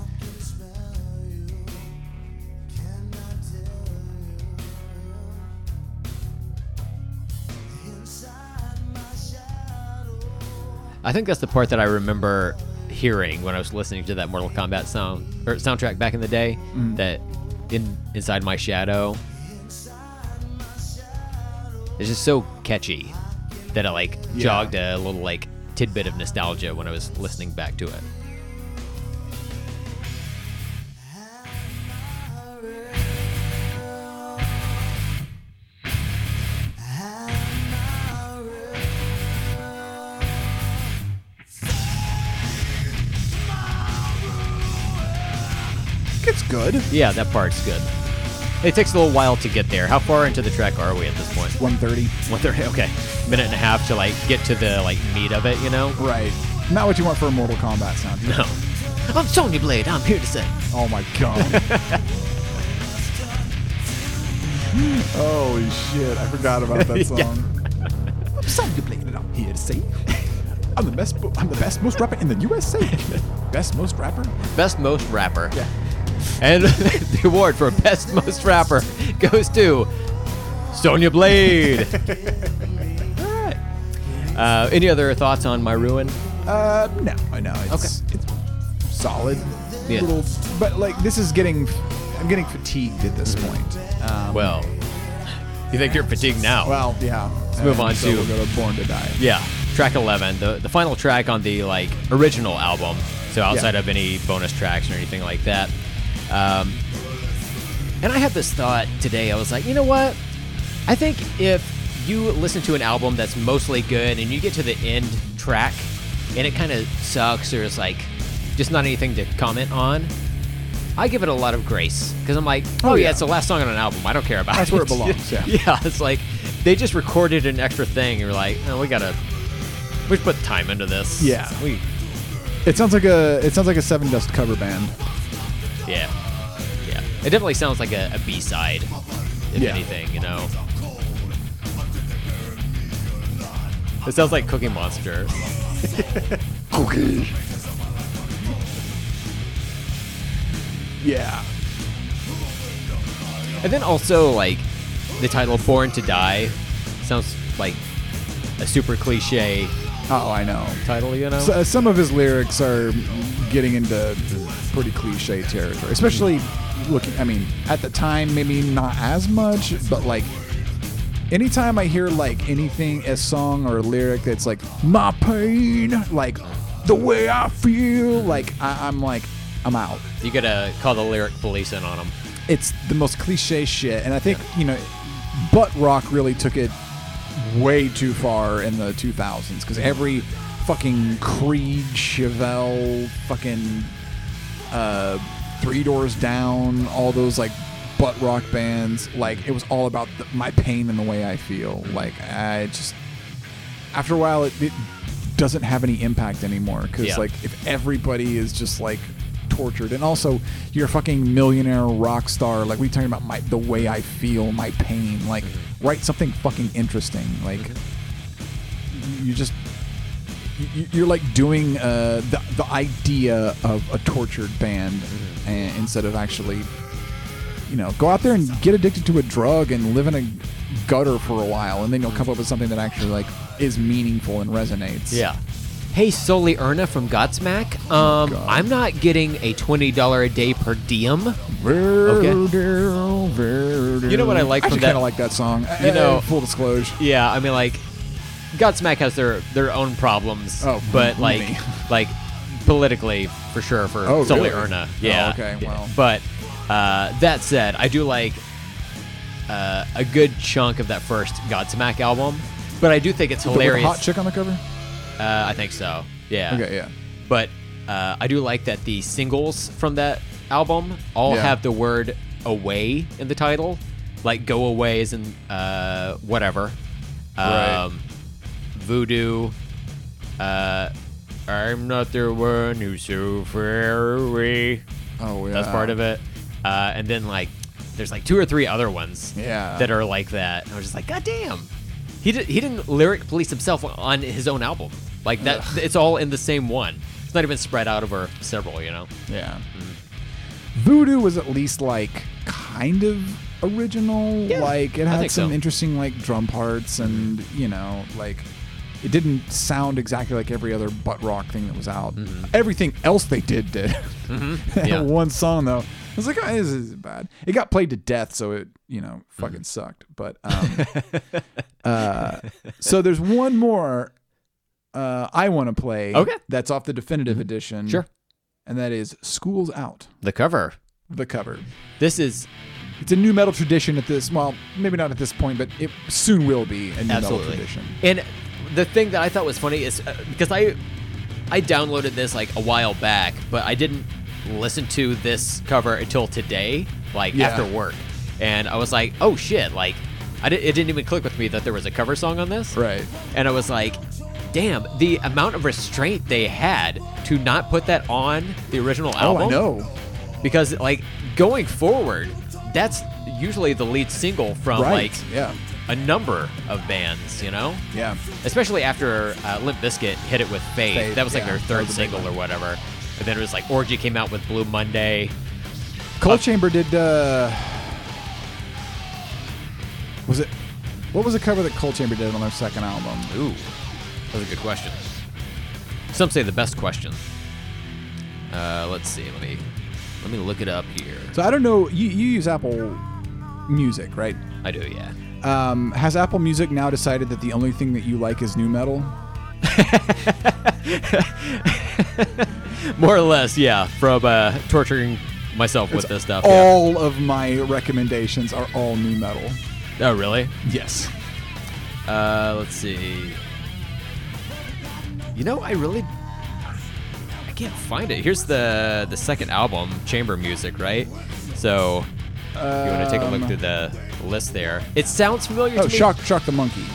I think that's the part that I remember hearing when I was listening to that Mortal Kombat sound or soundtrack back in the day. Mm. That in inside my shadow, it's just so catchy that it like Yeah. jogged a little like tidbit of nostalgia when I was listening back to it. It's good. Yeah, that part's good. It takes a little while to get there. How far into the track are we at this point? 130. One thirty. Okay, minute and a half to like get to the like meat of it. You know? Right. Not what you want for a Mortal Kombat soundtrack. No. I'm Sonya Blade. I'm here to say. Oh my god. Holy shit, I forgot about that Yeah. song. I'm Sonya Blade and I'm here to say I'm the best I'm the best most rapper in the USA. best most rapper? Best most rapper. Yeah. And the award for best most rapper goes to Sonya Blade. All right. Uh, any other thoughts on my ruin? Uh no, I know. It's it's solid. Yeah. Little but like this is getting I'm getting fatigued at this point. Um, Well, you think you're fatigued now? well, yeah. Let's move on so to- we'll go to Born to Die. Yeah, track 11, the the final track on the like original album. So outside Yeah. of any bonus tracks or anything like that. Um, and I had this thought today. I was like, you know what? I think if you listen to an album that's mostly good and you get to the end track and it kind of sucks or it's like just not anything to comment on, I give it a lot of grace because I'm like, oh, Oh, yeah. yeah. it's the last song on an album. I don't care about That's it. where it belongs, yeah. yeah, it's like they just recorded an extra thing. And you're like, oh, we gotta, we should put time into this. Yeah. we, It sounds like a it sounds like a Sevendust cover band. Yeah, yeah. It definitely sounds like a, a B side, if Yeah. anything, you know. It sounds like Cookie Monster. Cookie. Yeah. And then also like the title "Born to Die" sounds like a super cliche Oh, I know. title, you know. So, uh, some of his lyrics are getting into pretty cliche territory, especially looking. I mean, at the time, maybe not as much, but like anytime I hear like anything, a song or a lyric that's like my pain, like the way I feel, like I, I'm like I'm out. you gotta call the lyric police in on them. It's the most cliche shit, and I think you know, butt rock really took it way too far in the 2000s because every fucking Creed, Chevelle, fucking uh, Three Doors Down, all those like butt rock bands, like it was all about the, my pain and the way I feel. Like I just after a while it, it doesn't have any impact anymore because Yeah. like if everybody is just like tortured and also you're a fucking millionaire rock star like we talking about my the way i feel my pain like write something fucking interesting like you just you- you're like doing uh, the, the idea of a tortured band and instead of actually you know go out there and get addicted to a drug and live in a gutter for a while and then you'll come up with something that actually like is meaningful and resonates. Yeah. Hey, Sully Erna from Godsmack. Um, God. I'm not getting a twenty dollar a day per diem. okay You know what I like I from that- kind of like that song You Uh, know- full disclosure Yeah, I mean like Godsmack has their their own problems. Oh, but me. like like politically for sure for Oh, Soli really? Erna. Oh, Yeah. okay, well. But uh, that said, I do like uh, a good chunk of that first Godsmack album. But I do think it's The- with the hilarious. hot chick on the cover Uh, I think so. Yeah. okay yeah But uh, I do like that the singles from that album all Yeah. have the word "away" in the title, like "go away" is in uh, whatever. Right. Um, Voodoo. Uh, I'm not the one who's so far away. oh yeah That's part of it. Uh, and then like, there's like two or three other ones Yeah. that are like that. And I was just like, God damn. He, did, he didn't lyric police himself on his own album. Like that, it's all in the same one. It's not even spread out over several, you know. Yeah. Mm. Voodoo was at least like kind of original. Yeah, like it had some so. interesting like drum parts and you know like it didn't sound exactly like every other butt rock thing that was out. Mm-hmm. Everything else they did did. Yeah. One song though, I was like, oh, this is bad. It got played to death, so it you know fucking Mm-hmm. sucked. But um, uh, so there's one more uh, I want to play. Okay. that's off the definitive edition. Sure. and that is "School's Out." The cover. The cover. This is It's a nu metal tradition at this. Well, maybe not at this point, but it soon will be a nu metal absolutely. tradition. And the thing that I thought was funny is uh, because I I downloaded this like a while back, but I didn't listen to this cover until today, like Yeah. after work, and I was like, oh shit, like I did, it didn't even click with me that there was a cover song on this, Right. and I was like. Damn, the amount of restraint they had to not put that on the original Oh, album. I know. Because like going forward, that's usually the lead single from Right. like yeah. a number of bands, you know? Yeah. Especially after uh, Limp Bizkit hit it with Faith. Faith, that was like yeah, their third was a big single or whatever. And then it was like Orgy came out with Blue Monday. Coal Chamber did. uh Was it? What was the cover that Coal Chamber did on their second album? Ooh, that's a good questions. Some say the best question. Uh, let's see. Let me let me look it up here. So I don't know. You, you use Apple Music, right? I do, yeah. Um, has Apple Music now decided that the only thing that you like is nu metal? More or less, yeah. From uh, torturing myself with this stuff. yeah. All of my recommendations are all nu metal. Oh, really? Yes. Uh, let's see. You know, I really I can't find it. Here's the the second album, Chamber Music, right? So you want to take a look through the list there. It sounds familiar Oh, to me. Shock, Shock the Monkey.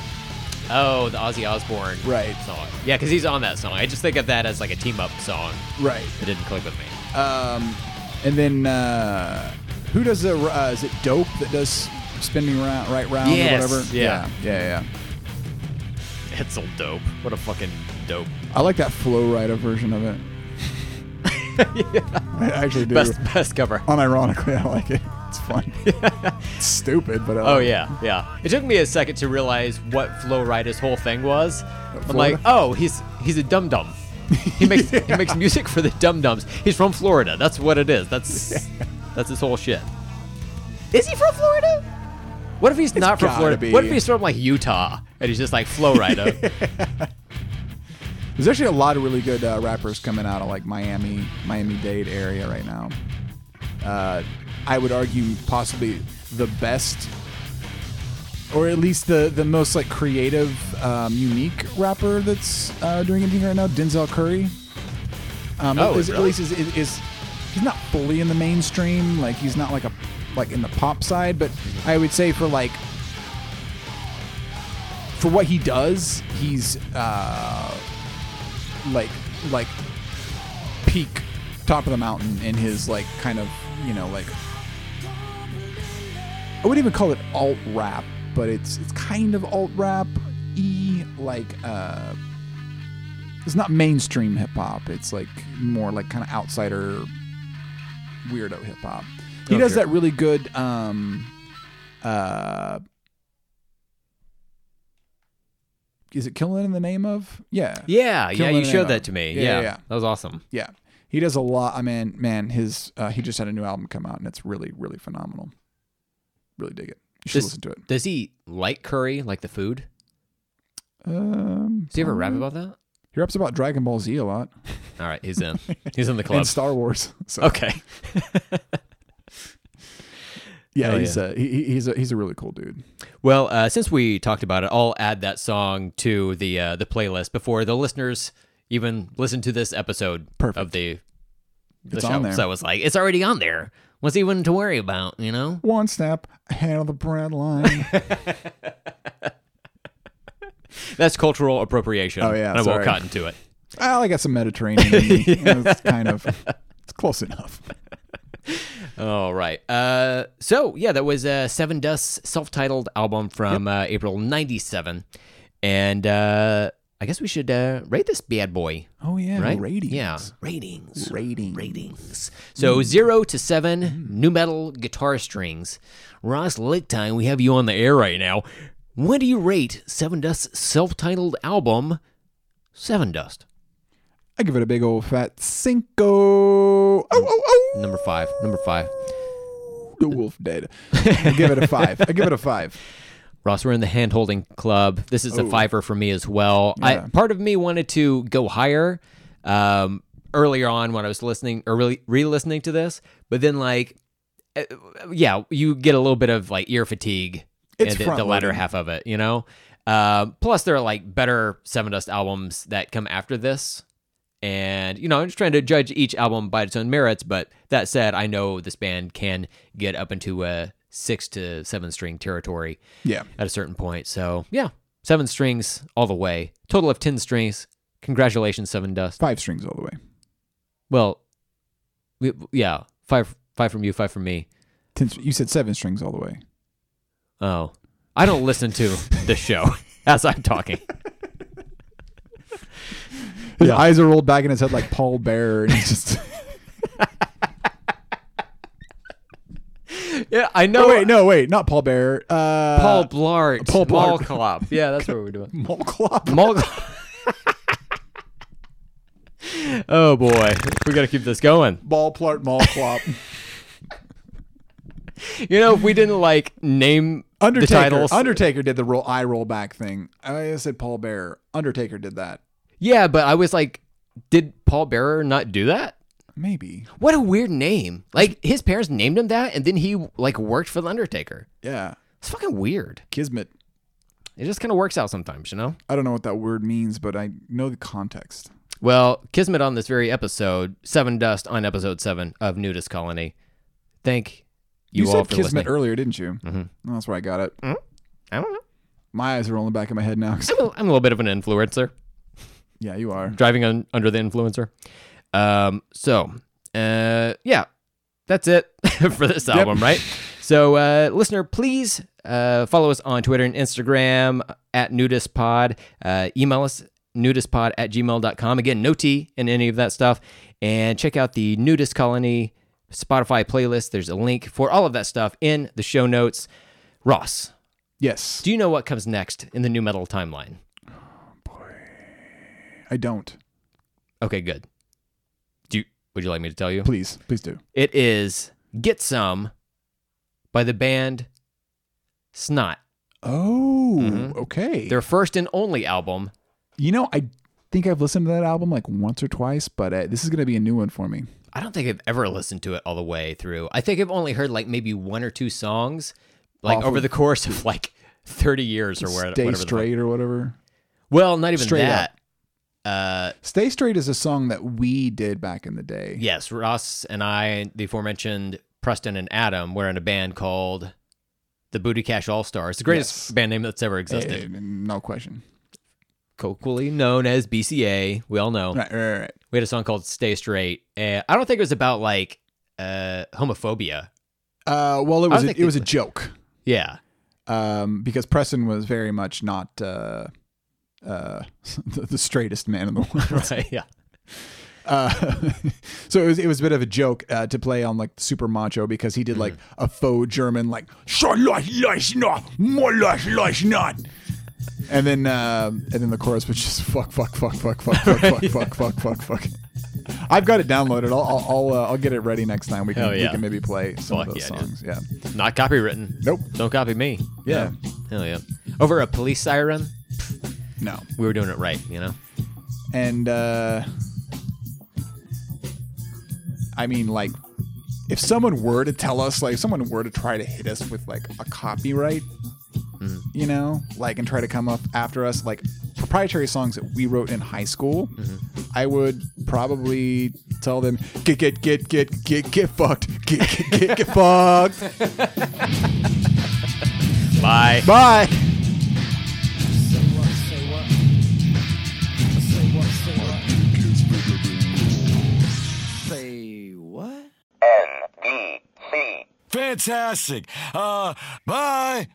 Oh, the Ozzy Osbourne Right. song. Yeah, because he's on that song. I just think of that as like a team up song. Right. It didn't click with me. Um, and then uh, who does the? Uh, is it Dope that does spinning round, right round Yes, or whatever? yeah. yeah, yeah. It's so dope. What a fucking dope. I like that Flo Rida version of it. yeah. I actually do. Best best cover. Unironically, I like it. It's fun. it's stupid, but I Oh like it. yeah, yeah. It took me a second to realize what Flo Rida's whole thing was. I'm like, oh, he's he's a dum dum. He makes he makes music for the dum dums. He's from Florida. That's what it is. That's that's his whole shit. Is he from Florida? What if he's not from Florida? be. What if he's from like Utah and he's just like Flo Rida? There's actually a lot of really good uh, rappers coming out of like Miami, Miami-Dade area right now. Uh, I would argue possibly the best, or at least the the most like creative, um, unique rapper that's uh, doing anything right now. Denzel Curry. Um, Oh, is, really? at least is, is, is he's not fully in the mainstream. Like he's not like a like in the pop side, but I would say for like for what he does, he's uh, like like peak top of the mountain in his like kind of you know like I wouldn't even call it alt rap, but it's it's kind of alt rap e like uh it's not mainstream hip hop. It's like more like kind of outsider weirdo hip hop. He Oh, does that really good um uh is it killing in the name of? Yeah. yeah, yeah. You showed that to me. Yeah, Yeah, yeah, yeah. that was awesome. Yeah. He does a lot. I mean, man, his uh, he just had a new album come out and it's really, really phenomenal. Really dig it. You should Does- listen to it. Does he like curry, like the food? Um, Does he ever rap about that? He raps about Dragon Ball Z a lot All right, he's in. He's in the club. and Star Wars. So, Okay. Yeah, he's yeah. uh, he, he- he's a he's a really cool dude. Well, uh, since we talked about it, I'll add that song to the uh, the playlist before the listeners even listen to this episode Perfect. of the, the It's show. on there. So I was like, it's already on there. What's even to worry about, you know? One step ahead of the bread line. That's cultural appropriation. Oh, yeah, and I won't cut into it. well, I got some Mediterranean. Me. It's kind of it's close enough. All right. Uh, so yeah, that was uh, Sevendust's self-titled album from uh, April '97, and uh, I guess we should uh, rate this bad boy. Oh yeah, right? ratings. Yeah, ratings. ratings. Ratings. So zero to seven, nu metal guitar strings. Ross Lickteig, we have you on the air right now. When do you rate Sevendust's self-titled album, Sevendust? I give it a big old fat cinco. Oh, oh, oh. Number five. Number five. The wolf dead. I give it a five. I give it a five. Ross, we're in the hand holding club. This is a fiver for me as well. I part of me wanted to go higher um, earlier on when I was listening or really re-listening to this, but then like, uh, yeah, you get a little bit of like ear fatigue It's in the, the latter half of it, you know. Um, plus, there are like better Sevendust albums that come after this. And, you know, I'm just trying to judge each album by its own merits. But that said, I know this band can get up into a six to seven string territory Yeah. at a certain point. So yeah, seven strings all the way. Total of ten strings. Congratulations, Sevendust. Five strings all the way. Well, we, yeah, five five from you, five from me. Ten, you said seven strings all the way. Oh, I don't listen to the show as I'm talking. His eyes are rolled back in his head like Paul Bear, and he's just. Yeah, I know. Oh wait, no, wait, not Paul Bear. Uh, Paul Blart. Paul Blart. Mall. Yeah, that's what we're doing. Molclop. Mall. oh boy, we got to keep this going. Ball plart Molclop. You know, if we didn't like name Undertaker. the titles, Undertaker did the roll eye roll back thing. I said Paul Bear. Undertaker did that. Yeah, but I was like, did Paul Bearer not do that? Maybe. What a weird name. Like his parents named him that, and then he like worked for the Undertaker. Yeah. It's fucking weird. Kismet. It just kind of works out sometimes, you know. I don't know what that word means, but I know the context. Well, Kismet on this very episode, Sevendust on episode seven of NuDis Colony. Thank you, You, all said for Kismet listening. earlier, didn't you? Mm-hmm. That's where I got it. I don't know. My eyes are rolling back in my head now. I'm a, I'm a little bit of an influencer, yeah, you are. driving on, under the influencer. Um, so, uh, yeah, that's it for this album, right? So, uh, listener, please uh, follow us on Twitter and Instagram at nudispod. Uh, email us nudispod at gmail.com. Again, no T in any of that stuff. And check out the NuDis Colony Spotify playlist. There's a link for all of that stuff in the show notes. Ross, Yes. do you know what comes next in the nu metal timeline? I don't. Okay, good. Do you, would you like me to tell you? Please, please do. It is Get Some by the band Snot. Oh, Mhm. okay. Their first and only album. you know, I think I've listened to that album like once or twice, but uh, this is going to be a new one for me. I don't think I've ever listened to it all the way through. I think I've only heard like maybe one or two songs like Off over of- the course of like 30 years or where, Stay whatever. the Straight or whatever. Well, not even Straight that. Uh, Stay Straight is a song that we did back in the day. yes, Ross and I, the aforementioned Preston and Adam, were in a band called the Booty Cash All Stars, the greatest Yes. band name that's ever existed. Eh, no question. colloquially known as BCA. We all know. Right, right, right. We had a song called "Stay Straight," and I don't think it was about like uh, homophobia. Uh, well, it was a, it was a joke Yeah, um, because Preston was very much not uh, the, the straightest man in the world. right. Yeah, Uh, so it was it was a bit of a joke uh, to play on like super macho because he did like a faux German like "Schon leicht, leicht not, more not." and then uh, and then the chorus was just fuck fuck fuck fuck fuck fuck fuck fuck fuck fuck fuck. I've got it downloaded. I'll I'll I'll, uh, I'll get it ready next time. We can Hell we can maybe play some Fuck of those yeah, dude. songs. Yeah. not copywritten. Nope. Don't copy me. Yeah. Hell yeah. Over a police siren, No. we were doing it right. You know. And uh I mean like if someone were to tell us like if someone were to try to hit us with like a copyright Mm. you know like and try to come up after us like proprietary songs that we wrote in high school Mm-hmm. i would probably tell them get get get get get get fucked get get get, get fucked Bye. bye Fantastic. Uh, bye.